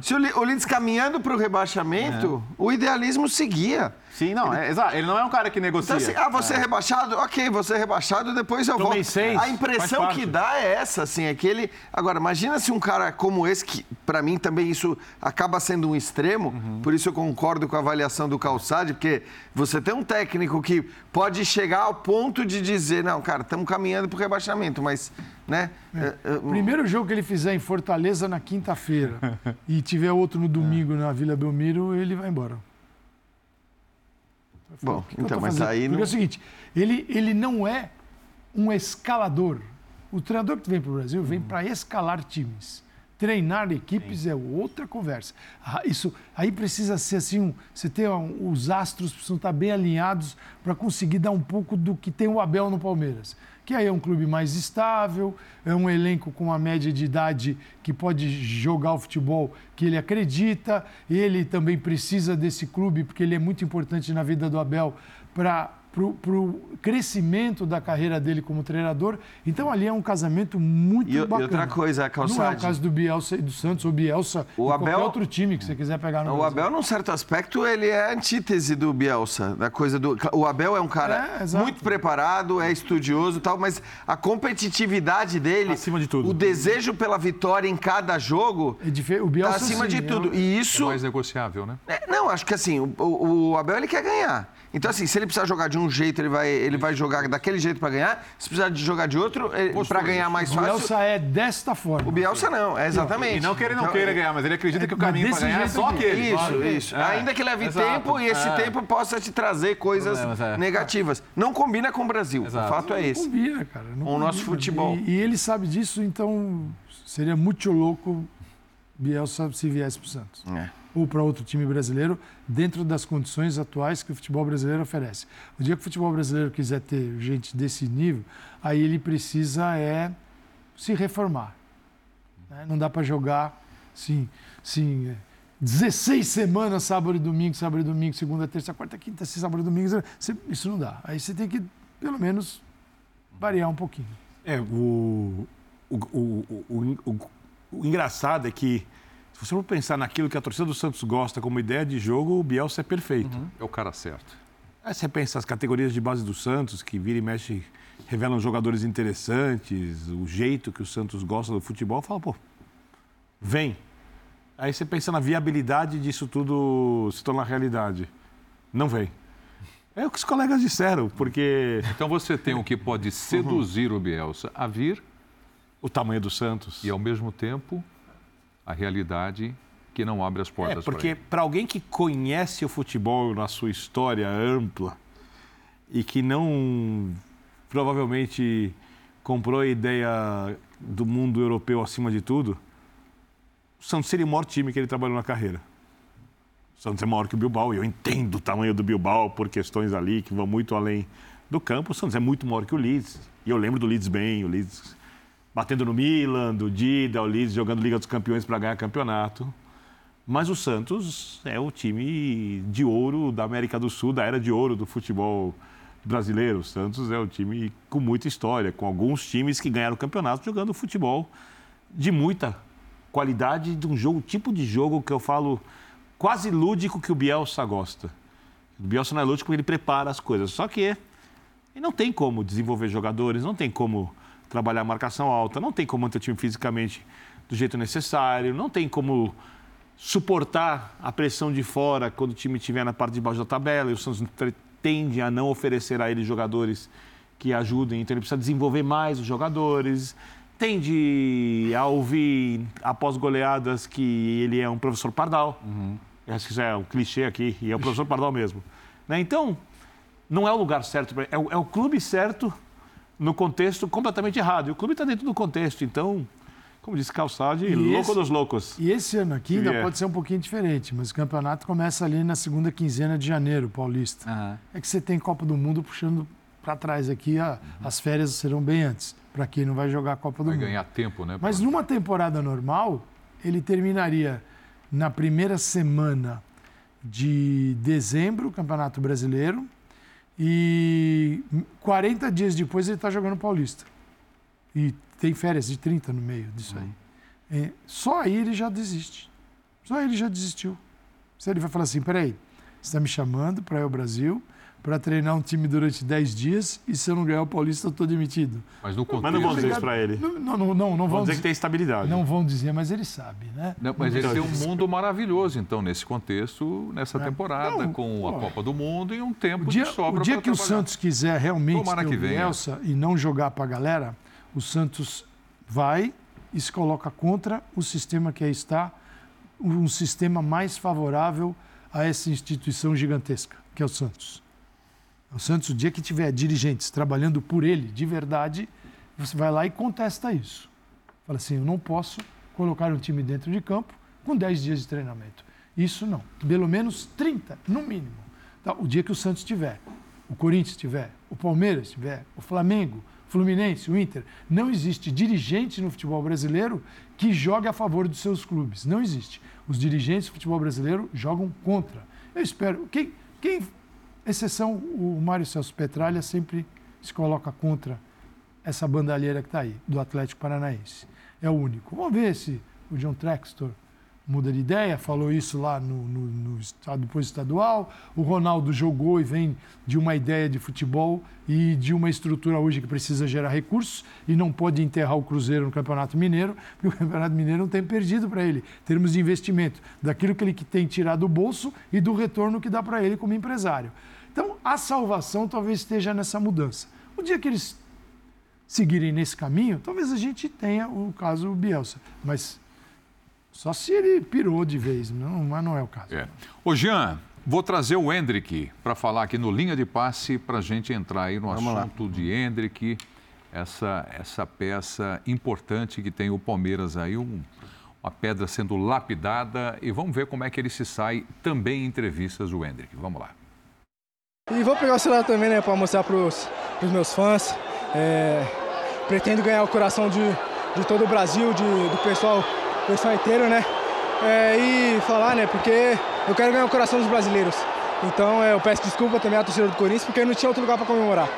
se o, o Leeds caminhando para o rebaixamento, é. o idealismo seguia. Sim, não, ele... É, exato. Ele não é um cara que negocia. Então, assim, ah, você é. é rebaixado? Ok, você é rebaixado, depois eu Tomei volto. Seis, a impressão que dá é essa, assim, é que ele... Agora, imagina se um cara como esse, que para mim também isso acaba sendo um extremo, uhum. por isso eu concordo com a avaliação do Calçade, porque você tem um técnico que pode chegar ao ponto de dizer, não, cara, estamos caminhando para o rebaixamento, mas... Né? É. É, Primeiro jogo que ele fizer em Fortaleza na quinta-feira e tiver outro no domingo na Vila Belmiro, ele vai embora. Bom, que então, que mas aí. Porque não... é o seguinte: ele, ele não é um escalador. O treinador que vem para o Brasil vem uhum. para escalar times. Treinar equipes Sim. é outra conversa. Ah, isso aí precisa ser assim, um, você tem um, os astros precisam estar bem alinhados para conseguir dar um pouco do que tem o Abel no Palmeiras que aí é um clube mais estável, é um elenco com uma média de idade que pode jogar o futebol que ele acredita. Ele também precisa desse clube, porque ele é muito importante na vida do Abel para para o crescimento da carreira dele como treinador. Então ali é um casamento muito e, bacana. E outra coisa, Calçade... Não é o caso do Bielsa e do Santos, ou Bielsa o Abel, qualquer outro time que você quiser pegar no O Brasil. Abel, num certo aspecto, ele é a antítese do Bielsa, da coisa do... O Abel é um cara é, muito preparado, é estudioso e tal, mas a competitividade dele... Acima de tudo. O desejo pela vitória em cada jogo... É dif... O Bielsa, tá acima sim, de tudo. É... E isso... É mais negociável, né? É, não, acho que assim, o, o Abel, ele quer ganhar. Então, assim, se ele precisar jogar de um jeito, ele vai, ele vai jogar daquele jeito para ganhar. Se precisar de jogar de outro, para ganhar mais fácil. O Bielsa é desta forma. O Bielsa não, é exatamente. E não que ele não então, queira ganhar, mas ele acredita é, que o caminho para ganhar é só aquele. Isso, claro. isso. É. Ainda que leve Exato. tempo e esse é. tempo possa te trazer coisas é. negativas. Não combina com o Brasil. Exato. O fato é esse. Não combina, cara. Não com o nosso futebol. E, e, ele sabe disso, então seria muito louco Bielsa se viesse para o Santos. É ou para outro time brasileiro, dentro das condições atuais que o futebol brasileiro oferece. O dia que o futebol brasileiro quiser ter gente desse nível, aí ele precisa é se reformar. Né? Não dá para jogar sim, sim, 16 semanas, sábado e domingo, sábado e domingo, segunda, terça, quarta, quinta, sexta, sábado e domingo. Isso não dá. Aí você tem que, pelo menos, variar um pouquinho. É, o, o, o, o engraçado é que, se você for pensar naquilo que a torcida do Santos gosta como ideia de jogo, o Bielsa é perfeito. Uhum. É o cara certo. Aí você pensa as categorias de base do Santos, que vira e mexe, revelam jogadores interessantes, o jeito que o Santos gosta do futebol, fala, pô, vem. Aí você pensa na viabilidade disso tudo se tornar realidade. Não vem. É o que os colegas disseram, porque. Então você tem o que pode seduzir uhum. o Bielsa a vir. O tamanho do Santos. E ao mesmo tempo, a realidade que não abre as portas. É, porque para alguém que conhece o futebol na sua história ampla e que não provavelmente comprou a ideia do mundo europeu acima de tudo, o Santos seria o maior time que ele trabalhou na carreira. O Santos é maior que o Bilbao, e eu entendo o tamanho do Bilbao por questões ali que vão muito além do campo. O Santos é muito maior que o Leeds. E eu lembro do Leeds bem, o Leeds batendo no Milan, do Dida, o Leeds jogando Liga dos Campeões para ganhar campeonato. Mas o Santos é o time de ouro da América do Sul, da era de ouro do futebol brasileiro. O Santos é um time com muita história, com alguns times que ganharam campeonato jogando futebol de muita qualidade de um jogo, tipo de jogo que eu falo quase lúdico que o Bielsa gosta. O Bielsa não é lúdico ele prepara as coisas. Só que ele não tem como desenvolver jogadores, não tem como trabalhar marcação alta, não tem como manter o time fisicamente do jeito necessário, não tem como suportar a pressão de fora quando o time estiver na parte de baixo da tabela e o Santos tende a não oferecer a ele jogadores que ajudem, então ele precisa desenvolver mais os jogadores tende a ouvir após goleadas que ele é um professor pardal. Uhum. Acho que isso é um clichê aqui, e é o professor pardal mesmo. Né? Então, não é o lugar certo, é o, é o clube certo no contexto completamente errado. E o clube está dentro do contexto, então, como disse Calçade, e louco esse, dos loucos. E esse ano aqui ainda pode ser um pouquinho diferente, mas o campeonato começa ali na segunda quinzena de janeiro, paulista. Uhum. É que você tem Copa do Mundo puxando para trás aqui, a, uhum. as férias serão bem antes para quem não vai jogar a Copa do vai Mundo. Vai ganhar tempo, né? Mas numa temporada normal, ele terminaria na primeira semana de dezembro, Campeonato Brasileiro, e 40 dias depois ele está jogando Paulista. E tem férias de 30 no meio disso aí. Uhum. É, só aí ele já desiste. Só aí ele já desistiu. Se ele vai falar assim, peraí, você está me chamando para ir ao Brasil, para treinar um time durante 10 dias e se eu não ganhar o Paulista, eu estou demitido. Mas, no contexto... mas não vão dizer isso para ele. Não, não, não, não, não vão dizer que tem estabilidade. Não vão dizer, mas ele sabe, né? Não, mas ele tem um mundo maravilhoso, então, nesse contexto, nessa é. temporada, não, com a Copa do Mundo e um tempo dia, de sobra O dia que trabalhar. o Santos quiser realmente Tomara ter o Bielsa e não jogar para a galera, o Santos vai e se coloca contra o sistema que aí está, um sistema mais favorável a essa instituição gigantesca, que é o Santos. O Santos, o dia que tiver dirigentes trabalhando por ele de verdade, você vai lá e contesta isso. Fala assim: eu não posso colocar um time dentro de campo com 10 dias de treinamento. Isso não. Pelo menos 30, no mínimo. Tá? O dia que o Santos tiver, o Corinthians tiver, o Palmeiras tiver, o Flamengo, o Fluminense, o Inter. Não existe dirigente no futebol brasileiro que jogue a favor dos seus clubes. Não existe. Os dirigentes do futebol brasileiro jogam contra. Eu espero. Quem, quem exceção o Mário Celso Petralha sempre se coloca contra essa bandalheira que está aí, do Atlético Paranaense. É o único. Vamos ver se o John Trextor muda de ideia, falou isso lá no, no, no estado, depois estadual. O Ronaldo jogou e vem de uma ideia de futebol e de uma estrutura hoje que precisa gerar recursos e não pode enterrar o Cruzeiro no Campeonato Mineiro, porque o Campeonato Mineiro não tem perdido para ele, em termos de investimento, daquilo que ele tem tirado do bolso e do retorno que dá para ele como empresário. Então, a salvação talvez esteja nessa mudança. O dia que eles seguirem nesse caminho, talvez a gente tenha o caso Bielsa. Mas só se ele pirou de vez, não, mas não é o caso. É. Ô, Jean, vou trazer o Hendrick para falar aqui no Linha de Passe para a gente entrar aí no Vamos assunto lá. de Hendrick, essa, essa peça importante que tem o Palmeiras aí, um, uma pedra sendo lapidada e vamos ver como é que ele se sai também em entrevistas, o Hendrick. Vamos lá. E vou pegar o celular também, né, para mostrar para os meus fãs. É, pretendo ganhar o coração de, de todo o Brasil, de, do pessoal, pessoal inteiro, né? é, e falar, né? Porque eu quero ganhar o coração dos brasileiros. Então é, eu peço desculpa também à torcida do Corinthians, porque não tinha outro lugar para comemorar.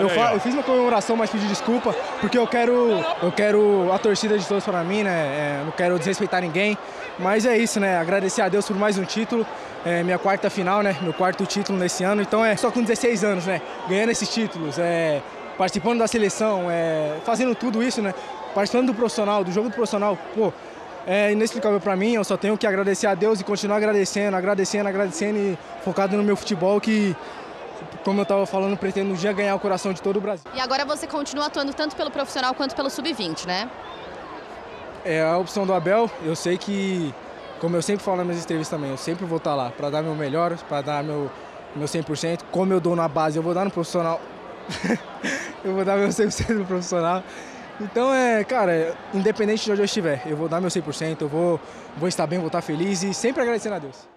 Eu, eu, fiz uma comemoração, mas pedi desculpa, porque eu quero, eu quero a torcida de todos para mim, né? É, não quero desrespeitar ninguém. Mas é isso, né? Agradecer a Deus por mais um título. É minha quarta final, né? Meu quarto título nesse ano. Então é só com 16 anos, né? Ganhando esses títulos, é, participando da seleção, é, fazendo tudo isso, né? Participando do profissional, do jogo do profissional. Pô, é inexplicável para mim. Eu só tenho que agradecer a Deus e continuar agradecendo, agradecendo, agradecendo e focado no meu futebol que como eu estava falando, pretendo um dia ganhar o coração de todo o Brasil. E agora você continua atuando tanto pelo profissional quanto pelo sub-20, né? É a opção do Abel. Eu sei que, como eu sempre falo nas minhas entrevistas também, eu sempre vou estar lá para dar meu melhor, para dar meu, meu 100%. Como eu dou na base, eu vou dar no profissional. eu vou dar meu 100% no profissional. Então, é, cara, independente de onde eu estiver, eu vou dar meu 100%, eu vou, vou estar bem, vou estar feliz e sempre agradecendo a Deus.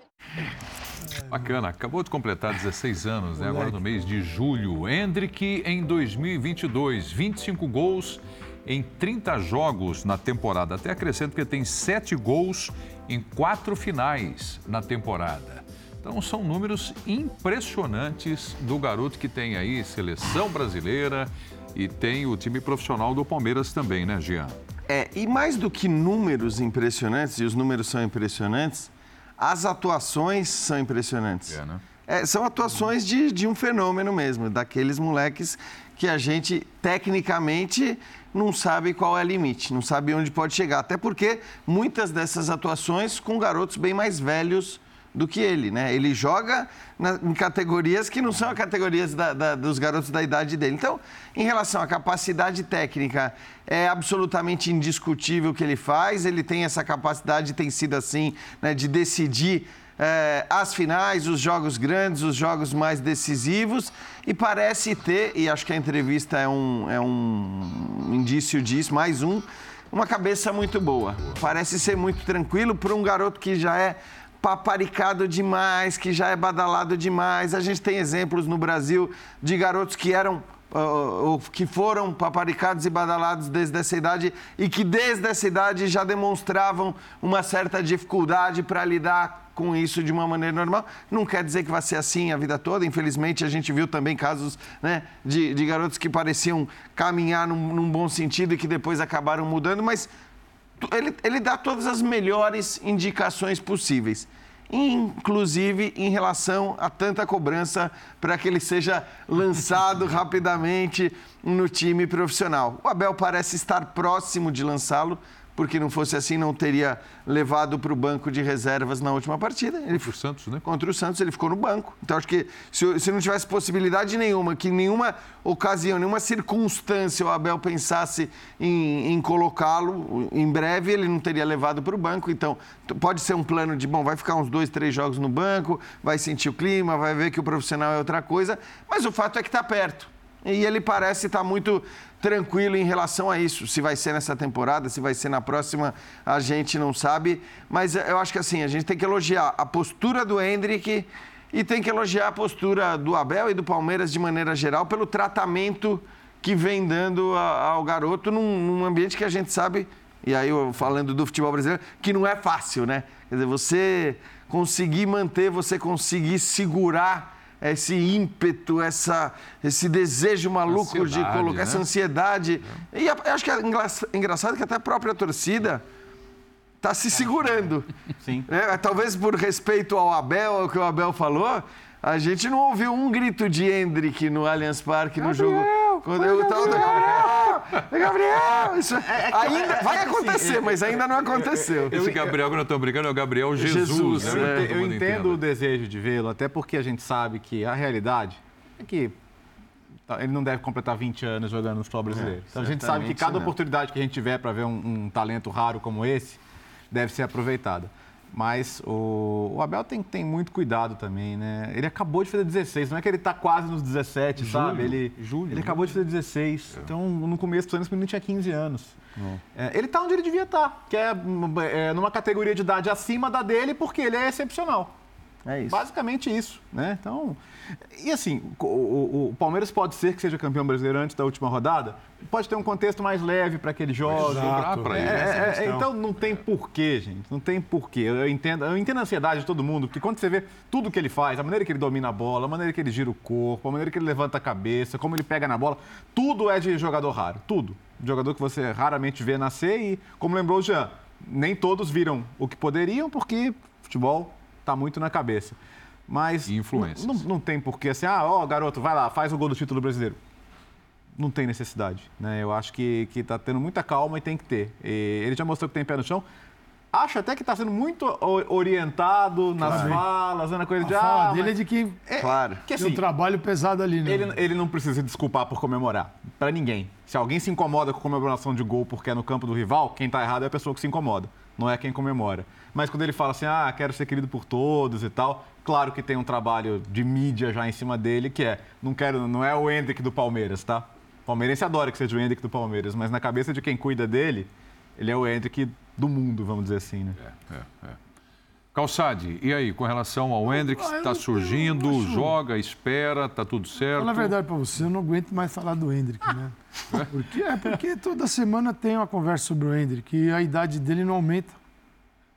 Bacana, acabou de completar 16 anos, né? Agora no mês de julho. Hendrick em 2022, 25 gols em 30 jogos na temporada. Até acrescento que tem 7 gols em 4 finais na temporada. Então são números impressionantes do garoto que tem aí seleção brasileira e tem o time profissional do Palmeiras também, né, Jean? É, e mais do que números impressionantes, e os números são impressionantes, as atuações são impressionantes. É, né? É, são atuações de, de um fenômeno mesmo, daqueles moleques que a gente, tecnicamente, não sabe qual é o limite, não sabe onde pode chegar. Até porque muitas dessas atuações com garotos bem mais velhos do que ele, né? Ele joga na, em categorias que não são categorias da, da, dos garotos da idade dele. Então, em relação à capacidade técnica, é absolutamente indiscutível o que ele faz. Ele tem essa capacidade, tem sido assim, né, de decidir é, as finais, os jogos grandes, os jogos mais decisivos. E parece ter, e acho que a entrevista é um, é um indício disso, mais um, uma cabeça muito boa. Parece ser muito tranquilo para um garoto que já é paparicado demais, que já é badalado demais. A gente tem exemplos no Brasil de garotos que eram uh, que foram paparicados e badalados desde essa idade e que desde essa idade já demonstravam uma certa dificuldade para lidar com isso de uma maneira normal. Não quer dizer que vai ser assim a vida toda. Infelizmente, a gente viu também casos né, de, de garotos que pareciam caminhar num, num bom sentido e que depois acabaram mudando, mas ele, ele dá todas as melhores indicações possíveis inclusive em relação a tanta cobrança para que ele seja lançado rapidamente no time profissional. O Abel parece estar próximo de lançá-lo, porque não fosse assim, não teria levado para o banco de reservas na última partida. Ele, contra o Santos, né? Contra o Santos, ele ficou no banco. Então, acho que se, se não tivesse possibilidade nenhuma, que nenhuma ocasião, nenhuma circunstância o Abel pensasse em, em colocá-lo, em breve ele não teria levado para o banco. Então, pode ser um plano de, bom, vai ficar uns dois, três jogos no banco, vai sentir o clima, vai ver que o profissional é outra coisa, mas o fato é que está perto. E ele parece estar muito tranquilo em relação a isso. Se vai ser nessa temporada, se vai ser na próxima, a gente não sabe. Mas eu acho que assim, a gente tem que elogiar a postura do Hendrick e tem que elogiar a postura do Abel e do Palmeiras de maneira geral pelo tratamento que vem dando ao garoto num, num ambiente que a gente sabe, e aí eu falando do futebol brasileiro, que não é fácil, né? Quer dizer, você conseguir manter, você conseguir segurar esse ímpeto, essa, esse desejo maluco ansiedade, de colocar, né? essa ansiedade. É. E acho que é engraçado que até a própria torcida está se segurando. Sim. É, talvez por respeito ao Abel, ao que o Abel falou, a gente não ouviu um grito de Hendrick no Allianz Parque no jogo. Quando eu tava. Gabriel! Gabriel! Isso, é, é, ainda é, vai acontecer, assim, mas ainda não aconteceu. Esse Gabriel que nós estamos brincando é o Gabriel Jesus. Jesus né? Eu, eu entendo o desejo de vê-lo, até porque a gente sabe que a realidade é que ele não deve completar 20 anos jogando no futebol brasileiro. então a gente sabe que cada oportunidade que a gente tiver para ver um, um talento raro como esse deve ser aproveitada. Mas o, o, Abel tem, tem muito cuidado também, né? Ele acabou de fazer 16, não é que ele está quase nos 17, Júlio, sabe? Ele, Júlio, ele acabou de fazer 16. É. Então, no começo dos anos, ele tinha 15 anos. É, ele está onde ele devia estar, tá, que é, é, numa categoria de idade acima da dele, porque ele é excepcional. É isso. Basicamente isso, né? Então, e assim, o, o, o, Palmeiras pode ser que seja campeão brasileiro antes da última rodada, pode ter um contexto mais leve para aquele jogo. Exato. É, é, é, então não tem porquê, gente. Não tem porquê. Eu entendo, eu entendo a ansiedade de todo mundo, porque quando você vê tudo que ele faz, a maneira que ele domina a bola, a maneira que ele gira o corpo, a maneira que ele levanta a cabeça, como ele pega na bola, tudo é de jogador raro. Tudo. Jogador que você raramente vê nascer e, como lembrou o Jean, nem todos viram o que poderiam, porque futebol está muito na cabeça. Mas influências. Não, não, tem porquê assim, ah, ó, garoto, vai lá, faz o gol do título brasileiro. Não tem necessidade, né? Eu acho que, que tá tendo muita calma e tem que ter. E ele já mostrou que tem pé no chão. Acho até que está sendo muito orientado nas claro. falas, na coisa a de. Fala ah, dele mas... é de que. É, claro. Que, assim, tem um trabalho pesado ali, né? Ele, ele não precisa se desculpar por comemorar. Para ninguém. Se alguém se incomoda com comemoração de gol porque é no campo do rival, quem está errado é a pessoa que se incomoda, não é quem comemora. Mas quando ele fala assim, ah, quero ser querido por todos e tal, claro que tem um trabalho de mídia já em cima dele, que é, não quero, não é o Hendrick do Palmeiras, tá? O palmeirense adora que seja o Hendrick do Palmeiras, mas na cabeça de quem cuida dele, ele é o Hendrick do mundo, vamos dizer assim, né? É, é, é. Calçade, e aí, com relação ao Hendrick, está ah, surgindo, acho... joga, espera, está tudo certo? Na verdade, para você, eu não aguento mais falar do Hendrick, né? Porque, é porque toda semana tem uma conversa sobre o Hendrick e a idade dele não aumenta.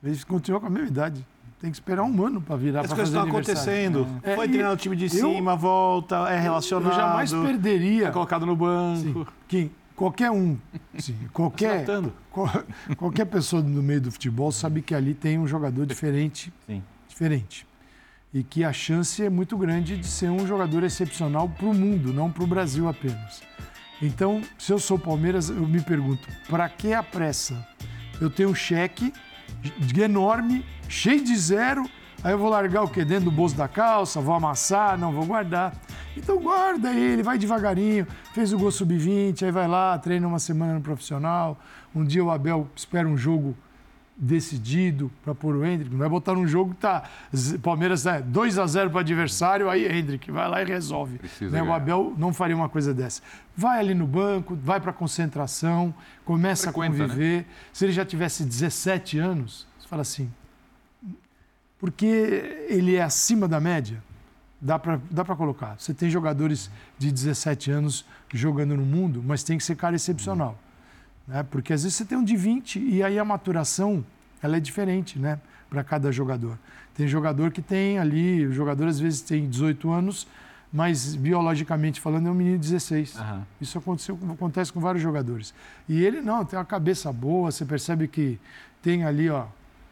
Ele continua com a mesma idade. Tem que esperar um ano para virar para fazer estão acontecendo. É. Foi treinar o time de cima, eu, volta, é relacionado. Eu jamais perderia. É colocado no banco. Sim, qualquer um, sim, qualquer, qualquer pessoa no meio do futebol sabe que ali tem um jogador diferente, sim. diferente. E que a chance é muito grande de ser um jogador excepcional para o mundo, não para o Brasil apenas. Então, se eu sou Palmeiras, eu me pergunto, para que a pressa? Eu tenho um cheque enorme, cheio de zero, aí eu vou largar o quê? Dentro do bolso da calça, vou amassar, não vou guardar. Então guarda ele, vai devagarinho, fez o gol sub-20, aí vai lá, treina uma semana no profissional. Um dia o Abel espera um jogo decidido para pôr o Hendrick. Não vai botar num jogo que tá. Palmeiras é 2 a 0 para o adversário, aí Hendrick vai lá e resolve. Né? O Abel não faria uma coisa dessa. Vai ali no banco, vai para concentração, começa Frequenta, a né? conviver. Né? Se ele já tivesse 17 anos, você fala assim. Porque ele é acima da média, dá para dá colocar. Você tem jogadores de 17 anos jogando no mundo, mas tem que ser cara excepcional. Hum. Né? Porque às vezes você tem um de 20 e aí a maturação ela é diferente né? para cada jogador. Tem jogador que tem ali, o jogador às vezes tem 18 anos, mas biologicamente falando é um menino de 16. Uhum. Isso aconteceu, acontece com vários jogadores. E ele não, tem uma cabeça boa, você percebe que tem ali, ó,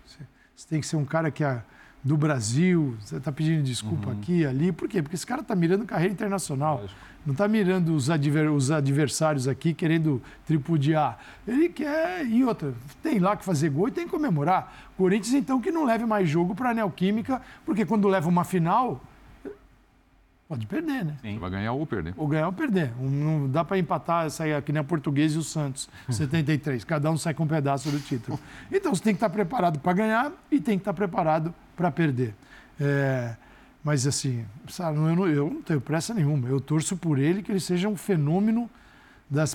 você tem que ser um cara que é do Brasil, você está pedindo desculpa uhum. aqui ali, por quê? Porque esse cara está mirando carreira internacional. Lógico. Não está mirando os, adver, os, adversários aqui querendo tripudiar. Ele quer. E outra, tem lá que fazer gol e tem que comemorar. Corinthians, então, que não leve mais jogo para a Neoquímica, porque quando leva uma final, pode perder, né? Sim. Vai ganhar ou perder. Ou ganhar ou perder. Não dá para empatar, sair aqui nem a Português e o Santos, 73. Cada um sai com um pedaço do título. Então você tem que estar preparado para ganhar e tem que estar preparado para perder. É. Mas assim, sabe, eu, não, eu não tenho pressa nenhuma. Eu torço por ele que ele seja um fenômeno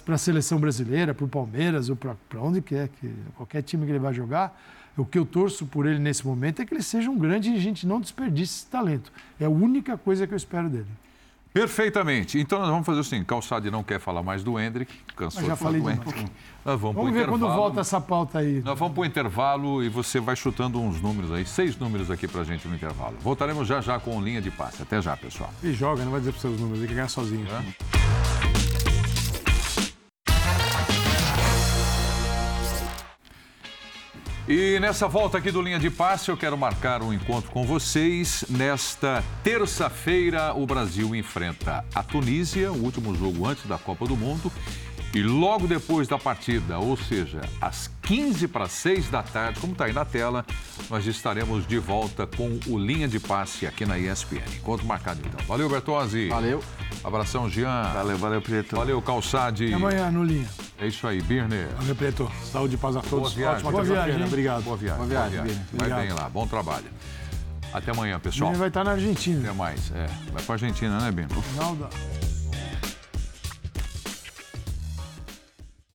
para a seleção brasileira, para o Palmeiras ou para onde quer, que qualquer time que ele vai jogar. O que eu torço por ele nesse momento é que ele seja um grande e a gente não desperdice esse talento. É a única coisa que eu espero dele. Perfeitamente. Então nós vamos fazer assim, Calçade não quer falar mais do Hendrick, cansou já de falar falei do Hendrick. Nós vamos, vamos ver quando volta essa pauta aí. Nós vamos para o intervalo e você vai chutando uns números aí, seis números aqui para gente no intervalo. Voltaremos já já com linha de passe. Até já, pessoal. E joga, não vai dizer para seus números, tem que ganhar sozinho. É? E nessa volta aqui do Linha de Passe, eu quero marcar um encontro com vocês. Nesta terça-feira, o Brasil enfrenta a Tunísia, o último jogo antes da Copa do Mundo. E logo depois da partida, ou seja, às 15 para 6 da tarde, como está aí na tela, nós estaremos de volta com o Linha de Passe aqui na ESPN. Encontro marcado então. Valeu, Bertozzi. Valeu. Abração, Jean. Valeu, valeu, Preto. Valeu, Calçade. Até amanhã no Linha. É isso aí, Birner. Valeu, Preto. Saúde e paz a todos. Boa viagem. Ótima Boa viagem. Obrigado. Boa viagem. Boa viagem. Boa viagem. Vai bem lá. Bom trabalho. Até amanhã, pessoal. Ele vai estar na Argentina. Até mais. É. Vai para a Argentina, né, Birner? Não dá.